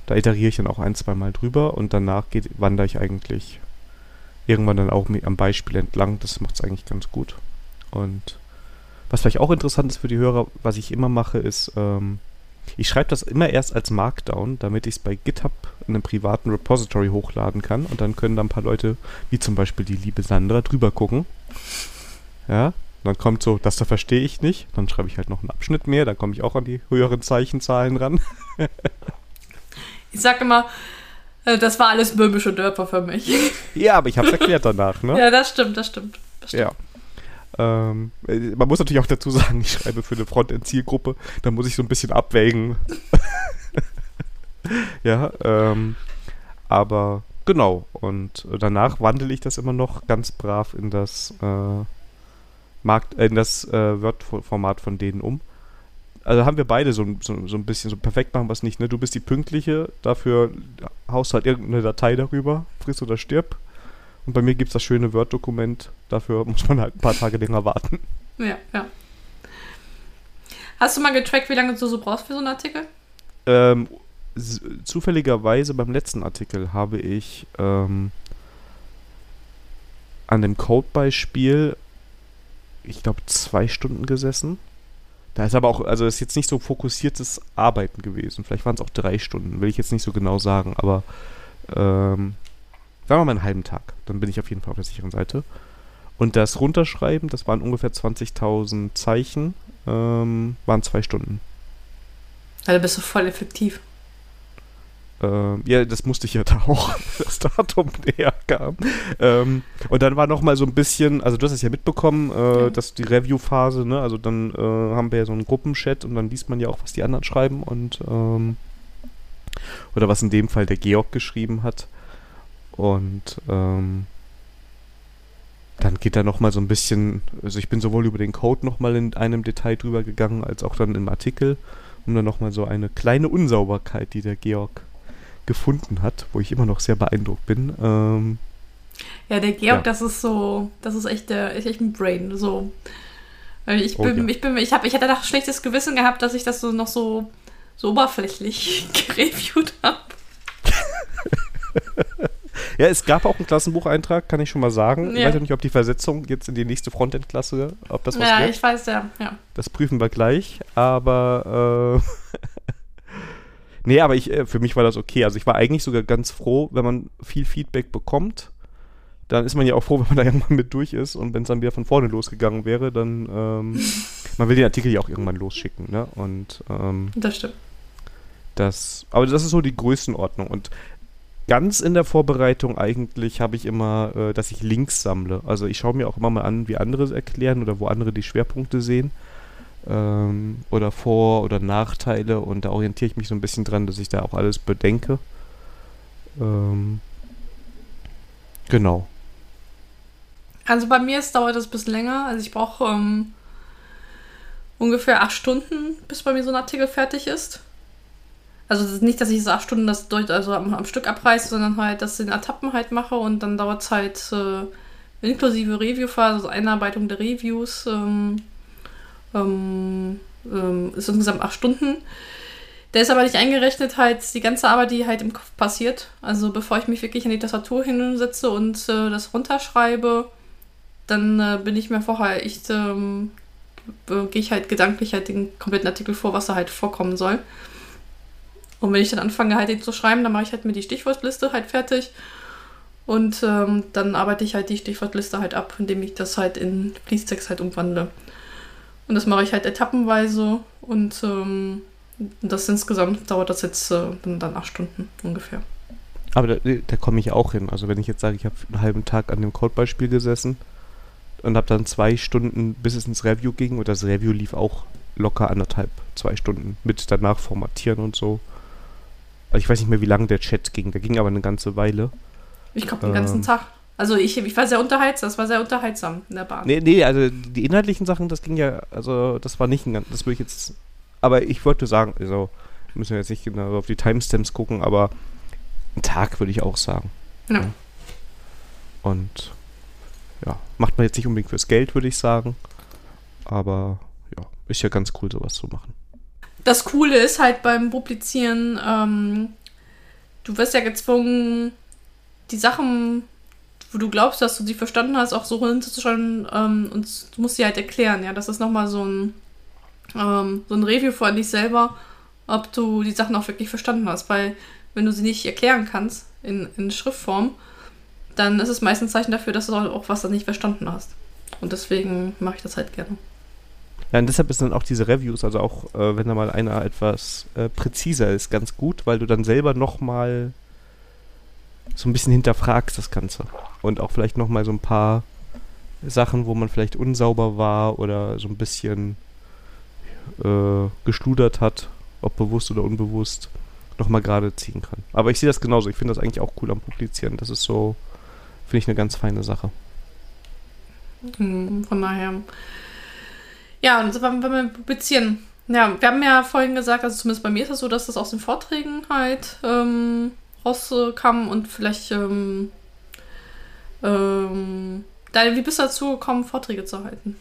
Da iteriere ich dann auch ein, zwei Mal drüber und danach geht, wandere ich eigentlich irgendwann dann auch am Beispiel entlang. Das macht es eigentlich ganz gut. Und was vielleicht auch interessant ist für die Hörer, was ich immer mache, ist, ähm, ich schreibe das immer erst als Markdown, damit ich es bei GitHub in einem privaten Repository hochladen kann und dann können da ein paar Leute, wie zum Beispiel die liebe Sandra, drüber gucken. Ja, dann kommt so, das da verstehe ich nicht, dann schreibe ich halt noch einen Abschnitt mehr, dann komme ich auch an die höheren Zeichenzahlen ran. Ich sag immer, äh, das war alles böhmische Dörfer für mich. ja, aber ich habe es erklärt danach, ne? Ja, das stimmt, das stimmt. Das stimmt. Ja. Ähm, äh, man muss natürlich auch dazu sagen, ich schreibe für eine Frontend-Zielgruppe, da muss ich so ein bisschen abwägen. ja, ähm, aber genau. Und danach wandle ich das immer noch ganz brav in das äh, Markt, äh, in das äh, Word-Format von denen um. Also haben wir beide so, ein- so, so ein bisschen, so perfekt machen wir es nicht, ne? Du bist die Pünktliche, dafür haust halt irgendeine Datei darüber, friss oder stirb. Und bei mir gibt es das schöne Word-Dokument. Dafür muss man halt ein paar Tage länger warten. Ja, ja. Hast du mal getrackt, wie lange du so brauchst für so einen Artikel? Ähm, zufälligerweise beim letzten Artikel habe ich ähm, an dem Code-Beispiel, ich glaube, zwei Stunden gesessen. Da ist aber auch, also ist jetzt nicht so fokussiertes Arbeiten gewesen. Vielleicht waren es auch drei Stunden, will ich jetzt nicht so genau sagen, aber ähm, sagen wir mal einen halben Tag. Dann bin ich auf jeden Fall auf der sicheren Seite. Und das Runterschreiben, das waren ungefähr 20.000 Zeichen, ähm, waren zwei Stunden. Da bist du voll effektiv. Ähm, ja, das musste ich ja da auch, das Datum näher kam. Ähm, und dann war noch mal so ein bisschen, also du hast es ja mitbekommen, äh, dass die Review-Phase, ne, also dann äh, haben wir ja so einen Gruppenchat und dann liest man ja auch, was die anderen schreiben und ähm, oder was in dem Fall der Georg geschrieben hat. Und ähm, dann geht da noch mal so ein bisschen, also ich bin sowohl über den Code noch mal in einem Detail drüber gegangen, als auch dann im Artikel, um dann noch mal so eine kleine Unsauberkeit, die der Georg gefunden hat, wo ich immer noch sehr beeindruckt bin. Ähm, ja, der Georg, ja. das ist so, das ist echt der, echt ein Brain. So. Ich bin, oh, ja. ich bin, ich habe, ich hatte doch schlechtes Gewissen gehabt, dass ich das so noch so, so oberflächlich gereviewt habe. ja, es gab auch einen Klassenbucheintrag, kann ich schon mal sagen. Ja. Ich weiß ja nicht, ob die Versetzung jetzt in die nächste Frontend-Klasse, ob das was Ja, wird. ich weiß ja, ja. Das prüfen wir gleich, aber äh, Nee, aber ich, äh, für mich war das okay. Also ich war eigentlich sogar ganz froh, wenn man viel Feedback bekommt. Dann ist man ja auch froh, wenn man da irgendwann mit durch ist. Und wenn es dann wieder von vorne losgegangen wäre, dann ähm, man will den Artikel ja auch irgendwann losschicken, ne? Und ähm, das stimmt. Das, aber das ist so die Größenordnung. Und ganz in der Vorbereitung eigentlich habe ich immer, äh, dass ich Links sammle. Also ich schaue mir auch immer mal an, wie andere es erklären oder wo andere die Schwerpunkte sehen ähm, oder Vor- oder Nachteile und da orientiere ich mich so ein bisschen dran, dass ich da auch alles bedenke. Ähm, genau. Also bei mir ist, dauert das ein bisschen länger. Also ich brauche ähm, ungefähr acht Stunden, bis bei mir so ein Artikel fertig ist. Also nicht, dass ich so acht Stunden das durch, also am, am Stück abreiße, sondern halt, dass ich in Etappen halt mache und dann dauert es halt äh, inklusive Reviewphase, also Einarbeitung der Reviews, ähm, ähm, ähm, ist insgesamt acht Stunden. Der ist aber nicht eingerechnet, halt die ganze Arbeit, die halt im Kopf passiert. Also bevor ich mich wirklich an die Tastatur hinsetze und äh, das runterschreibe, dann äh, bin ich mir vorher echt, ähm, äh, gehe ich halt gedanklich halt den kompletten Artikel vor, was da halt vorkommen soll. Und wenn ich dann anfange halt den zu schreiben, dann mache ich halt mir die Stichwortliste halt fertig. Und ähm, dann arbeite ich halt die Stichwortliste halt ab, indem ich das halt in Fließtext halt umwandle. Und das mache ich halt etappenweise und ähm, das insgesamt dauert das jetzt äh, dann acht Stunden ungefähr. Aber da, da komme ich auch hin. Also wenn ich jetzt sage, ich habe einen halben Tag an dem Codebeispiel gesessen und habe dann zwei Stunden, bis es ins Review ging und das Review lief auch locker anderthalb, zwei Stunden mit danach formatieren und so. Also ich weiß nicht mehr, wie lange der Chat ging. Der ging aber eine ganze Weile. Ich glaube, den ähm, ganzen Tag. Also ich, ich war sehr unterhaltsam, das war sehr unterhaltsam in der Bahn. Nee, nee, also die inhaltlichen Sachen, das ging ja, also das war nicht ein ganz, das würde ich jetzt, aber ich wollte sagen, also müssen wir jetzt nicht genau auf die Timestamps gucken, aber einen Tag würde ich auch sagen. Ja. ja. Und ja, macht man jetzt nicht unbedingt fürs Geld, würde ich sagen, aber ja, ist ja ganz cool, sowas zu machen. Das Coole ist halt beim Publizieren, ähm, du wirst ja gezwungen, die Sachen wo du glaubst, dass du sie verstanden hast, auch so hinzuschauen ähm, und du musst sie halt erklären, ja. Das ist nochmal so ein, ähm, so ein Review von dich selber, ob du die Sachen auch wirklich verstanden hast, weil wenn du sie nicht erklären kannst in, in Schriftform, dann ist es meistens ein Zeichen dafür, dass du auch was dann nicht verstanden hast. Und deswegen mache ich das halt gerne. Ja, und deshalb ist dann auch diese Reviews, also auch äh, wenn da mal einer etwas äh, präziser ist, ganz gut, weil du dann selber nochmal so ein bisschen hinterfragst das Ganze. Und auch vielleicht nochmal so ein paar Sachen, wo man vielleicht unsauber war oder so ein bisschen äh, geschludert hat, ob bewusst oder unbewusst, nochmal gerade ziehen kann. Aber ich sehe das genauso. Ich finde das eigentlich auch cool am Publizieren. Das ist so, finde ich, eine ganz feine Sache. Hm, von daher. Ja, und wenn wir publizieren. Ja, wir haben ja vorhin gesagt, also zumindest bei mir ist es so, dass das aus den Vorträgen halt ähm, rauskam und vielleicht ähm, ähm, da, wie bist du dazu gekommen, Vorträge zu halten?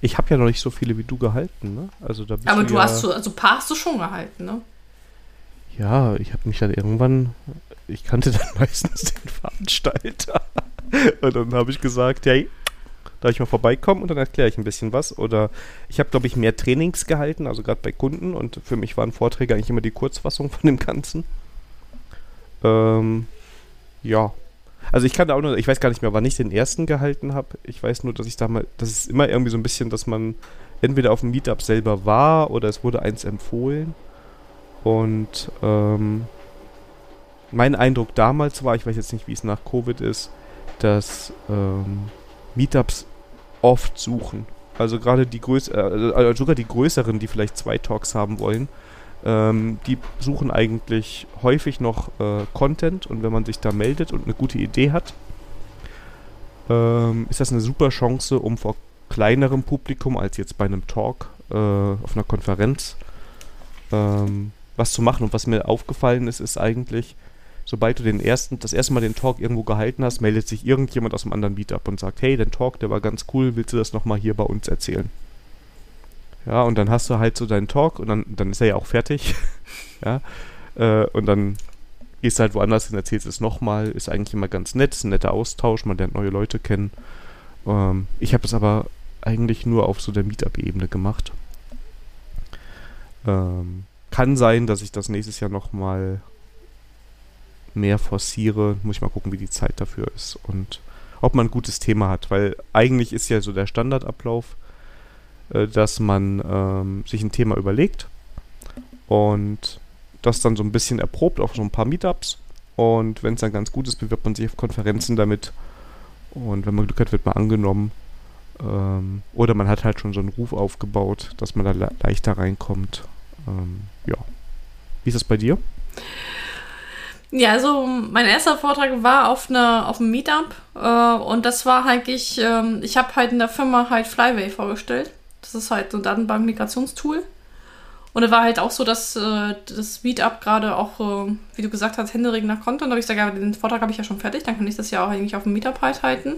Ich habe ja noch nicht so viele wie du gehalten, ne? Also da Aber du, ja hast so, also ein paar hast du schon gehalten, ne? Ja, ich habe mich dann irgendwann, ich kannte dann meistens den Veranstalter. und dann habe ich gesagt, hey, darf ich mal vorbeikommen und dann erkläre ich ein bisschen was. Oder ich habe, glaube ich, mehr Trainings gehalten, also gerade bei Kunden. Und für mich waren Vorträge eigentlich immer die Kurzfassung von dem Ganzen. Ähm, ja. Also ich kann da auch nur, ich weiß gar nicht mehr, wann ich den ersten gehalten habe. Ich weiß nur, dass ich da mal, das ist immer irgendwie so ein bisschen, dass man entweder auf dem Meetup selber war oder es wurde eins empfohlen. Und ähm, mein Eindruck damals war, ich weiß jetzt nicht, wie es nach Covid ist, dass ähm, Meetups oft suchen. Also gerade die größ äh, also sogar die größeren, die vielleicht zwei Talks haben wollen, ähm, die suchen eigentlich häufig noch äh, Content und wenn man sich da meldet und eine gute Idee hat, ähm, ist das eine super Chance, um vor kleinerem Publikum als jetzt bei einem Talk äh, auf einer Konferenz ähm, was zu machen. Und was mir aufgefallen ist, ist eigentlich, sobald du den ersten, das erste Mal den Talk irgendwo gehalten hast, meldet sich irgendjemand aus dem anderen Meetup und sagt, hey, dein Talk, der war ganz cool, willst du das nochmal hier bei uns erzählen? Ja, und dann hast du halt so deinen Talk und dann, dann ist er ja auch fertig. ja, äh, und dann gehst du halt woanders hin, erzählst es nochmal, ist eigentlich immer ganz nett, ist ein netter Austausch, man lernt neue Leute kennen. Ähm, ich habe das aber eigentlich nur auf so der Meetup-Ebene gemacht. Ähm, kann sein, dass ich das nächstes Jahr nochmal mehr forciere. Muss ich mal gucken, wie die Zeit dafür ist und ob man ein gutes Thema hat, weil eigentlich ist ja so der Standardablauf, äh, dass man ähm, sich ein Thema überlegt und das dann so ein bisschen erprobt auf so ein paar Meetups und wenn es dann ganz gut ist, bewirbt man sich auf Konferenzen damit und wenn man Glück hat, wird man angenommen ähm, oder man hat halt schon so einen Ruf aufgebaut, dass man da le leichter reinkommt. Ähm, ja. Wie ist das bei dir? Ja, also mein erster Vortrag war auf, eine, auf einem Meetup äh, und das war eigentlich, ähm, ich habe halt in der Firma halt Flyway vorgestellt. Das ist halt so ein Datenbank-Migrationstool. Und es war halt auch so, dass äh, das Meetup gerade auch, äh, wie du gesagt hast, händeringend nach Content. Da habe ich gesagt, ja, den Vortrag habe ich ja schon fertig, dann kann ich das ja auch eigentlich auf dem Meetup halt halten.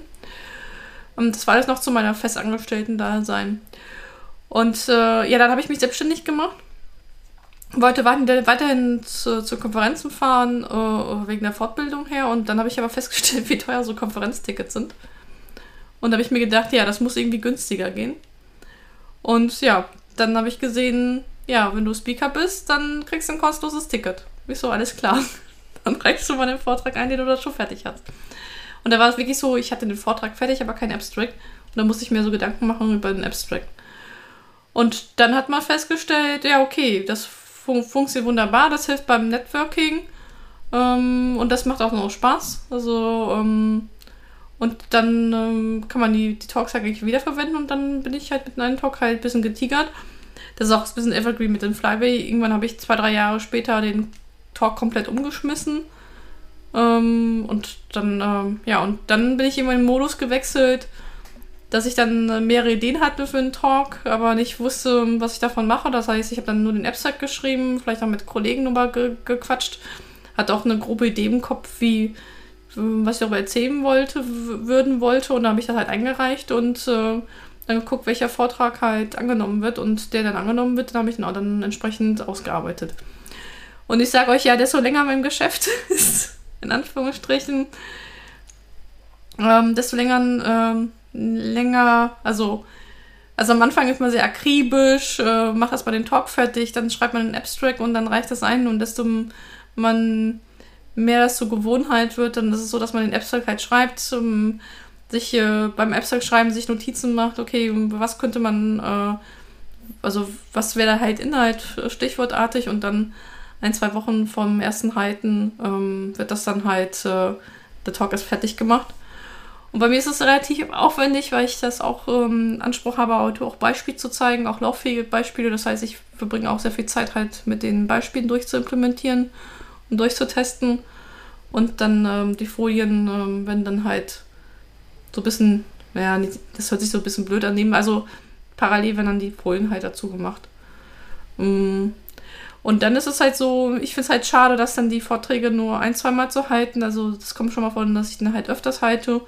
Und das war alles noch zu meiner festangestellten da sein. Und äh, ja, dann habe ich mich selbstständig gemacht. Wollte weiterhin zu, zu Konferenzen fahren, äh, wegen der Fortbildung her. Und dann habe ich aber festgestellt, wie teuer so Konferenztickets sind. Und da habe ich mir gedacht, ja, das muss irgendwie günstiger gehen. Und ja, dann habe ich gesehen, ja, wenn du Speaker bist, dann kriegst du ein kostenloses Ticket. Wieso, alles klar. Dann reichst du mal den Vortrag ein, den du da schon fertig hast. Und da war es wirklich so, ich hatte den Vortrag fertig, aber kein Abstract. Und da musste ich mir so Gedanken machen über den Abstract. Und dann hat man festgestellt, ja, okay, das fun funktioniert wunderbar, das hilft beim Networking. Ähm, und das macht auch noch Spaß. Also, ähm, und dann ähm, kann man die, die Talks eigentlich wiederverwenden und dann bin ich halt mit einem Talk halt ein bisschen getigert. Das ist auch ein bisschen Evergreen mit dem Flyway. Irgendwann habe ich zwei, drei Jahre später den Talk komplett umgeschmissen ähm, und dann, ähm, ja, und dann bin ich in meinen Modus gewechselt, dass ich dann mehrere Ideen hatte für einen Talk, aber nicht wusste, was ich davon mache. Das heißt, ich habe dann nur den Abstract geschrieben, vielleicht auch mit Kollegen nochmal ge gequatscht. Hatte auch eine grobe Idee im Kopf, wie, was ich darüber erzählen wollte, würden wollte. Und dann habe ich das halt eingereicht und äh, dann geguckt, welcher Vortrag halt angenommen wird. Und der dann angenommen wird, dann habe ich ihn auch dann entsprechend ausgearbeitet. Und ich sage euch ja, desto länger mein Geschäft ist, in Anführungsstrichen, ähm, desto länger, ähm, länger, also, also am Anfang ist man sehr akribisch, äh, macht erstmal den Talk fertig, dann schreibt man einen Abstract und dann reicht das ein und desto man mehr das zur Gewohnheit wird, dann ist es so, dass man den Abstract halt schreibt, um, sich äh, beim Abstract schreiben sich Notizen macht, okay, was könnte man, äh, also was wäre da halt Inhalt, stichwortartig und dann ein, zwei Wochen vom ersten Halten ähm, wird das dann halt, äh, der Talk ist fertig gemacht. Und bei mir ist es relativ aufwendig, weil ich das auch ähm, Anspruch habe, auch Beispiele zu zeigen, auch lauffähige Beispiele. Das heißt, ich verbringe auch sehr viel Zeit halt mit den Beispielen durchzuimplementieren und durchzutesten. Und dann ähm, die Folien ähm, werden dann halt so ein bisschen, naja, das hört sich so ein bisschen blöd an, also parallel werden dann die Folien halt dazu gemacht. Mm. Und dann ist es halt so, ich finde es halt schade, dass dann die Vorträge nur ein, zweimal zu halten. Also das kommt schon mal vor, dass ich den halt öfters halte.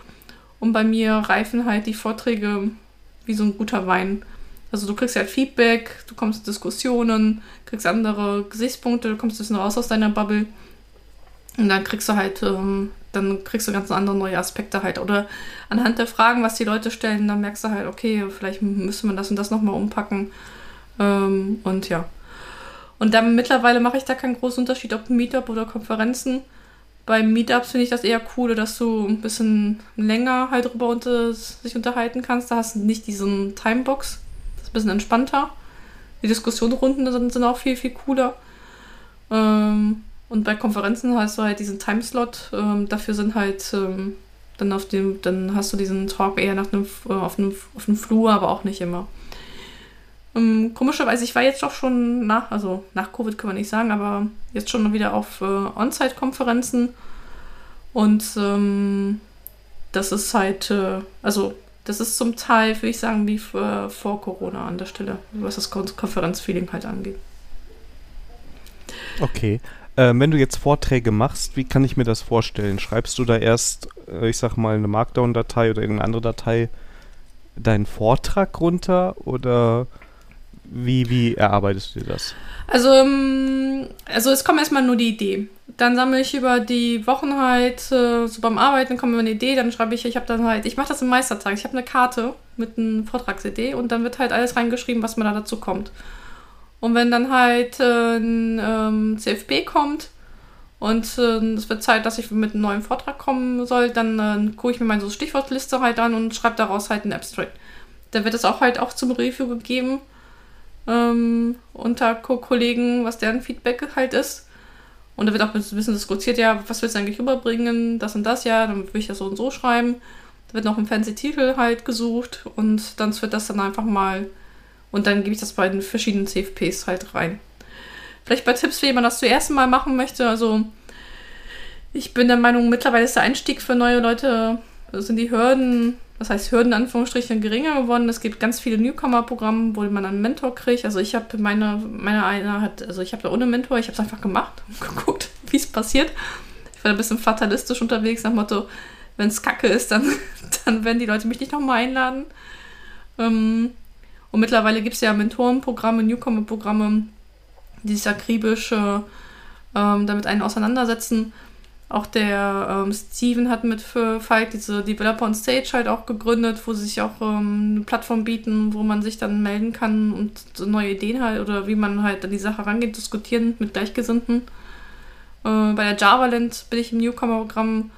Und bei mir reifen halt die Vorträge wie so ein guter Wein. Also du kriegst halt Feedback, du kommst Diskussionen, kriegst andere Gesichtspunkte, du kommst ein bisschen raus aus deiner Bubble. Und dann kriegst du halt, ähm, dann kriegst du ganz andere neue Aspekte halt. Oder anhand der Fragen, was die Leute stellen, dann merkst du halt, okay, vielleicht müsste man das und das nochmal umpacken. Ähm, und ja. Und dann mittlerweile mache ich da keinen großen Unterschied, ob Meetup oder Konferenzen. Bei Meetups finde ich das eher cool, dass du ein bisschen länger halt drüber unter, sich unterhalten kannst. Da hast du nicht diesen Timebox. Das ist ein bisschen entspannter. Die Diskussionsrunden sind, sind auch viel, viel cooler. Ähm, Und bei Konferenzen hast du halt diesen Timeslot. Ähm, dafür sind halt ähm, dann auf dem, dann hast du diesen Talk eher nach einem, äh, auf, einem, auf einem Flur, aber auch nicht immer. Ähm, komischerweise, ich war jetzt doch schon nach, also nach Covid kann man nicht sagen, aber jetzt schon wieder auf äh, On-Site-Konferenzen. Und ähm, das ist halt, äh, also das ist zum Teil, würde ich sagen, wie für, vor Corona an der Stelle, was das Kon Konferenzfeeling halt angeht. Okay. Ähm, wenn du jetzt Vorträge machst, wie kann ich mir das vorstellen? Schreibst du da erst, äh, ich sag mal, eine Markdown-Datei oder irgendeine andere Datei deinen Vortrag runter oder wie, wie erarbeitest du dir das? Also, ähm, also es kommt erstmal nur die Idee. Dann sammle ich über die Wochen halt, äh, so beim Arbeiten kommt mir eine Idee, dann schreibe ich, ich habe dann halt, ich mache das im Meistertag, ich habe eine Karte mit einer Vortragsidee und dann wird halt alles reingeschrieben, was mir da dazu kommt. Und wenn dann halt äh, ein ähm, CFP kommt und äh, es wird Zeit, dass ich mit einem neuen Vortrag kommen soll, dann äh, gucke ich mir meine so Stichwortliste halt an und schreibe daraus halt einen Abstract. Dann wird es auch halt auch zum Review gegeben ähm, unter Kollegen, was deren Feedback halt ist. Und da wird auch ein bisschen diskutiert, ja, was willst du eigentlich rüberbringen, das und das, ja, dann will ich das so und so schreiben. Da wird noch ein fancy Titel halt gesucht und dann wird das dann einfach mal und dann gebe ich das bei den verschiedenen CFPs halt rein. Vielleicht bei Tipps, wie man das zuerst mal machen möchte. Also ich bin der Meinung, mittlerweile ist der Einstieg für neue Leute, sind die Hürden das heißt Hürden in Anführungsstrichen geringer geworden. Es gibt ganz viele Newcomer-Programme, wo man einen Mentor kriegt. Also ich habe meine, meine eine hat, also ich habe da ohne Mentor, ich habe es einfach gemacht und geguckt, wie es passiert. Ich war ein bisschen fatalistisch unterwegs, nach dem Motto, wenn es kacke ist, dann, dann werden die Leute mich nicht nochmal einladen. Ähm, und mittlerweile gibt es ja Mentorenprogramme, Newcomer-Programme, die sich akribisch äh, ähm, damit einen auseinandersetzen. Auch der ähm, Steven hat mit Falk diese Developer on Stage halt auch gegründet, wo sie sich auch ähm, eine Plattform bieten, wo man sich dann melden kann und so neue Ideen halt oder wie man halt an die Sache rangeht, diskutieren mit Gleichgesinnten. Äh, bei der JavaLand bin ich im Newcomer-Programm,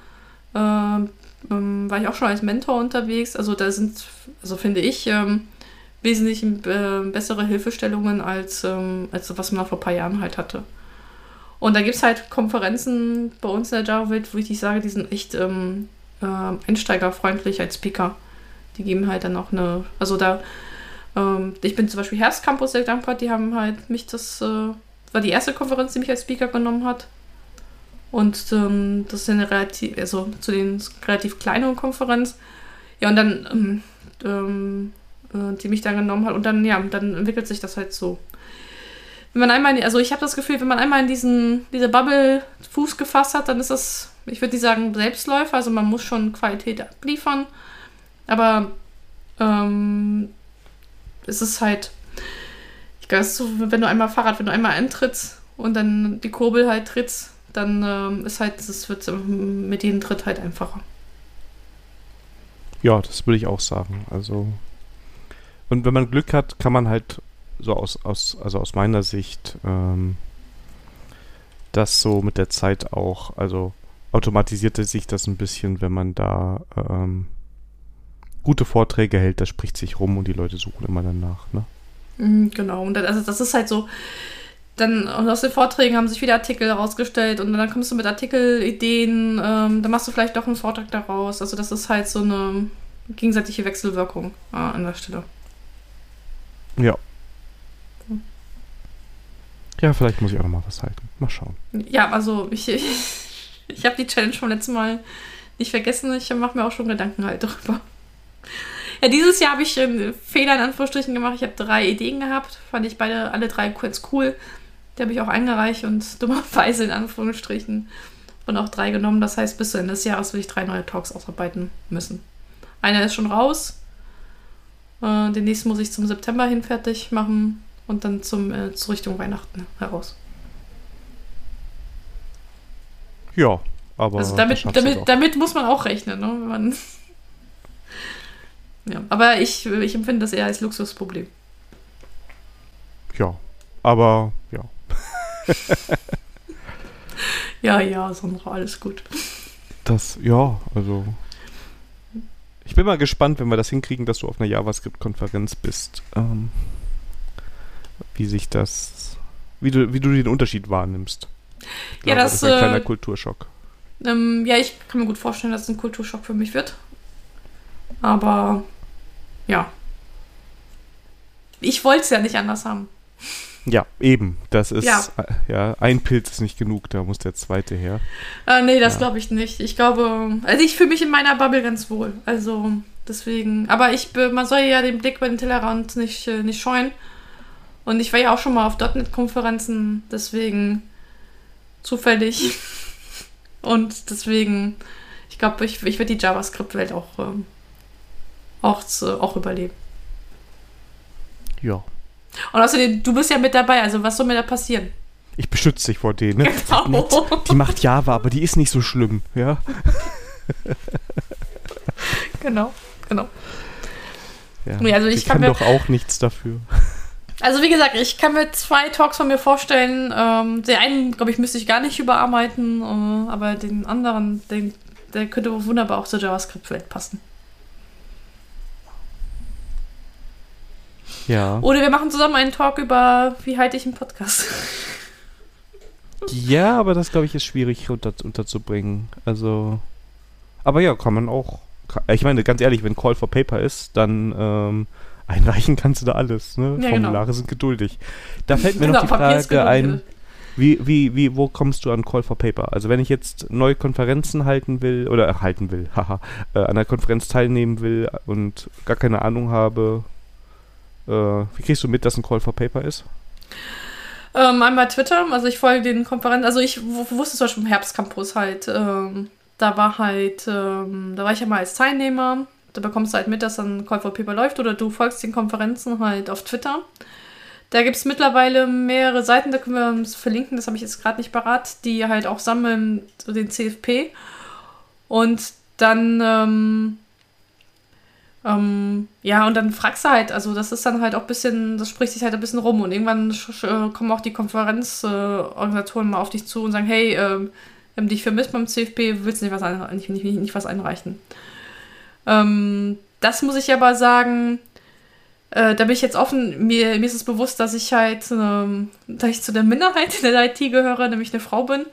äh, ähm, war ich auch schon als Mentor unterwegs. Also da sind, also finde ich, ähm, wesentlich äh, bessere Hilfestellungen als, ähm, als was man vor ein paar Jahren halt hatte. Und da gibt es halt Konferenzen bei uns in der Java-Welt, wo ich sage, die sind echt ähm, äh, einsteigerfreundlich als Speaker. Die geben halt dann auch eine, also da, ähm, ich bin zum Beispiel Herbst Campus sehr dankbar, die haben halt mich das, äh, war die erste Konferenz, die mich als Speaker genommen hat. Und ähm, das ist eine relativ, also zu den relativ kleinen Konferenz. Ja, und dann, ähm, ähm, äh, die mich dann genommen hat. Und dann, ja, dann entwickelt sich das halt so wenn man einmal, in, also ich habe das Gefühl, wenn man einmal in diesen, diese Bubble Fuß gefasst hat, dann ist das, ich würde nicht sagen Selbstläufer, also man muss schon Qualität abliefern, aber ähm, es ist halt, ich glaube, so, wenn du einmal Fahrrad, wenn du einmal eintrittst und dann die Kurbel halt trittst, dann ähm, ist halt, es wird mit jedem Tritt halt einfacher. Ja, das würde ich auch sagen. Also und wenn man Glück hat, kann man halt so aus, aus, also aus meiner Sicht, ähm, das so mit der Zeit auch, also automatisierte sich das ein bisschen, wenn man da ähm, gute Vorträge hält, das spricht sich rum und die Leute suchen immer danach, ne? Mhm, genau, und das, also das ist halt so, dann aus den Vorträgen haben sich wieder Artikel herausgestellt und dann kommst du mit Artikelideen, ähm, dann machst du vielleicht doch einen Vortrag daraus. Also das ist halt so eine gegenseitige Wechselwirkung äh, an der Stelle. Ja, ja, vielleicht muss ich auch noch mal was halten. Mal schauen. Ja, also ich, ich, ich habe die Challenge vom letzten Mal nicht vergessen. Ich mache mir auch schon Gedanken halt darüber. Ja, dieses Jahr habe ich einen Fehler in Anführungsstrichen gemacht. Ich habe drei Ideen gehabt. Fand ich beide, alle drei kurz cool. Die habe ich auch eingereicht und dummerweise in Anführungsstrichen von auch drei genommen. Das heißt, bis zu Ende des Jahres will ich drei neue Talks ausarbeiten müssen. Einer ist schon raus. Äh, den nächsten muss ich zum September hin fertig machen und dann zum, äh, zur Richtung Weihnachten heraus. Ja, aber. Also damit, damit, damit muss man auch rechnen, ne? Wenn man ja, aber ich, ich empfinde das eher als Luxusproblem. Ja, aber ja. ja, ja, Sandra, alles gut. Das, ja, also. Ich bin mal gespannt, wenn wir das hinkriegen, dass du auf einer JavaScript-Konferenz bist. Ähm, wie sich das, wie du, wie du den Unterschied wahrnimmst. Ich Ja, glaube, das, ist ein kleiner äh, Kulturschock. Ähm, ja, ich kann mir gut vorstellen, dass es ein Kulturschock für mich wird. Aber ja. Ich wollte es ja nicht anders haben. Ja, eben. Das ist, Ja. äh, ja, ein Pilz ist nicht genug, da muss der zweite her. Äh, nee, das Ja. glaube ich nicht. Ich glaube, also ich fühle mich in meiner Bubble ganz wohl. Also deswegen. Aber ich, man soll ja den Blick über den Tellerrand nicht, äh, nicht scheuen. Und ich war ja auch schon mal auf .NET-Konferenzen, deswegen zufällig. Und deswegen, ich glaube, ich, ich werde die JavaScript-Welt auch, ähm, auch, auch überleben. Ja. Und außerdem, du bist ja mit dabei, also was soll mir da passieren? Ich beschütze dich vor denen, ne? Genau. Die macht Java, aber die ist nicht so schlimm, ja? genau, genau. ja. Nee, also ich kann kann mir- doch auch nichts dafür. Also wie gesagt, ich kann mir zwei Talks von mir vorstellen. Ähm, den einen, glaube ich, müsste ich gar nicht überarbeiten, äh, aber den anderen, den, der könnte wunderbar auch zur JavaScript-Welt passen. Ja. Oder wir machen zusammen einen Talk über, wie halte ich einen Podcast. Ja, aber das, glaube ich, ist schwierig unter, unterzubringen. Also. Aber ja, kann man auch. Ich meine, ganz ehrlich, wenn Call for Paper ist, dann ähm, einreichen kannst du da alles. Ne? Ja, genau. Formulare sind geduldig. Da fällt mir noch die Frage ein. Wie, wie, wie, wo kommst du an Call for Paper? Also wenn ich jetzt neue Konferenzen halten will, oder äh, halten will, haha, äh, an einer Konferenz teilnehmen will und gar keine Ahnung habe, äh, wie kriegst du mit, dass ein Call for Paper ist? Ähm, einmal Twitter, also ich folge den Konferenzen, also ich wusste zum Beispiel im Herbstcampus halt, ähm, da war halt, ähm, da war ich ja mal als Teilnehmer, da bekommst du halt mit, dass dann Call for Paper läuft oder du folgst den Konferenzen halt auf Twitter. Da gibt es mittlerweile mehrere Seiten, da können wir uns verlinken, das habe ich jetzt gerade nicht parat, die halt auch sammeln so den CFP. Und dann, ähm, ja, und dann fragst du halt, also das ist dann halt auch ein bisschen, das spricht sich halt ein bisschen rum und irgendwann äh, kommen auch die Konferenzorganisatoren äh, mal auf dich zu und sagen, hey, ähm, wir haben dich vermisst beim CFP, willst du nicht was, ein, nicht, nicht, nicht was einreichen? Ähm, das muss ich aber sagen, äh, da bin ich jetzt offen, mir, mir ist es bewusst, dass ich halt, ähm, da ich zu der Minderheit in der IT gehöre, nämlich eine Frau bin,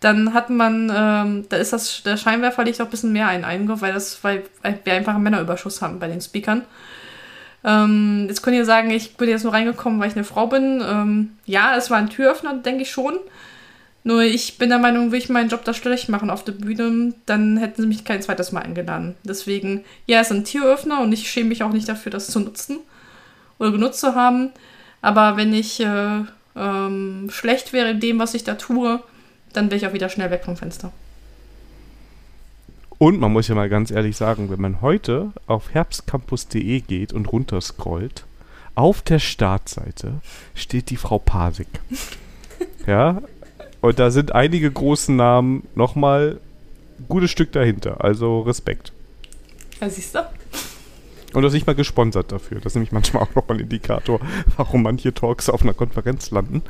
dann hat man, ähm, da ist das, der Scheinwerfer liegt auch ein bisschen mehr ein Einkauf, weil das, weil wir einfach einen Männerüberschuss haben bei den Speakern. Ähm, jetzt könnt ihr sagen, ich bin jetzt nur reingekommen, weil ich eine Frau bin. Ähm, ja, es war ein Türöffner, denke ich schon. Nur ich bin der Meinung, will ich meinen Job da schlecht machen auf der Bühne, dann hätten sie mich kein zweites Mal eingeladen. Deswegen, ja, es ist ein Türöffner und ich schäme mich auch nicht dafür, das zu nutzen oder genutzt zu haben. Aber wenn ich äh, ähm, schlecht wäre in dem, was ich da tue, dann wäre ich auch wieder schnell weg vom Fenster. Und man muss ja mal ganz ehrlich sagen, wenn man heute auf herbstcampus.de geht und runterscrollt, auf der Startseite steht die Frau Pasik. ja, und da sind einige großen Namen nochmal ein gutes Stück dahinter. Also Respekt. Ja, siehst du? Und das ist nicht mal gesponsert dafür. Das ist nämlich manchmal auch nochmal ein Indikator, warum manche Talks auf einer Konferenz landen.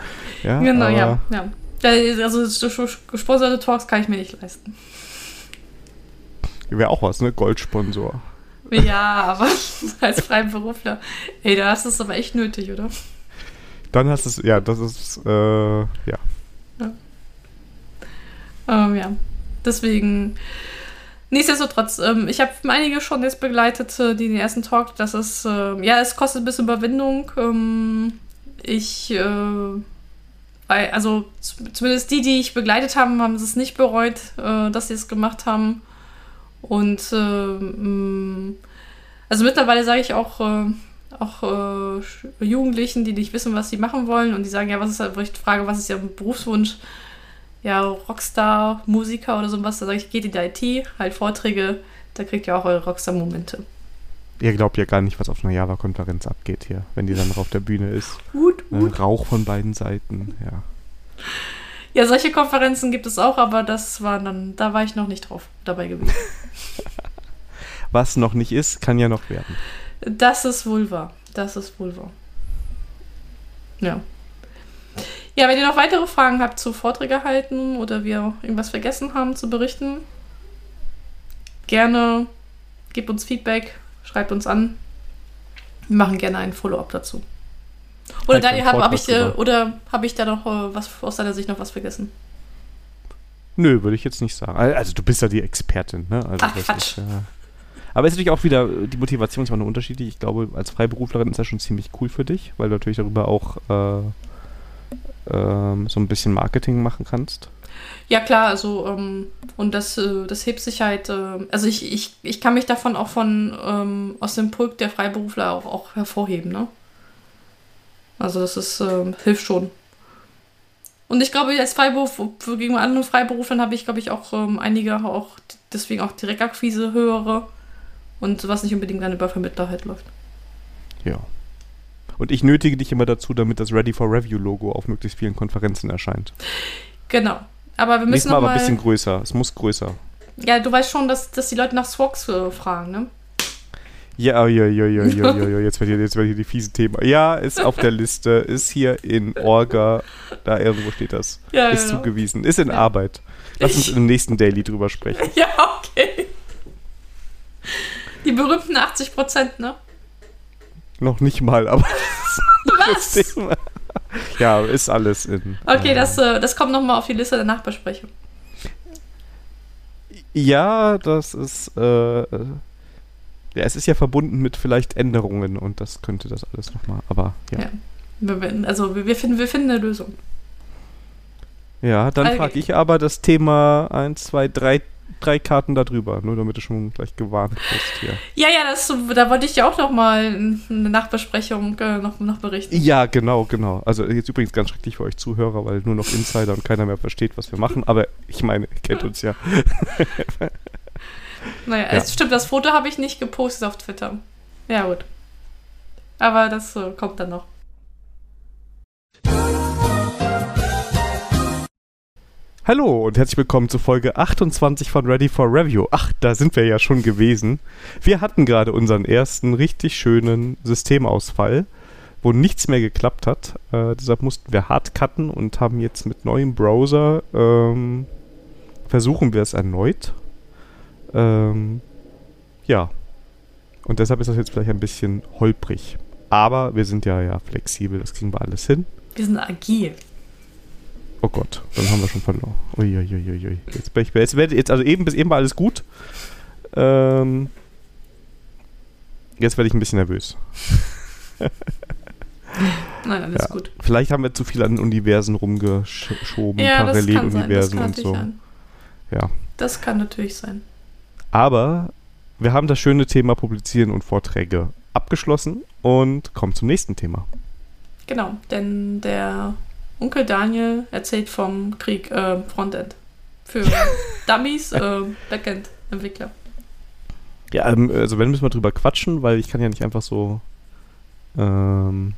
Ja, Genau, ja, ja. Ja, Also so- so gesponserte Talks kann ich mir nicht leisten. Wäre auch was, ne? Goldsponsor. Ja, aber als Freiberufler, ey, da hast du es aber echt nötig, oder? Dann hast du es, ja, das ist, äh, ja. Ähm, ja, deswegen. Nichtsdestotrotz, ähm, ich habe einige schon jetzt begleitet, äh, die den ersten Talk, das ist, ähm, ja, es kostet ein bisschen Überwindung. Ähm, ich, äh, also zumindest die, die ich begleitet haben, haben es nicht bereut, äh, dass sie es gemacht haben. Und ähm, also mittlerweile sage ich auch, äh, auch äh, Jugendlichen, die nicht wissen, was sie machen wollen und die sagen, ja, was ist, wo ich frage, was ist ihr Berufswunsch? Ja, Rockstar, Musiker oder sowas, da sage ich, geht in die IT, halt Vorträge, da kriegt ihr auch eure Rockstar-Momente. Ihr glaubt ja gar nicht, was auf einer Java-Konferenz abgeht hier, wenn die dann noch auf der Bühne ist. Gut, Ne? Rauch von beiden Seiten, ja. Ja, solche Konferenzen gibt es auch, aber das war dann, da war ich noch nicht drauf dabei gewesen. Was noch nicht ist, kann ja noch werden. Das ist wohl wahr. Das ist wohl wahr. Ja. Ja, wenn ihr noch weitere Fragen habt zu Vorträge halten oder wir irgendwas vergessen haben zu berichten, gerne gebt uns Feedback, schreibt uns an. Wir machen gerne einen Follow-up dazu. Oder Halt Daniel, habe hab ich, äh, oder hab ich da noch äh, was aus deiner Sicht noch was vergessen? Nö, würde ich jetzt nicht sagen. Also du bist ja die Expertin, ne? Also, Ach, Quatsch. Ist, ja. Aber es ist natürlich auch wieder, die Motivation ist auch eine unterschiedlich. Ich glaube, als Freiberuflerin ist das schon ziemlich cool für dich, weil du natürlich darüber auch äh, ähm, so ein bisschen Marketing machen kannst. Ja, klar, also, ähm, und das, äh, das hebt sich halt, äh, also ich, ich, ich kann mich davon auch von, ähm, aus dem Pulk der Freiberufler auch, auch hervorheben, ne? Also das ist, ähm, hilft schon. Und ich glaube, als Freiberuf, gegenüber anderen Freiberuflern habe ich, glaube ich, auch ähm, einige auch, deswegen auch Direktakquise höhere und was nicht unbedingt dann über Vermittler halt läuft. Ja. Und ich nötige dich immer dazu, damit das Ready for Review Logo auf möglichst vielen Konferenzen erscheint. Genau. Aber wir müssen Nächstes Mal aber ein bisschen größer. Es muss größer. Ja, du weißt schon, dass, dass die Leute nach Swogs äh, fragen, ne? Ja, ja, ja, ja, ja, ja, ja, jetzt wird hier, jetzt wird hier die fiese Thema. Ja, ist auf der Liste, ist hier in Orga, da irgendwo steht das. Ja, ist genau. zugewiesen, ist in Arbeit. Lass uns im nächsten Daily drüber sprechen. Ja, okay. Die berühmten 80 Prozent, ne? Noch nicht mal, aber das Was? Ja, ist alles in. Okay, äh, das, das kommt nochmal auf die Liste der Nachbesprechung. Ja, das ist. Äh, ja, es ist ja verbunden mit vielleicht Änderungen und das könnte das alles nochmal. Aber ja. Ja. Also wir, wir, finden, wir finden eine Lösung. Ja, dann Okay. frage ich aber das Thema 1, 2, 3, drei Karten darüber, nur damit du schon gleich gewarnt bist hier. Ja, ja, das, da wollte ich ja auch nochmal eine Nachbesprechung äh, noch, noch berichten. Ja, genau, genau. Also jetzt übrigens ganz schrecklich für euch Zuhörer, weil nur noch Insider und keiner mehr versteht, was wir machen. Aber ich meine, ihr kennt uns ja. Naja, Ja. es stimmt, das Foto habe ich nicht gepostet auf Twitter. Ja, gut. Aber das äh, kommt dann noch. Hallo und herzlich willkommen zu Folge 28 von Ready for Review. Ach, da sind wir ja schon gewesen. Wir hatten gerade unseren ersten richtig schönen Systemausfall, wo nichts mehr geklappt hat. Äh, deshalb mussten wir hart cutten und haben jetzt mit neuem Browser ähm, versuchen wir es erneut. Ähm, ja. Und deshalb ist das jetzt vielleicht ein bisschen holprig. Aber wir sind ja, ja flexibel, das kriegen wir alles hin. Wir sind agil. Oh Gott, dann haben wir schon verloren. Uiuiuiui. Jetzt, bin ich, jetzt, jetzt also eben bis eben war alles gut. Ähm, jetzt werde ich ein bisschen nervös. Nein, alles Ja. gut. Vielleicht haben wir zu viel an Universen rumgeschoben, Ja, Paralleluniversen und so. sein. Ja. Das kann natürlich sein. Aber wir haben das schöne Thema Publizieren und Vorträge abgeschlossen und kommen zum nächsten Thema. Genau, denn der Onkel Daniel erzählt vom Krieg äh, Frontend. Für Dummies, äh, Backend-Entwickler. Ja, ähm, also wenn müssen wir drüber quatschen, weil ich kann ja nicht einfach so ähm,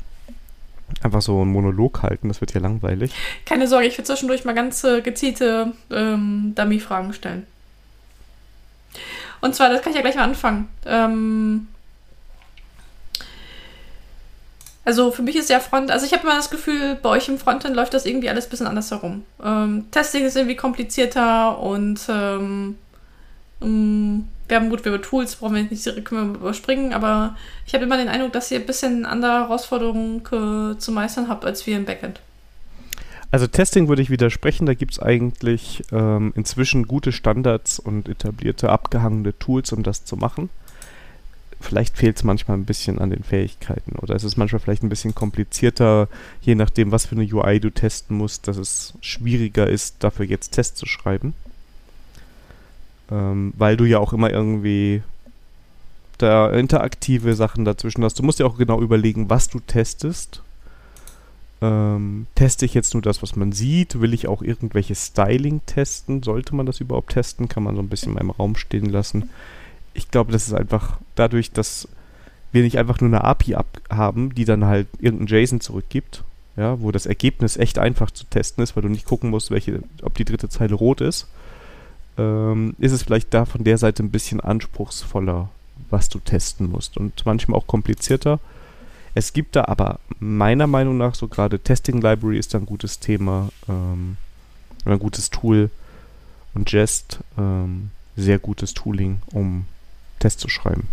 einfach so einen Monolog halten, das wird ja langweilig. Keine Sorge, ich will zwischendurch mal ganz äh, gezielte ähm, Dummy-Fragen stellen. Und zwar, das kann ich ja gleich mal anfangen. Ähm, also für mich ist ja Front, also ich habe immer das Gefühl, bei euch im Frontend läuft das irgendwie alles ein bisschen anders herum. Ähm, Testing ist irgendwie komplizierter und ähm, ähm, wir haben gut, wir über Tools brauchen wir nicht direkt können wir überspringen, aber ich habe immer den Eindruck, dass ihr ein bisschen andere Herausforderungen äh, zu meistern habt als wir im Backend. Also Testing würde ich widersprechen, da gibt es eigentlich ähm, inzwischen gute Standards und etablierte, abgehangene Tools, um das zu machen. Vielleicht fehlt es manchmal ein bisschen an den Fähigkeiten oder es ist manchmal vielleicht ein bisschen komplizierter, je nachdem, was für eine UI du testen musst, dass es schwieriger ist, dafür jetzt Tests zu schreiben. Ähm, weil du ja auch immer irgendwie da interaktive Sachen dazwischen hast. Du musst ja auch genau überlegen, was du testest ähm, teste ich jetzt nur das, was man sieht? Will ich auch irgendwelche Styling testen? Sollte man das überhaupt testen? Kann man so ein bisschen mal im Raum stehen lassen? Ich glaube, das ist einfach dadurch, dass wir nicht einfach nur eine API ab haben, die dann halt irgendein JSON zurückgibt, ja, wo das Ergebnis echt einfach zu testen ist, weil du nicht gucken musst, welche, ob die dritte Zeile rot ist, ähm, ist es vielleicht da von der Seite ein bisschen anspruchsvoller, was du testen musst und manchmal auch komplizierter. Es gibt da aber meiner Meinung nach so gerade Testing Library ist ein gutes Thema ähm, ein gutes Tool und Jest ähm, sehr gutes Tooling, um Tests zu schreiben.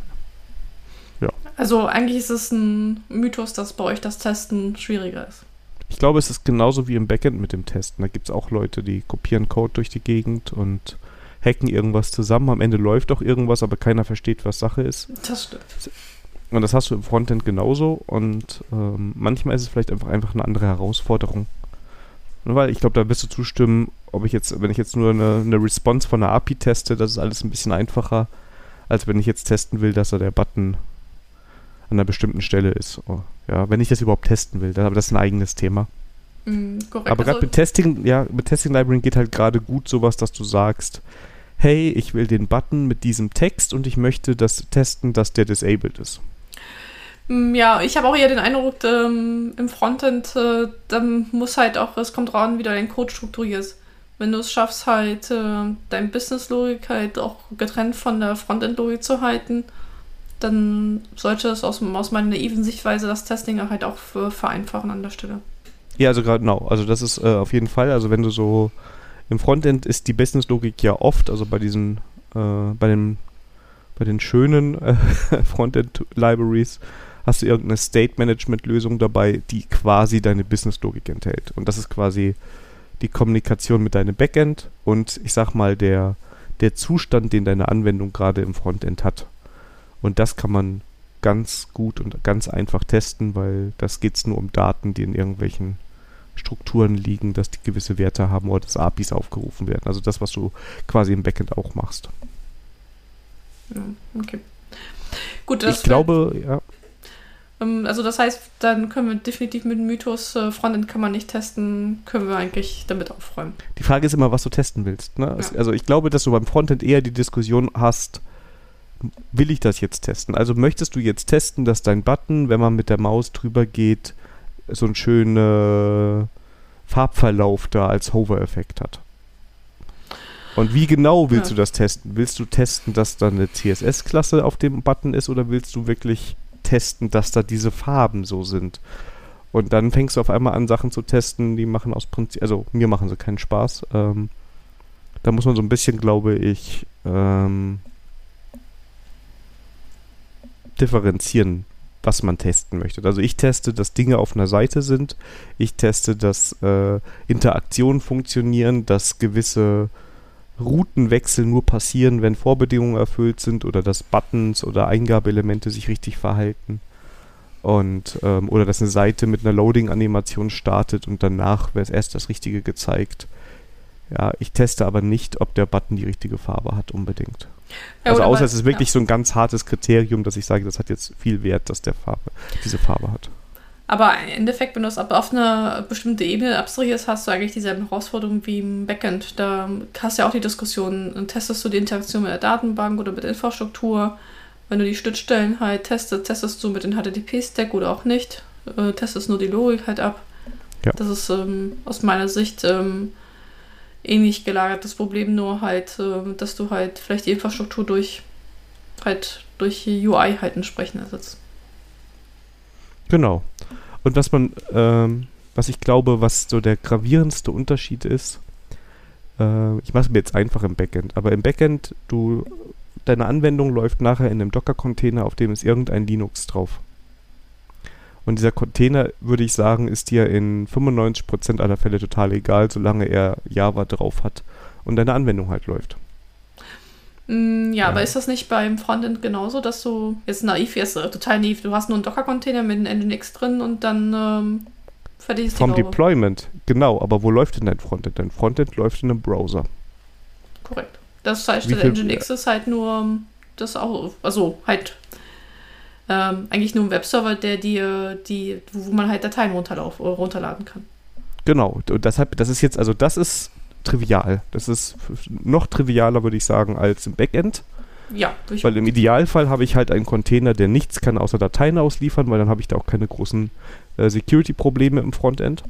Also eigentlich ist es ein Mythos, dass bei euch das Testen schwieriger ist. Ich glaube, es ist genauso wie im Backend mit dem Testen. Da gibt es auch Leute, die kopieren Code durch die Gegend und hacken irgendwas zusammen. Am Ende läuft auch irgendwas, aber keiner versteht, was Sache ist. Das stimmt. Und das hast du im Frontend genauso. Und ähm, manchmal ist es vielleicht einfach, einfach eine andere Herausforderung. Weil ich glaube, da wirst du zustimmen, ob ich jetzt, wenn ich jetzt nur eine, eine Response von einer API teste, das ist alles ein bisschen einfacher, als wenn ich jetzt testen will, dass da der Button an einer bestimmten Stelle ist. Oh, ja, wenn ich das überhaupt testen will, aber das ist ein eigenes Thema. Mm, korrekt. Aber gerade Also, mit Testing, ja, mit Testing Library geht halt gerade gut sowas, dass du sagst, hey, ich will den Button mit diesem Text und ich möchte das testen, dass der disabled ist. mm, ja, ich habe auch eher den Eindruck, ähm, im Frontend, äh, dann muss halt auch, es kommt dran, wie du deinen Code strukturierst. Wenn du es schaffst, halt äh, dein Business-Logik halt auch getrennt von der Frontend-Logik zu halten, dann sollte es aus, aus meiner naiven Sichtweise das Testing halt auch vereinfachen an der Stelle. Ja, also gerade genau. Also das ist äh, auf jeden Fall, also wenn du so im Frontend ist die Business-Logik ja oft, also bei diesen, äh, bei den, bei den schönen äh, Frontend-Libraries hast du irgendeine State-Management-Lösung dabei, die quasi deine Business-Logik enthält. Und das ist quasi die Kommunikation mit deinem Backend und ich sag mal der, der Zustand, den deine Anwendung gerade im Frontend hat. Und das kann man ganz gut und ganz einfach testen, weil das geht es nur um Daten, die in irgendwelchen Strukturen liegen, dass die gewisse Werte haben oder dass APIs aufgerufen werden. Also das, was du quasi im Backend auch machst. Okay. Gut, ich glaube, ja. Ähm, Also das heißt, dann können wir definitiv mit dem Mythos äh, Frontend kann man nicht testen, können wir eigentlich damit aufräumen. Die Frage ist immer, was du testen willst. Ne? Ja. Also ich glaube, dass du beim Frontend eher die Diskussion hast, will ich das jetzt testen? Also möchtest du jetzt testen, dass dein Button, wenn man mit der Maus drüber geht, so einen schönen Farbverlauf da als Hover-Effekt hat? Und wie genau willst Ja. du das testen? Willst du testen, dass da eine CSS-Klasse auf dem Button ist oder willst du wirklich testen, dass da diese Farben so sind? Und dann fängst du auf einmal an, Sachen zu testen, die machen aus Prinzip, also mir machen sie keinen Spaß. Ähm, da muss man so ein bisschen, glaube ich, ähm, differenzieren, was man testen möchte. Also ich teste, dass Dinge auf einer Seite sind. Ich teste, dass äh, Interaktionen funktionieren, dass gewisse Routenwechsel nur passieren, wenn Vorbedingungen erfüllt sind oder dass Buttons oder Eingabeelemente sich richtig verhalten. Und, ähm, oder dass eine Seite mit einer Loading-Animation startet und danach wird erst das Richtige gezeigt. Ja, ich teste aber nicht, ob der Button die richtige Farbe hat unbedingt. Ja, also außer es ist wirklich ja. so ein ganz hartes Kriterium, dass ich sage, das hat jetzt viel Wert, dass der Farbe, diese Farbe hat. Aber im Endeffekt, wenn du es auf eine bestimmte Ebene abstrahierst, hast du eigentlich dieselben Herausforderungen wie im Backend. Da hast du ja auch die Diskussion, äh, testest du die Interaktion mit der Datenbank oder mit der Infrastruktur? Wenn du die Schnittstellen halt testest, testest du mit dem HTTP-Stack oder auch nicht. Äh, testest nur die Logik halt ab. Ja. Das ist ähm, aus meiner Sicht ähm, ähnlich gelagertes Problem, nur halt, ähm, dass du halt vielleicht die Infrastruktur durch halt durch UI halt entsprechend ersetzt. Genau. Und was man, ähm, was ich glaube, was so der gravierendste Unterschied ist, äh, ich mache es mir jetzt einfach im Backend, aber im Backend, du, deine Anwendung läuft nachher in einem Docker-Container, auf dem ist irgendein Linux drauf. Und dieser Container, würde ich sagen, ist dir in 95% aller Fälle total egal, solange er Java drauf hat und deine Anwendung halt läuft. Mm, Ja, Ja. aber ist das nicht beim Frontend genauso, dass du jetzt naiv jetzt äh, total naiv, du hast nur einen Docker-Container mit einem Nginx drin und dann ähm, fertig ist die Vom. Deployment, genau, aber wo läuft denn dein Frontend? Dein Frontend läuft in einem Browser. Korrekt. Das heißt, Wie der Nginx ist halt nur ähm, das auch, also halt ähm, eigentlich nur ein Webserver, der dir die, wo man halt Dateien runterlauf, runterladen kann. Genau, und deshalb, das ist jetzt, also das ist trivial. Das ist noch trivialer, würde ich sagen, als im Backend. Ja, durch, Weil im Idealfall habe ich halt einen Container, der nichts kann außer Dateien ausliefern, weil dann habe ich da auch keine großen äh, Security-Probleme im Frontend.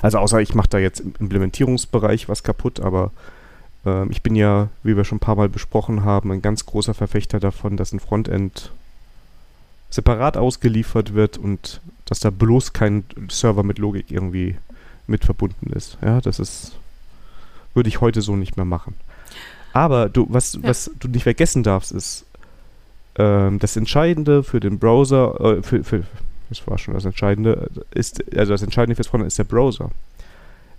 Also außer ich mache da jetzt im Implementierungsbereich was kaputt, aber ähm, ich bin ja, wie wir schon ein paar Mal besprochen haben, ein ganz großer Verfechter davon, dass ein Frontend separat ausgeliefert wird und dass da bloß kein Server mit Logik irgendwie mit verbunden ist. Ja, das ist, würde ich heute so nicht mehr machen. Aber du, was, Ja. was du nicht vergessen darfst, ist, ähm, das Entscheidende für den Browser, äh, für, für, das war schon das Entscheidende, ist, also das Entscheidende fürs Frontend ist der Browser.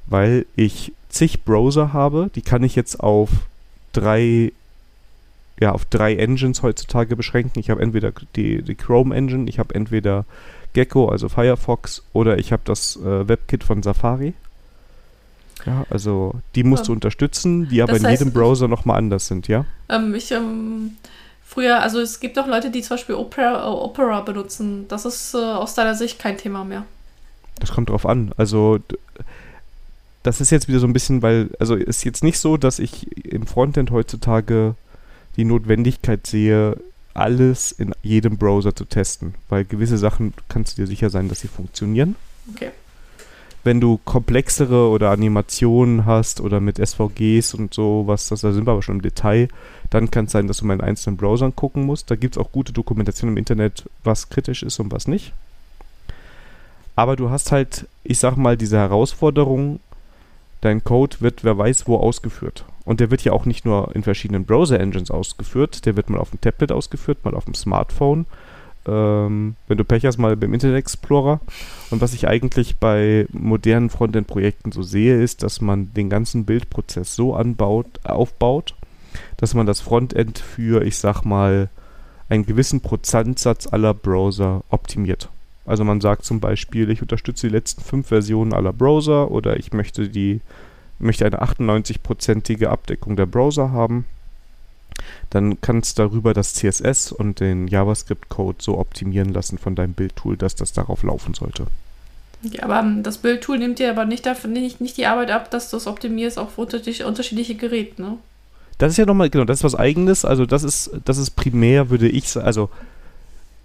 Weil ich zig Browser habe, die kann ich jetzt auf drei, ja, auf drei Engines heutzutage beschränken. Ich habe entweder die, die Chrome Engine, ich habe entweder Gecko, also Firefox, oder ich habe das äh, WebKit von Safari. Ja, also die musst ja. du unterstützen, die aber in jedem Browser nochmal anders sind, ja? Ähm, ich, ähm, früher, also es gibt auch Leute, die zum Beispiel Opera, äh, Opera benutzen. Das ist äh, aus deiner Sicht kein Thema mehr. Das kommt drauf an. Also das ist jetzt wieder so ein bisschen, weil, also ist jetzt nicht so, dass ich im Frontend heutzutage die Notwendigkeit sehe, alles in jedem Browser zu testen, weil gewisse Sachen kannst du dir sicher sein, dass sie funktionieren. Okay. Wenn du komplexere oder Animationen hast oder mit SVGs und so, was da sind wir aber schon im Detail, dann kann es sein, dass du mal in einzelnen Browsern gucken musst. Da gibt es auch gute Dokumentation im Internet, was kritisch ist und was nicht. Aber du hast halt, ich sag mal, diese Herausforderung, dein Code wird wer weiß wo ausgeführt. Und der wird ja auch nicht nur in verschiedenen Browser-Engines ausgeführt, der wird mal auf dem Tablet ausgeführt, mal auf dem Smartphone. Ähm, wenn du Pech hast, mal beim Internet Explorer. Und was ich eigentlich bei modernen Frontend-Projekten so sehe, ist, dass man den ganzen Bildprozess so anbaut, aufbaut, dass man das Frontend für, ich sag mal, einen gewissen Prozentsatz aller Browser optimiert. Also man sagt zum Beispiel, ich unterstütze die letzten fünf Versionen aller Browser oder ich möchte die möchte eine 98-prozentige Abdeckung der Browser haben. Dann kannst du darüber das CSS und den JavaScript-Code so optimieren lassen von deinem Bildtool, dass das darauf laufen sollte. Ja, aber ähm, das Bildtool nimmt dir aber nicht, dafür, nicht, nicht die Arbeit ab, dass du es optimierst auf unterschiedliche, unterschiedliche Geräte, ne? Das ist ja nochmal, genau, das ist was eigenes. Also das ist, das ist primär, würde ich sagen, also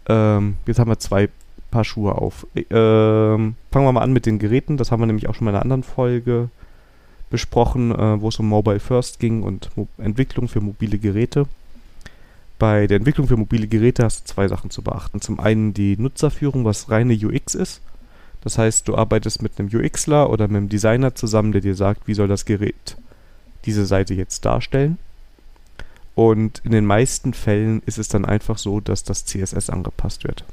ähm, jetzt haben wir zwei Paar Schuhe auf. Ähm, fangen wir mal an mit den Geräten. Das haben wir nämlich auch schon mal in einer anderen Folge besprochen, äh, wo es um Mobile First ging und Mo Entwicklung für mobile Geräte. Bei der Entwicklung für mobile Geräte hast du zwei Sachen zu beachten. Zum einen die Nutzerführung, was reine UX ist. Das heißt, du arbeitest mit einem UXler oder mit einem Designer zusammen, der dir sagt, wie soll das Gerät diese Seite jetzt darstellen. Und in den meisten Fällen ist es dann einfach so, dass das CSS angepasst wird.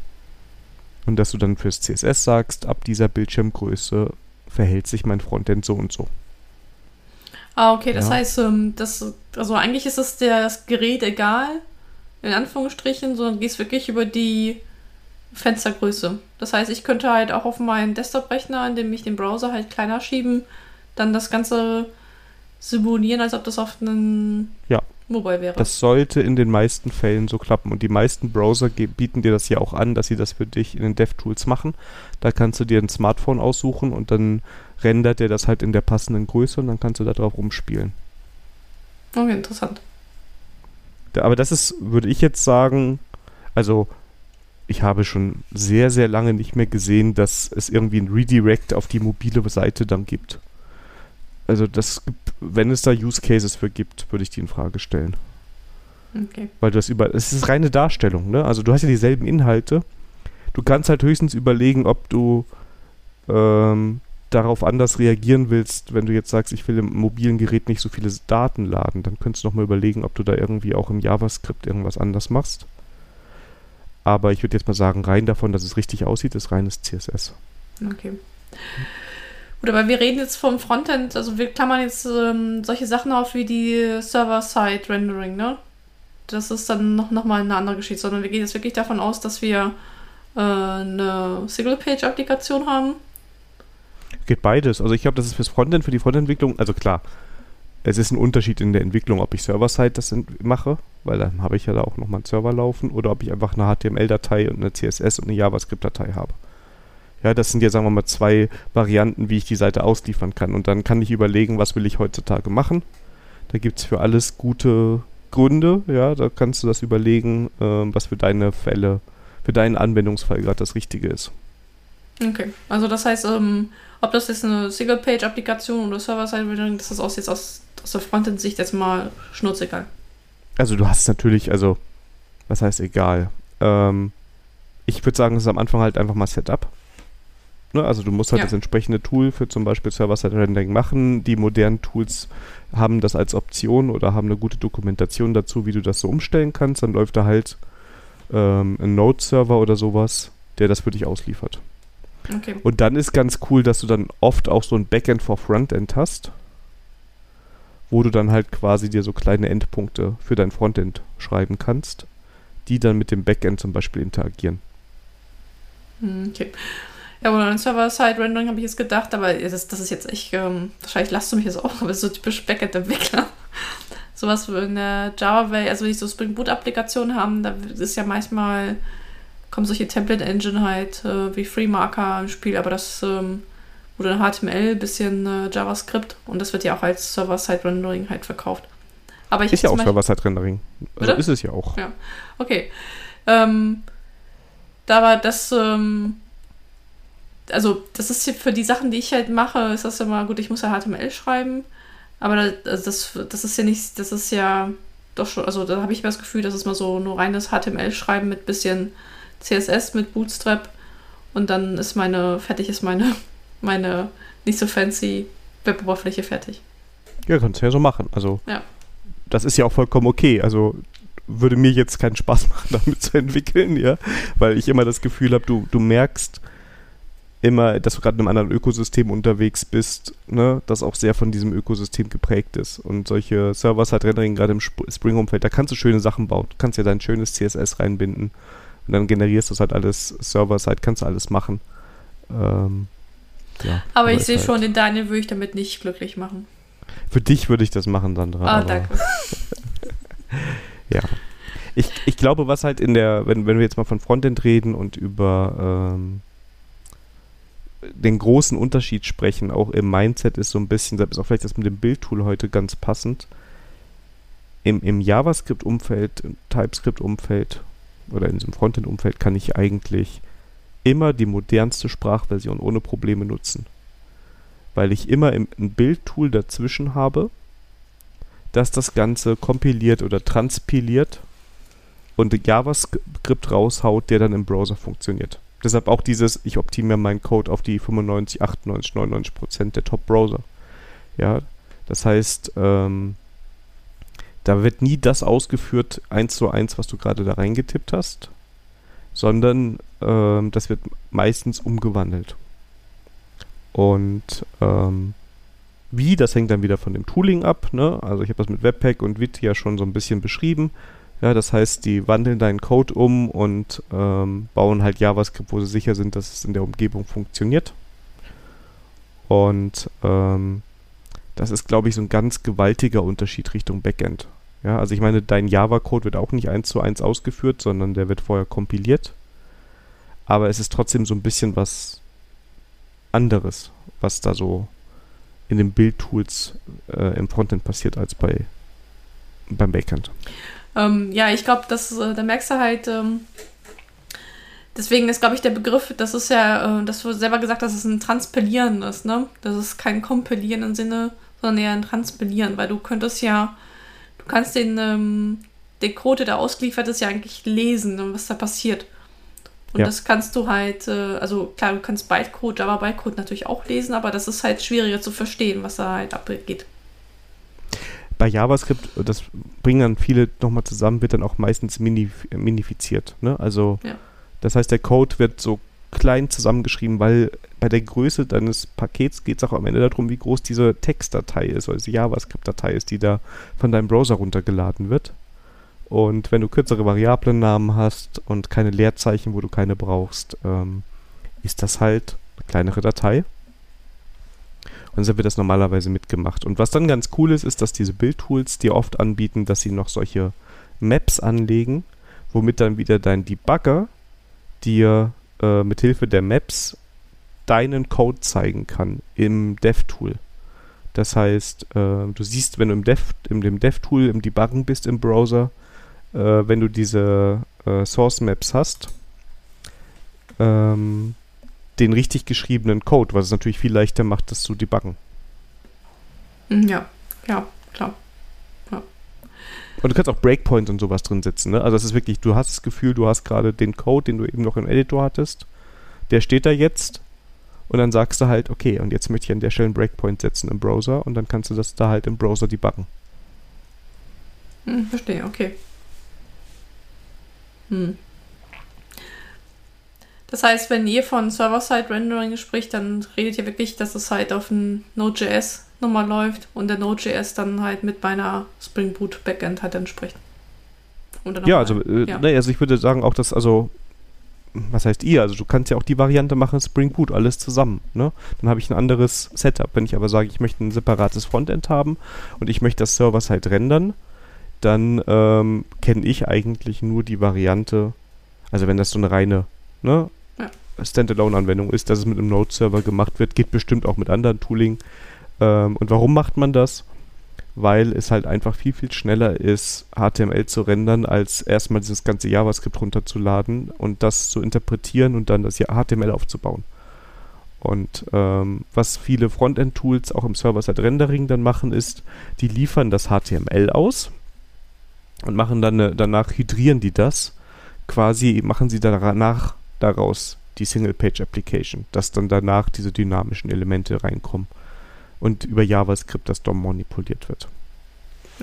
Und dass du dann fürs CSS sagst, ab dieser Bildschirmgröße verhält sich mein Frontend so und so. Ah, okay, das ja. heißt, ähm, das, also eigentlich ist es der, das Gerät egal, in Anführungsstrichen, sondern gehst wirklich über die Fenstergröße. Das heißt, ich könnte halt auch auf meinen Desktop-Rechner, indem ich den Browser halt kleiner schieben, dann das Ganze simulieren, als ob das auf einen ja. Mobile wäre. Das sollte in den meisten Fällen so klappen. Und die meisten Browser bieten dir das ja auch an, dass sie das für dich in den DevTools machen. Da kannst du dir ein Smartphone aussuchen und dann rendert er das halt in der passenden Größe und dann kannst du da drauf rumspielen. Okay, interessant. Aber das ist, würde ich jetzt sagen, also ich habe schon sehr, sehr lange nicht mehr gesehen, dass es irgendwie ein Redirect auf die mobile Seite dann gibt. Also das, wenn es da Use Cases für gibt, würde ich die in Frage stellen. Okay. Weil du das über, es ist reine Darstellung, ne? Also du hast ja dieselben Inhalte. Du kannst halt höchstens überlegen, ob du ähm, darauf anders reagieren willst, wenn du jetzt sagst, ich will im mobilen Gerät nicht so viele Daten laden, dann könntest du nochmal überlegen, ob du da irgendwie auch im JavaScript irgendwas anders machst. Aber ich würde jetzt mal sagen, rein davon, dass es richtig aussieht, ist reines CSS. Okay. Gut, aber wir reden jetzt vom Frontend, also wir klammern jetzt ähm, solche Sachen auf wie die Server-Side-Rendering, ne? Das ist dann noch, noch mal eine andere Geschichte, sondern wir gehen jetzt wirklich davon aus, dass wir äh, eine Single-Page-Applikation haben. Geht beides. Also ich glaube, das ist fürs Frontend, für die Frontentwicklung, also klar, es ist ein Unterschied in der Entwicklung, ob ich Server-Side das mache, weil dann habe ich ja da auch nochmal einen Server laufen, oder ob ich einfach eine HTML-Datei und eine CSS und eine JavaScript-Datei habe. Ja, das sind ja, sagen wir mal, zwei Varianten, wie ich die Seite ausliefern kann. Und dann kann ich überlegen, was will ich heutzutage machen. Da gibt es für alles gute Gründe, ja, da kannst du das überlegen, äh, was für deine Fälle, für deinen Anwendungsfall gerade das Richtige ist. Okay, also das heißt, ähm, ob das jetzt eine Single-Page-Applikation oder Server-Side-Rendering, das ist aus, jetzt aus, aus der Frontend-Sicht jetzt mal schnurzegal. Also du hast natürlich, also, was heißt egal? Ähm, ich würde sagen, es ist am Anfang halt einfach mal Setup. Ne? Also du musst halt ja. das entsprechende Tool für zum Beispiel Server-Side-Rendering machen. Die modernen Tools haben das als Option oder haben eine gute Dokumentation dazu, wie du das so umstellen kannst. Dann läuft da halt ähm, ein Node-Server oder sowas, der das für dich ausliefert. Okay. Und dann ist ganz cool, dass du dann oft auch so ein Backend for Frontend hast, wo du dann halt quasi dir so kleine Endpunkte für dein Frontend schreiben kannst, die dann mit dem Backend zum Beispiel interagieren. Hm, Okay. Ja, und an Server-Side-Rendering habe ich jetzt gedacht, aber das, das ist jetzt echt, ähm, wahrscheinlich lasst du mich jetzt auch, aber ist so typisch Backend-Entwickler. Sowas in der Java-Welt, also wenn ich so Spring Boot-Applikationen haben, da ist ja manchmal, kommen solche Template-Engine halt äh, wie FreeMarker im Spiel, aber das ähm, wurde HTML, bisschen äh, JavaScript und das wird ja auch als Server-Side-Rendering halt verkauft. Aber ich Ist ja auch Server-Side-Rendering. Also Bitte? ist es ja auch. Ja. Okay. Ähm, da war das, ähm, also das ist hier für die Sachen, die ich halt mache, ist das immer gut, ich muss ja HTML schreiben, aber also das, das ist ja nicht, das ist ja doch schon, also da habe ich immer das Gefühl, das ist mal so nur reines HTML schreiben mit bisschen CSS, mit Bootstrap und dann ist meine, fertig ist meine, meine nicht so fancy Web-Oberfläche fertig. Ja, kannst du ja so machen. Also, Ja. das ist ja auch vollkommen okay. Also, würde mir jetzt keinen Spaß machen, damit zu entwickeln, ja. Weil ich immer das Gefühl habe, du, du merkst immer, dass du gerade in einem anderen Ökosystem unterwegs bist, ne, das auch sehr von diesem Ökosystem geprägt ist. Und solche Servers halt Rendering gerade im Sp- Spring-Umfeld, da kannst du schöne Sachen bauen. Du kannst ja dein schönes CSS reinbinden und dann generierst du es halt alles Server-Side, kannst du alles machen. Ähm, ja, Aber ich ist sehe halt- schon, den Daniel würde ich damit nicht glücklich machen. Für dich würde ich das machen, Sandra. Ah, aber- danke. Ja. Ich, ich glaube, was halt in der, wenn, wenn wir jetzt mal von Frontend reden und über ähm, den großen Unterschied sprechen, auch im Mindset ist so ein bisschen, ist auch vielleicht das mit dem Bildtool heute ganz passend. Im, im JavaScript-Umfeld, im TypeScript-Umfeld oder in diesem Frontend-Umfeld kann ich eigentlich immer die modernste Sprachversion ohne Probleme nutzen. Weil ich immer im, ein Bildtool dazwischen habe, das das Ganze kompiliert oder transpiliert und JavaScript raushaut, der dann im Browser funktioniert. Deshalb auch dieses, ich optimiere meinen Code auf die 95, 98, 99 Prozent der Top-Browser. Ja, das heißt, ähm, da wird nie das ausgeführt, eins zu eins, was du gerade da reingetippt hast, sondern ähm, das wird meistens umgewandelt. Und ähm, wie, das hängt dann wieder von dem Tooling ab. Ne? Also ich habe das mit Webpack und Wit ja schon so ein bisschen beschrieben. Ja, das heißt, die wandeln deinen Code um und ähm, bauen halt JavaScript, wo sie sicher sind, dass es in der Umgebung funktioniert. Und ähm, das ist, glaube ich, so ein ganz gewaltiger Unterschied Richtung Backend. Ja, also ich meine, dein Java-Code wird auch nicht eins zu eins ausgeführt, sondern der wird vorher kompiliert. Aber es ist trotzdem so ein bisschen was anderes, was da so in den Bildtools äh, im Frontend passiert als bei beim Backend. Ähm, ja, ich glaube, das, äh, da merkst du halt, ähm, deswegen ist, glaube ich, der Begriff, das ist ja, äh, dass du selber gesagt hast, dass es ein Transpilieren ist, ne? Das ist kein Kompilieren im Sinne, sondern eher ein Transpilieren, weil du könntest ja, du kannst den, ähm, den Code, der ausgeliefert ist, ja eigentlich lesen und was da passiert. Und Ja. das kannst du halt, äh, also klar, du kannst Bytecode, Java Bytecode natürlich auch lesen, aber das ist halt schwieriger zu verstehen, was da halt abgeht. Bei JavaScript, das bringen dann viele nochmal zusammen, wird dann auch meistens minif minifiziert. Ne? Also Ja. das heißt, der Code wird so klein zusammengeschrieben, weil bei der Größe deines Pakets geht es auch am Ende darum, wie groß diese Textdatei ist, also die JavaScript-Datei ist, die da von deinem Browser runtergeladen wird. Und wenn du kürzere Variablennamen hast und keine Leerzeichen, wo du keine brauchst, ähm, ist das halt eine kleinere Datei. Und so wird das normalerweise mitgemacht. Und was dann ganz cool ist, ist, dass diese Bildtools dir oft anbieten, dass sie noch solche Maps anlegen, womit dann wieder dein Debugger dir äh, mit Hilfe der Maps deinen Code zeigen kann im DevTool. Das heißt, äh, du siehst, wenn du im, Dev, in dem DevTool im Debuggen bist im Browser, äh, wenn du diese äh, Source Maps hast, ähm, den richtig geschriebenen Code, was es natürlich viel leichter macht, das zu debuggen. Mhm, Ja, ja, klar. Und du kannst auch Breakpoints und sowas drin setzen. Ne? Also das ist wirklich, du hast das Gefühl, du hast gerade den Code, den du eben noch im Editor hattest, der steht da jetzt und dann sagst du halt, okay, und jetzt möchte ich an der Stelle einen Breakpoint setzen im Browser und dann kannst du das da halt im Browser debuggen. Hm, verstehe, okay. Hm. Das heißt, wenn ihr von Server-Side-Rendering spricht, dann redet ihr wirklich, dass es halt auf ein Node.js nochmal läuft und der Node.js dann halt mit meiner Spring Boot Backend halt entspricht. Ja, also, äh, ja. Also ich würde sagen auch, dass, also, was heißt ihr? Also du kannst ja auch die Variante machen, Spring Boot, alles zusammen. Ne? Dann habe ich ein anderes Setup. Wenn ich aber sage, ich möchte ein separates Frontend haben und ich möchte das Server-Side rendern, dann ähm, kenne ich eigentlich nur die Variante, also wenn das so eine reine ne. Standalone-Anwendung ist, dass es mit einem Node-Server gemacht wird, geht bestimmt auch mit anderen Tooling. Ähm, und warum macht man das? Weil es halt einfach viel, viel schneller ist, HTML zu rendern, als erstmal dieses ganze JavaScript runterzuladen und das zu interpretieren und dann das HTML aufzubauen. Und ähm, was viele Frontend-Tools auch im Server-Side-Rendering dann machen, ist, die liefern das HTML aus und machen dann eine, danach hydrieren die das. Quasi machen sie danach daraus die Single-Page-Application, dass dann danach diese dynamischen Elemente reinkommen und über JavaScript das DOM manipuliert wird.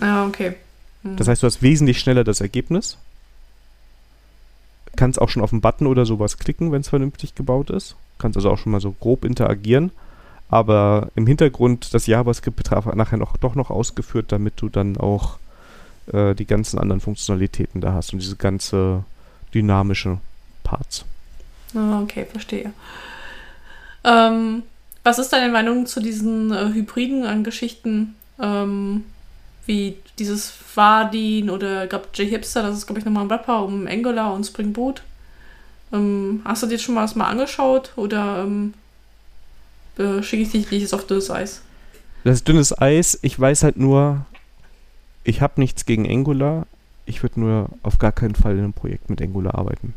Ah, okay. Hm. Das heißt, du hast wesentlich schneller das Ergebnis. Kannst auch schon auf einen Button oder sowas klicken, wenn es vernünftig gebaut ist. Kannst also auch schon mal so grob interagieren. Aber im Hintergrund das JavaScript betraf nachher noch, doch noch ausgeführt, damit du dann auch äh, die ganzen anderen Funktionalitäten da hast und diese ganze dynamische Parts. Ah, okay, verstehe. Ähm, was ist deine Meinung zu diesen äh, Hybriden an Geschichten? Ähm, wie dieses Vardin oder ich glaube J-Hipster, das ist glaube ich nochmal ein Rapper um Angular und Spring Boot. Ähm, hast du dir schon mal das mal angeschaut oder ähm, äh, schicke ich dich jetzt auf dünnes Eis? Das ist dünnes Eis. Ich weiß halt nur, ich habe nichts gegen Angular. Ich würde nur auf gar keinen Fall in einem Projekt mit Angular arbeiten.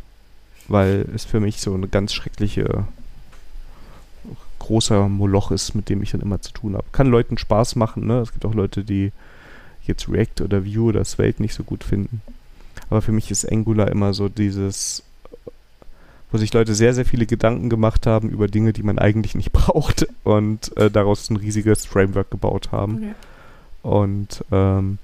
Weil es für mich so eine ganz schreckliche großer Moloch ist, mit dem ich dann immer zu tun habe. Kann Leuten Spaß machen, ne? Es gibt auch Leute, die jetzt React oder Vue oder Svelte nicht so gut finden. Aber für mich ist Angular immer so dieses, wo sich Leute sehr, sehr viele Gedanken gemacht haben über Dinge, die man eigentlich nicht braucht und äh, daraus ein riesiges Framework gebaut haben. Okay. Und ähm,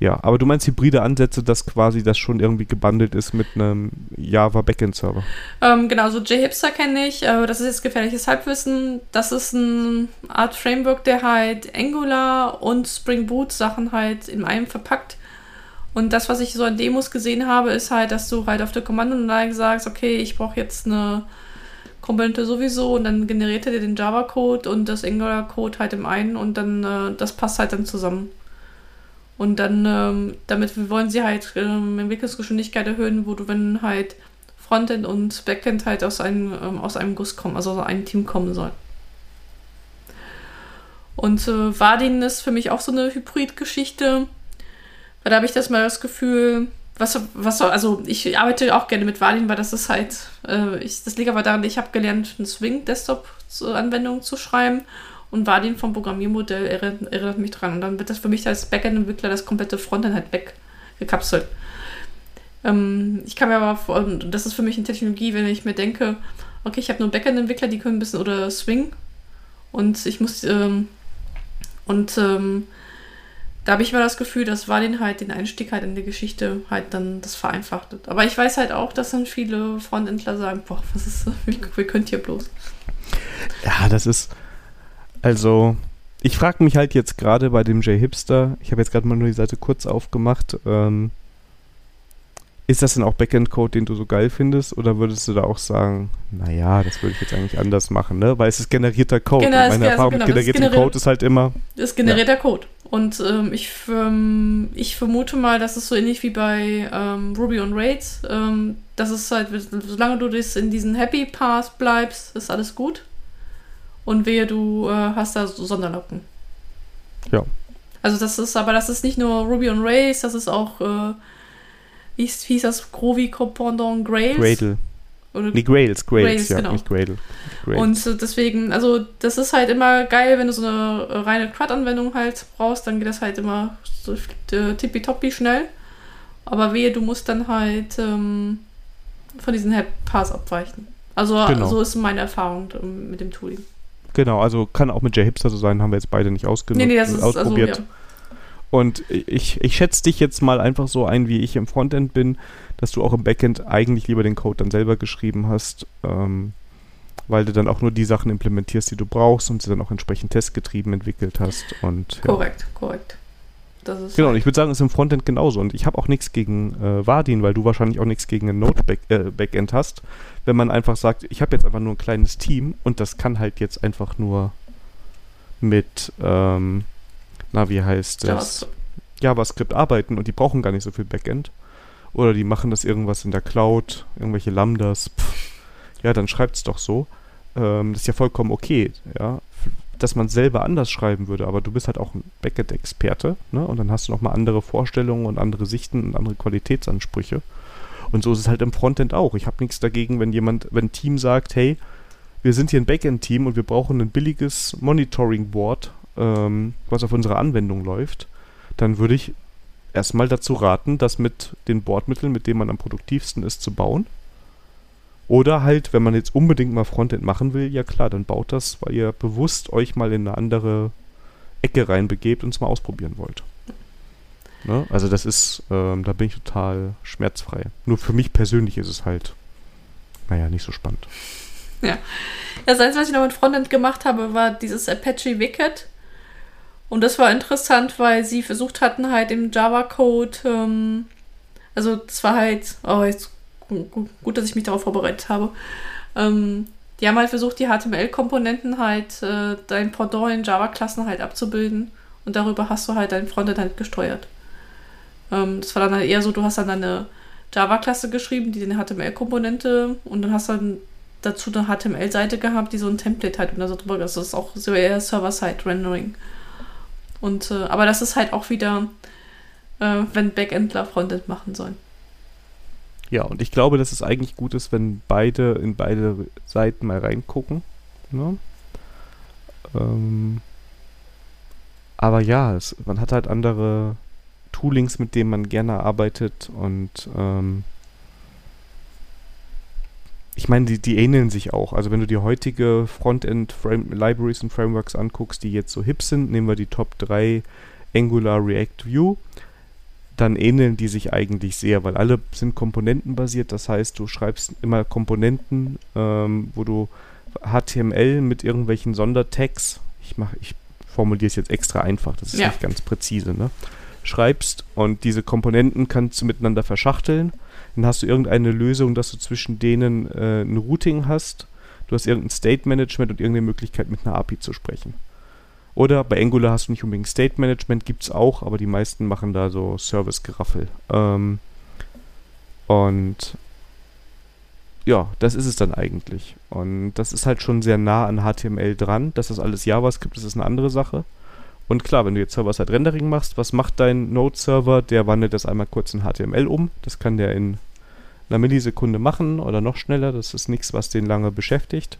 ja, aber du meinst hybride Ansätze, dass quasi das schon irgendwie gebundelt ist mit einem Java Backend Server? Ähm, genau, so JHipster kenne ich, äh, das ist jetzt gefährliches Halbwissen. Das ist eine Art Framework, der halt Angular und Spring Boot Sachen halt in einem verpackt. Und das, was ich so an Demos gesehen habe, ist halt, dass du halt auf der Kommandoanlage sagst, okay, ich brauche jetzt eine Komponente sowieso und dann generiert er dir den Java-Code und das Angular-Code halt im einen und dann äh, das passt halt dann zusammen. Und dann, ähm, damit wollen sie halt ähm, Entwicklungsgeschwindigkeit erhöhen, wo du, wenn halt Frontend und Backend halt aus einem, ähm, aus einem Guss kommen, also aus einem Team kommen sollen. Und äh, Vardin ist für mich auch so eine Hybrid-Geschichte, weil da habe ich das mal das Gefühl, was, was also ich arbeite auch gerne mit Vardin, weil das ist halt, äh, ich, das liegt aber daran, ich habe gelernt, eine Swing-Desktop-Anwendung zu schreiben und war den vom Programmiermodell erinnert, erinnert mich dran. Und dann wird das für mich als Backend-Entwickler das komplette Frontend halt weggekapselt. Ähm, ich kann mir aber vor, das ist für mich eine Technologie, wenn ich mir denke, okay, ich habe nur Backend-Entwickler, die können ein bisschen oder Swing und ich muss ähm, und ähm, da habe ich immer das Gefühl, das war den halt den Einstieg halt in die Geschichte halt dann das vereinfacht. Aber ich weiß halt auch, dass dann viele Frontendler sagen, boah, was ist, wie, wie könnt ihr bloß? Ja, das ist, also, ich frage mich halt jetzt gerade bei dem J-Hipster, ich habe jetzt gerade mal nur die Seite kurz aufgemacht, ähm, ist das denn auch Backend-Code, den du so geil findest? Oder würdest du da auch sagen, naja, das würde ich jetzt eigentlich anders machen, ne? Weil es ist generierter Code. Genau, Meine Erfahrung genau, mit generiertem generiert, Code ist halt immer. Das ist generierter ja. Code. Und ähm, ich, ähm, ich vermute mal, dass es so ähnlich wie bei ähm, Ruby on Rails, ähm, dass es halt, solange du das in diesen Happy Path bleibst, ist alles gut. Und wehe, du äh, hast da so Sonderlocken. Ja. Also das ist, aber das ist nicht nur Ruby on Rails, das ist auch, äh, wie, hieß, wie hieß das Groovy Pendant Grails? Gradle. Oder nee, Grails, Grails, Grails ja, genau. nicht Gradle. Grails. Und äh, deswegen, also das ist halt immer geil, wenn du so eine äh, reine CRUD-Anwendung halt brauchst, dann geht das halt immer so äh, tippitoppi schnell. Aber wehe, du musst dann halt ähm, von diesen Pass abweichen. Also genau. so ist meine Erfahrung ähm, mit dem Tooling. Genau, also kann auch mit J-Hipster so sein, haben wir jetzt beide nicht ausgenutzt, nee, nee, das ist, also, ausprobiert. Also, Und ich, ich schätze dich jetzt mal einfach so ein, wie ich im Frontend bin, dass du auch im Backend eigentlich lieber den Code dann selber geschrieben hast, ähm, weil du dann auch nur die Sachen implementierst, die du brauchst und sie dann auch entsprechend testgetrieben entwickend hast. Und, ja. Korrekt, korrekt. Genau, und ich würde sagen, es ist im Frontend genauso. Und ich habe auch nichts gegen äh, Vardin, weil du wahrscheinlich auch nichts gegen ein Node-Backend äh, hast. Wenn man einfach sagt, ich habe jetzt einfach nur ein kleines Team und das kann halt jetzt einfach nur mit ähm, na, wie heißt das? JavaScript arbeiten und die brauchen gar nicht so viel Backend. Oder die machen das irgendwas in der Cloud, irgendwelche Lambdas. Pff. Ja, dann schreibt es doch so. Ähm, das ist ja vollkommen okay, ja. Dass man selber anders schreiben würde, aber du bist halt auch ein Backend-Experte, ne? Und dann hast du nochmal andere Vorstellungen und andere Sichten und andere Qualitätsansprüche. Und so ist es halt im Frontend auch. Ich habe nichts dagegen, wenn jemand, wenn ein Team sagt, hey, wir sind hier ein Backend-Team und wir brauchen ein billiges Monitoring-Board ähm, was auf unserer Anwendung läuft, dann würde ich erstmal dazu raten, das mit den Bordmitteln, mit denen man am produktivsten ist, zu bauen. Oder halt, wenn man jetzt unbedingt mal Frontend machen will, ja klar, dann baut das, weil ihr bewusst euch mal in eine andere Ecke reinbegebt und es mal ausprobieren wollt. Ne? Also das ist, ähm, da bin ich total schmerzfrei. Nur für mich persönlich ist es halt, naja, nicht so spannend. Ja. Das Einzige, was ich noch mit Frontend gemacht habe, war dieses Apache Wicket. Und das war interessant, weil sie versucht hatten, halt im Java-Code, ähm, also das war halt, oh, jetzt gut, dass ich mich darauf vorbereitet habe. Ähm, die haben halt versucht, die HTML-Komponenten halt, äh, dein Pendant in Java-Klassen halt abzubilden. Und darüber hast du halt dein Frontend halt gesteuert. Ähm, das war dann halt eher so, du hast dann eine Java-Klasse geschrieben, die eine HTML-Komponente und dann hast dann dazu eine HTML-Seite gehabt, die so ein Template halt und da so drüber, das ist auch so eher Server-Side-Rendering. Und, äh, aber das ist halt auch wieder, äh, wenn Backendler Frontend machen sollen. Ja, und ich glaube, dass es eigentlich gut ist, wenn beide in beide Seiten mal reingucken. Ne? Ähm, aber ja, es, man hat halt andere Toolings, mit denen man gerne arbeitet und ähm, ich meine, die, die ähneln sich auch. Also wenn du die heutige Frontend-Libraries und Frameworks anguckst, die jetzt so hip sind, nehmen wir die Top 3 Angular, React, Vue, dann ähneln die sich eigentlich sehr, weil alle sind komponentenbasiert. Das heißt, du schreibst immer Komponenten, ähm, wo du HTML mit irgendwelchen Sondertags, ich mach, ich formuliere es jetzt extra einfach, das ist ja. nicht ganz präzise, ne? Schreibst und diese Komponenten kannst du miteinander verschachteln dann hast du irgendeine Lösung, dass du zwischen denen äh, ein Routing hast. Du hast irgendein State Management und irgendeine Möglichkeit, mit einer API zu sprechen. Oder bei Angular hast du nicht unbedingt State Management, gibt es auch, aber die meisten machen da so Service-Geraffel. Ähm, und ja, das ist es dann eigentlich. Und das ist halt schon sehr nah an HTML dran. Dass das alles JavaScript ist, ist eine andere Sache. Und klar, wenn du jetzt Server-Side-Rendering machst, was macht dein Node-Server? Der wandelt das einmal kurz in HTML um. Das kann der in einer Millisekunde machen oder noch schneller. Das ist nichts, was den lange beschäftigt.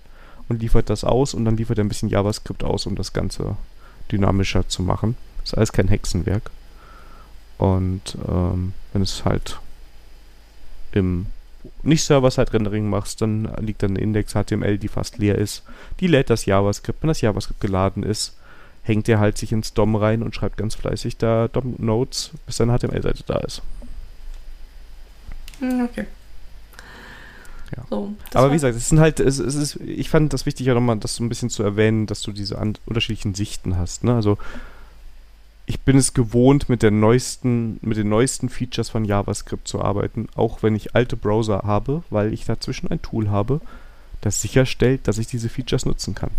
Und liefert das aus und dann liefert er ein bisschen JavaScript aus, um das Ganze dynamischer zu machen. Ist alles kein Hexenwerk. Und ähm, wenn es halt im nicht Server-Side-Rendering machst, dann liegt da eine Index HTML, die fast leer ist. Die lädt das JavaScript. Wenn das JavaScript geladen ist, hängt er halt sich ins DOM rein und schreibt ganz fleißig da DOM-Notes, bis seine HTML-Seite da ist. Hm, okay. Ja. So, Aber wie gesagt, es sind halt, es, es ist, ich fand das wichtig, ja nochmal das so ein bisschen zu erwähnen, dass du diese an, unterschiedlichen Sichten hast. Ne? Also ich bin es gewohnt, mit der neuesten, mit den neuesten Features von JavaScript zu arbeiten, auch wenn ich alte Browser habe, weil ich dazwischen ein Tool habe, das sicherstellt, dass ich diese Features nutzen kann.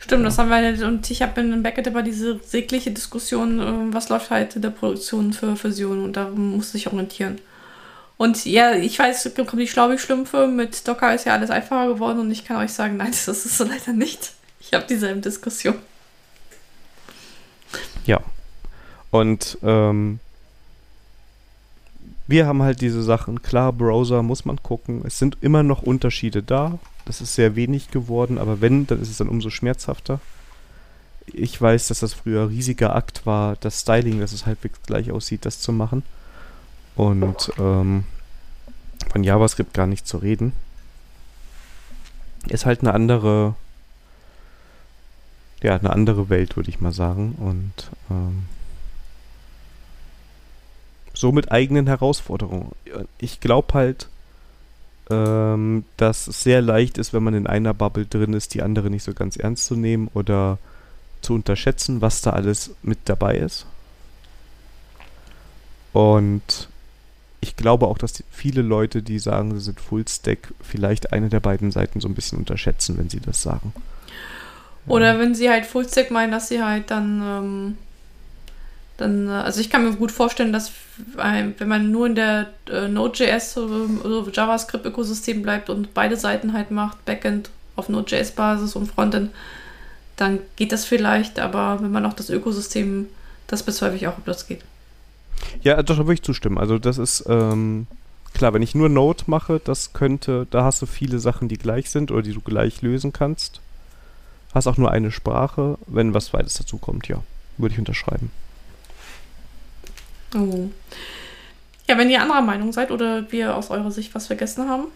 Stimmt, ja. das haben wir und ich habe in Beckett immer diese sägliche Diskussion, äh, was läuft halt in der Produktion für Versionen und da musste ich orientieren. Und ja, ich weiß, kommt die Schlaubi-Schlümpfe, mit Docker ist ja alles einfacher geworden und ich kann euch sagen, nein, das ist so leider nicht. Ich habe dieselben Diskussionen. Ja. Und ähm, wir haben halt diese Sachen. Klar, Browser muss man gucken. Es sind immer noch Unterschiede da. Das ist sehr wenig geworden, aber wenn, dann ist es dann umso schmerzhafter. Ich weiß, dass das früher ein riesiger Akt war, das Styling, dass es halbwegs gleich aussieht, das zu machen. Und ähm, von JavaScript gar nicht zu reden. Ist halt eine andere, ja, eine andere Welt, würde ich mal sagen. Und ähm, so mit eigenen Herausforderungen. Ich glaube halt, ähm, dass es sehr leicht ist, wenn man in einer Bubble drin ist, die andere nicht so ganz ernst zu nehmen oder zu unterschätzen, was da alles mit dabei ist. Und ich glaube auch, dass viele Leute, die sagen, sie sind Fullstack, vielleicht eine der beiden Seiten so ein bisschen unterschätzen, wenn sie das sagen. Oder ja. wenn sie halt Fullstack meinen, dass sie halt dann, ähm, dann, äh, also ich kann mir gut vorstellen, dass wenn man nur in der äh, Node.js oder JavaScript-Ökosystem bleibt und beide Seiten halt macht, Backend auf Node.js-Basis und Frontend, dann geht das vielleicht, aber wenn man auch das Ökosystem, das bezweifle ich auch, ob das geht. Ja, da würde ich zustimmen. Also das ist, ähm, klar, wenn ich nur Node mache, das könnte, da hast du viele Sachen, die gleich sind oder die du gleich lösen kannst. Hast auch nur eine Sprache. Wenn was Zweites dazu kommt, ja, würde ich unterschreiben. Oh. Ja, wenn ihr anderer Meinung seid oder wir aus eurer Sicht was vergessen haben,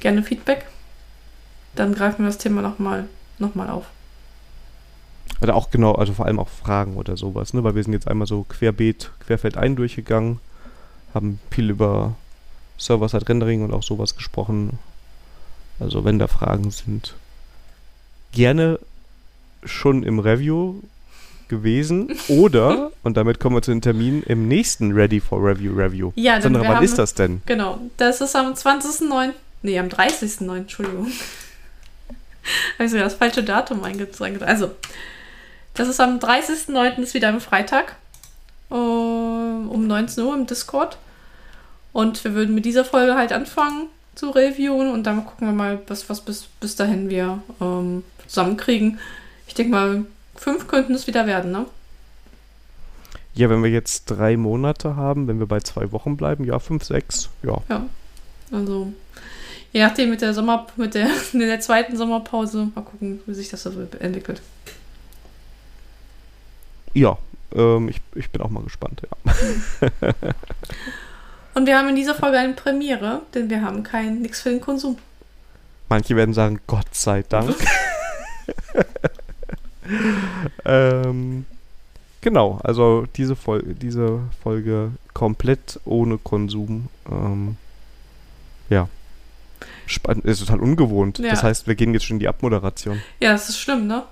gerne Feedback. Dann greifen wir das Thema nochmal noch mal auf. Oder auch genau, also vor allem auch Fragen oder sowas, ne? Weil wir sind jetzt einmal so querbeet, querfeldein durchgegangen, haben viel über Server-Side-Rendering und auch sowas gesprochen. Also wenn da Fragen sind, gerne schon im Review gewesen oder, und damit kommen wir zu den Terminen, im nächsten Ready for Review Review. Ja, Sandra, wann ist das denn? Genau, das ist am 20.09., nee, am 30.09., Entschuldigung. Habe ich sogar das falsche Datum eingetragen. Also, das ist am 30.09. ist wieder am Freitag um, um 19 Uhr im Discord. Und wir würden mit dieser Folge halt anfangen zu reviewen und dann gucken wir mal, was, was bis, bis dahin wir ähm, zusammenkriegen. Ich denke mal, fünf könnten es wieder werden, ne? Ja, wenn wir jetzt drei Monate haben, wenn wir bei zwei Wochen bleiben, ja, fünf, sechs, ja. Ja, also je nachdem mit der Sommer, mit der, in der zweiten Sommerpause, mal gucken, wie sich das so entwickelt ja, ähm, ich, ich bin auch mal gespannt, ja. Und wir haben in dieser Folge eine Premiere, denn wir haben kein Nix für den Konsum. Manche werden sagen, Gott sei Dank. ähm, genau, also diese, Fol diese Folge komplett ohne Konsum. Ähm, ja. Spannend, ist total ungewohnt. Ja. Das heißt, wir gehen jetzt schon in die Abmoderation. Ja, das ist schlimm, ne?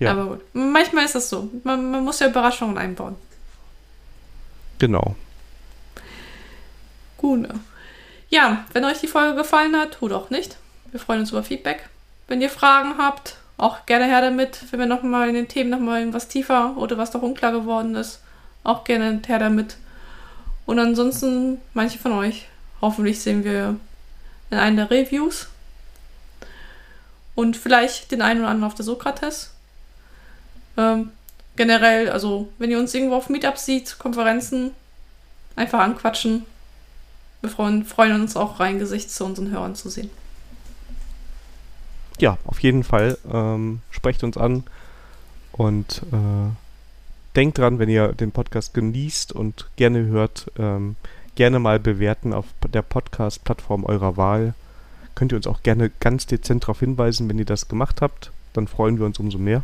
Ja. Aber gut. Manchmal ist das so. Man, man muss ja Überraschungen einbauen. Genau. Gut. Ja, wenn euch die Folge gefallen hat, tut auch nicht. Wir freuen uns über Feedback. Wenn ihr Fragen habt, auch gerne her damit. Wenn wir nochmal in den Themen nochmal irgendwas tiefer oder was noch unklar geworden ist, auch gerne her damit. Und ansonsten, manche von euch, hoffentlich sehen wir in einer der Reviews. Und vielleicht den einen oder anderen auf der Sokrates. Ähm, generell, also wenn ihr uns irgendwo auf Meetups sieht, Konferenzen, einfach anquatschen. Wir freuen, freuen uns auch rein Gesicht zu unseren Hörern zu sehen. Ja, auf jeden Fall. Ähm, sprecht uns an und äh, denkt dran, wenn ihr den Podcast genießt und gerne hört, ähm, gerne mal bewerten auf der Podcast-Plattform eurer Wahl. Könnt ihr uns auch gerne ganz dezent darauf hinweisen, wenn ihr das gemacht habt. Dann freuen wir uns umso mehr.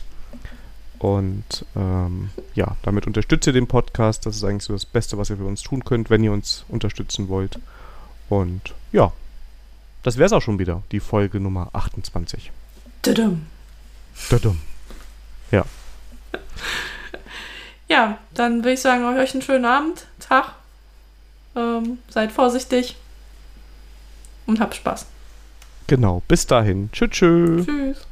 Und ähm, ja, damit unterstützt ihr den Podcast. Das ist eigentlich so das Beste, was ihr für uns tun könnt, wenn ihr uns unterstützen wollt. Und ja, das wäre es auch schon wieder, die Folge Nummer 28. Tudum. Tudum. Ja. Ja, dann würde ich sagen, euch einen schönen Abend, Tag. Ähm, seid vorsichtig und habt Spaß. Genau, bis dahin. Tschüss. Tschüss. Tschüss.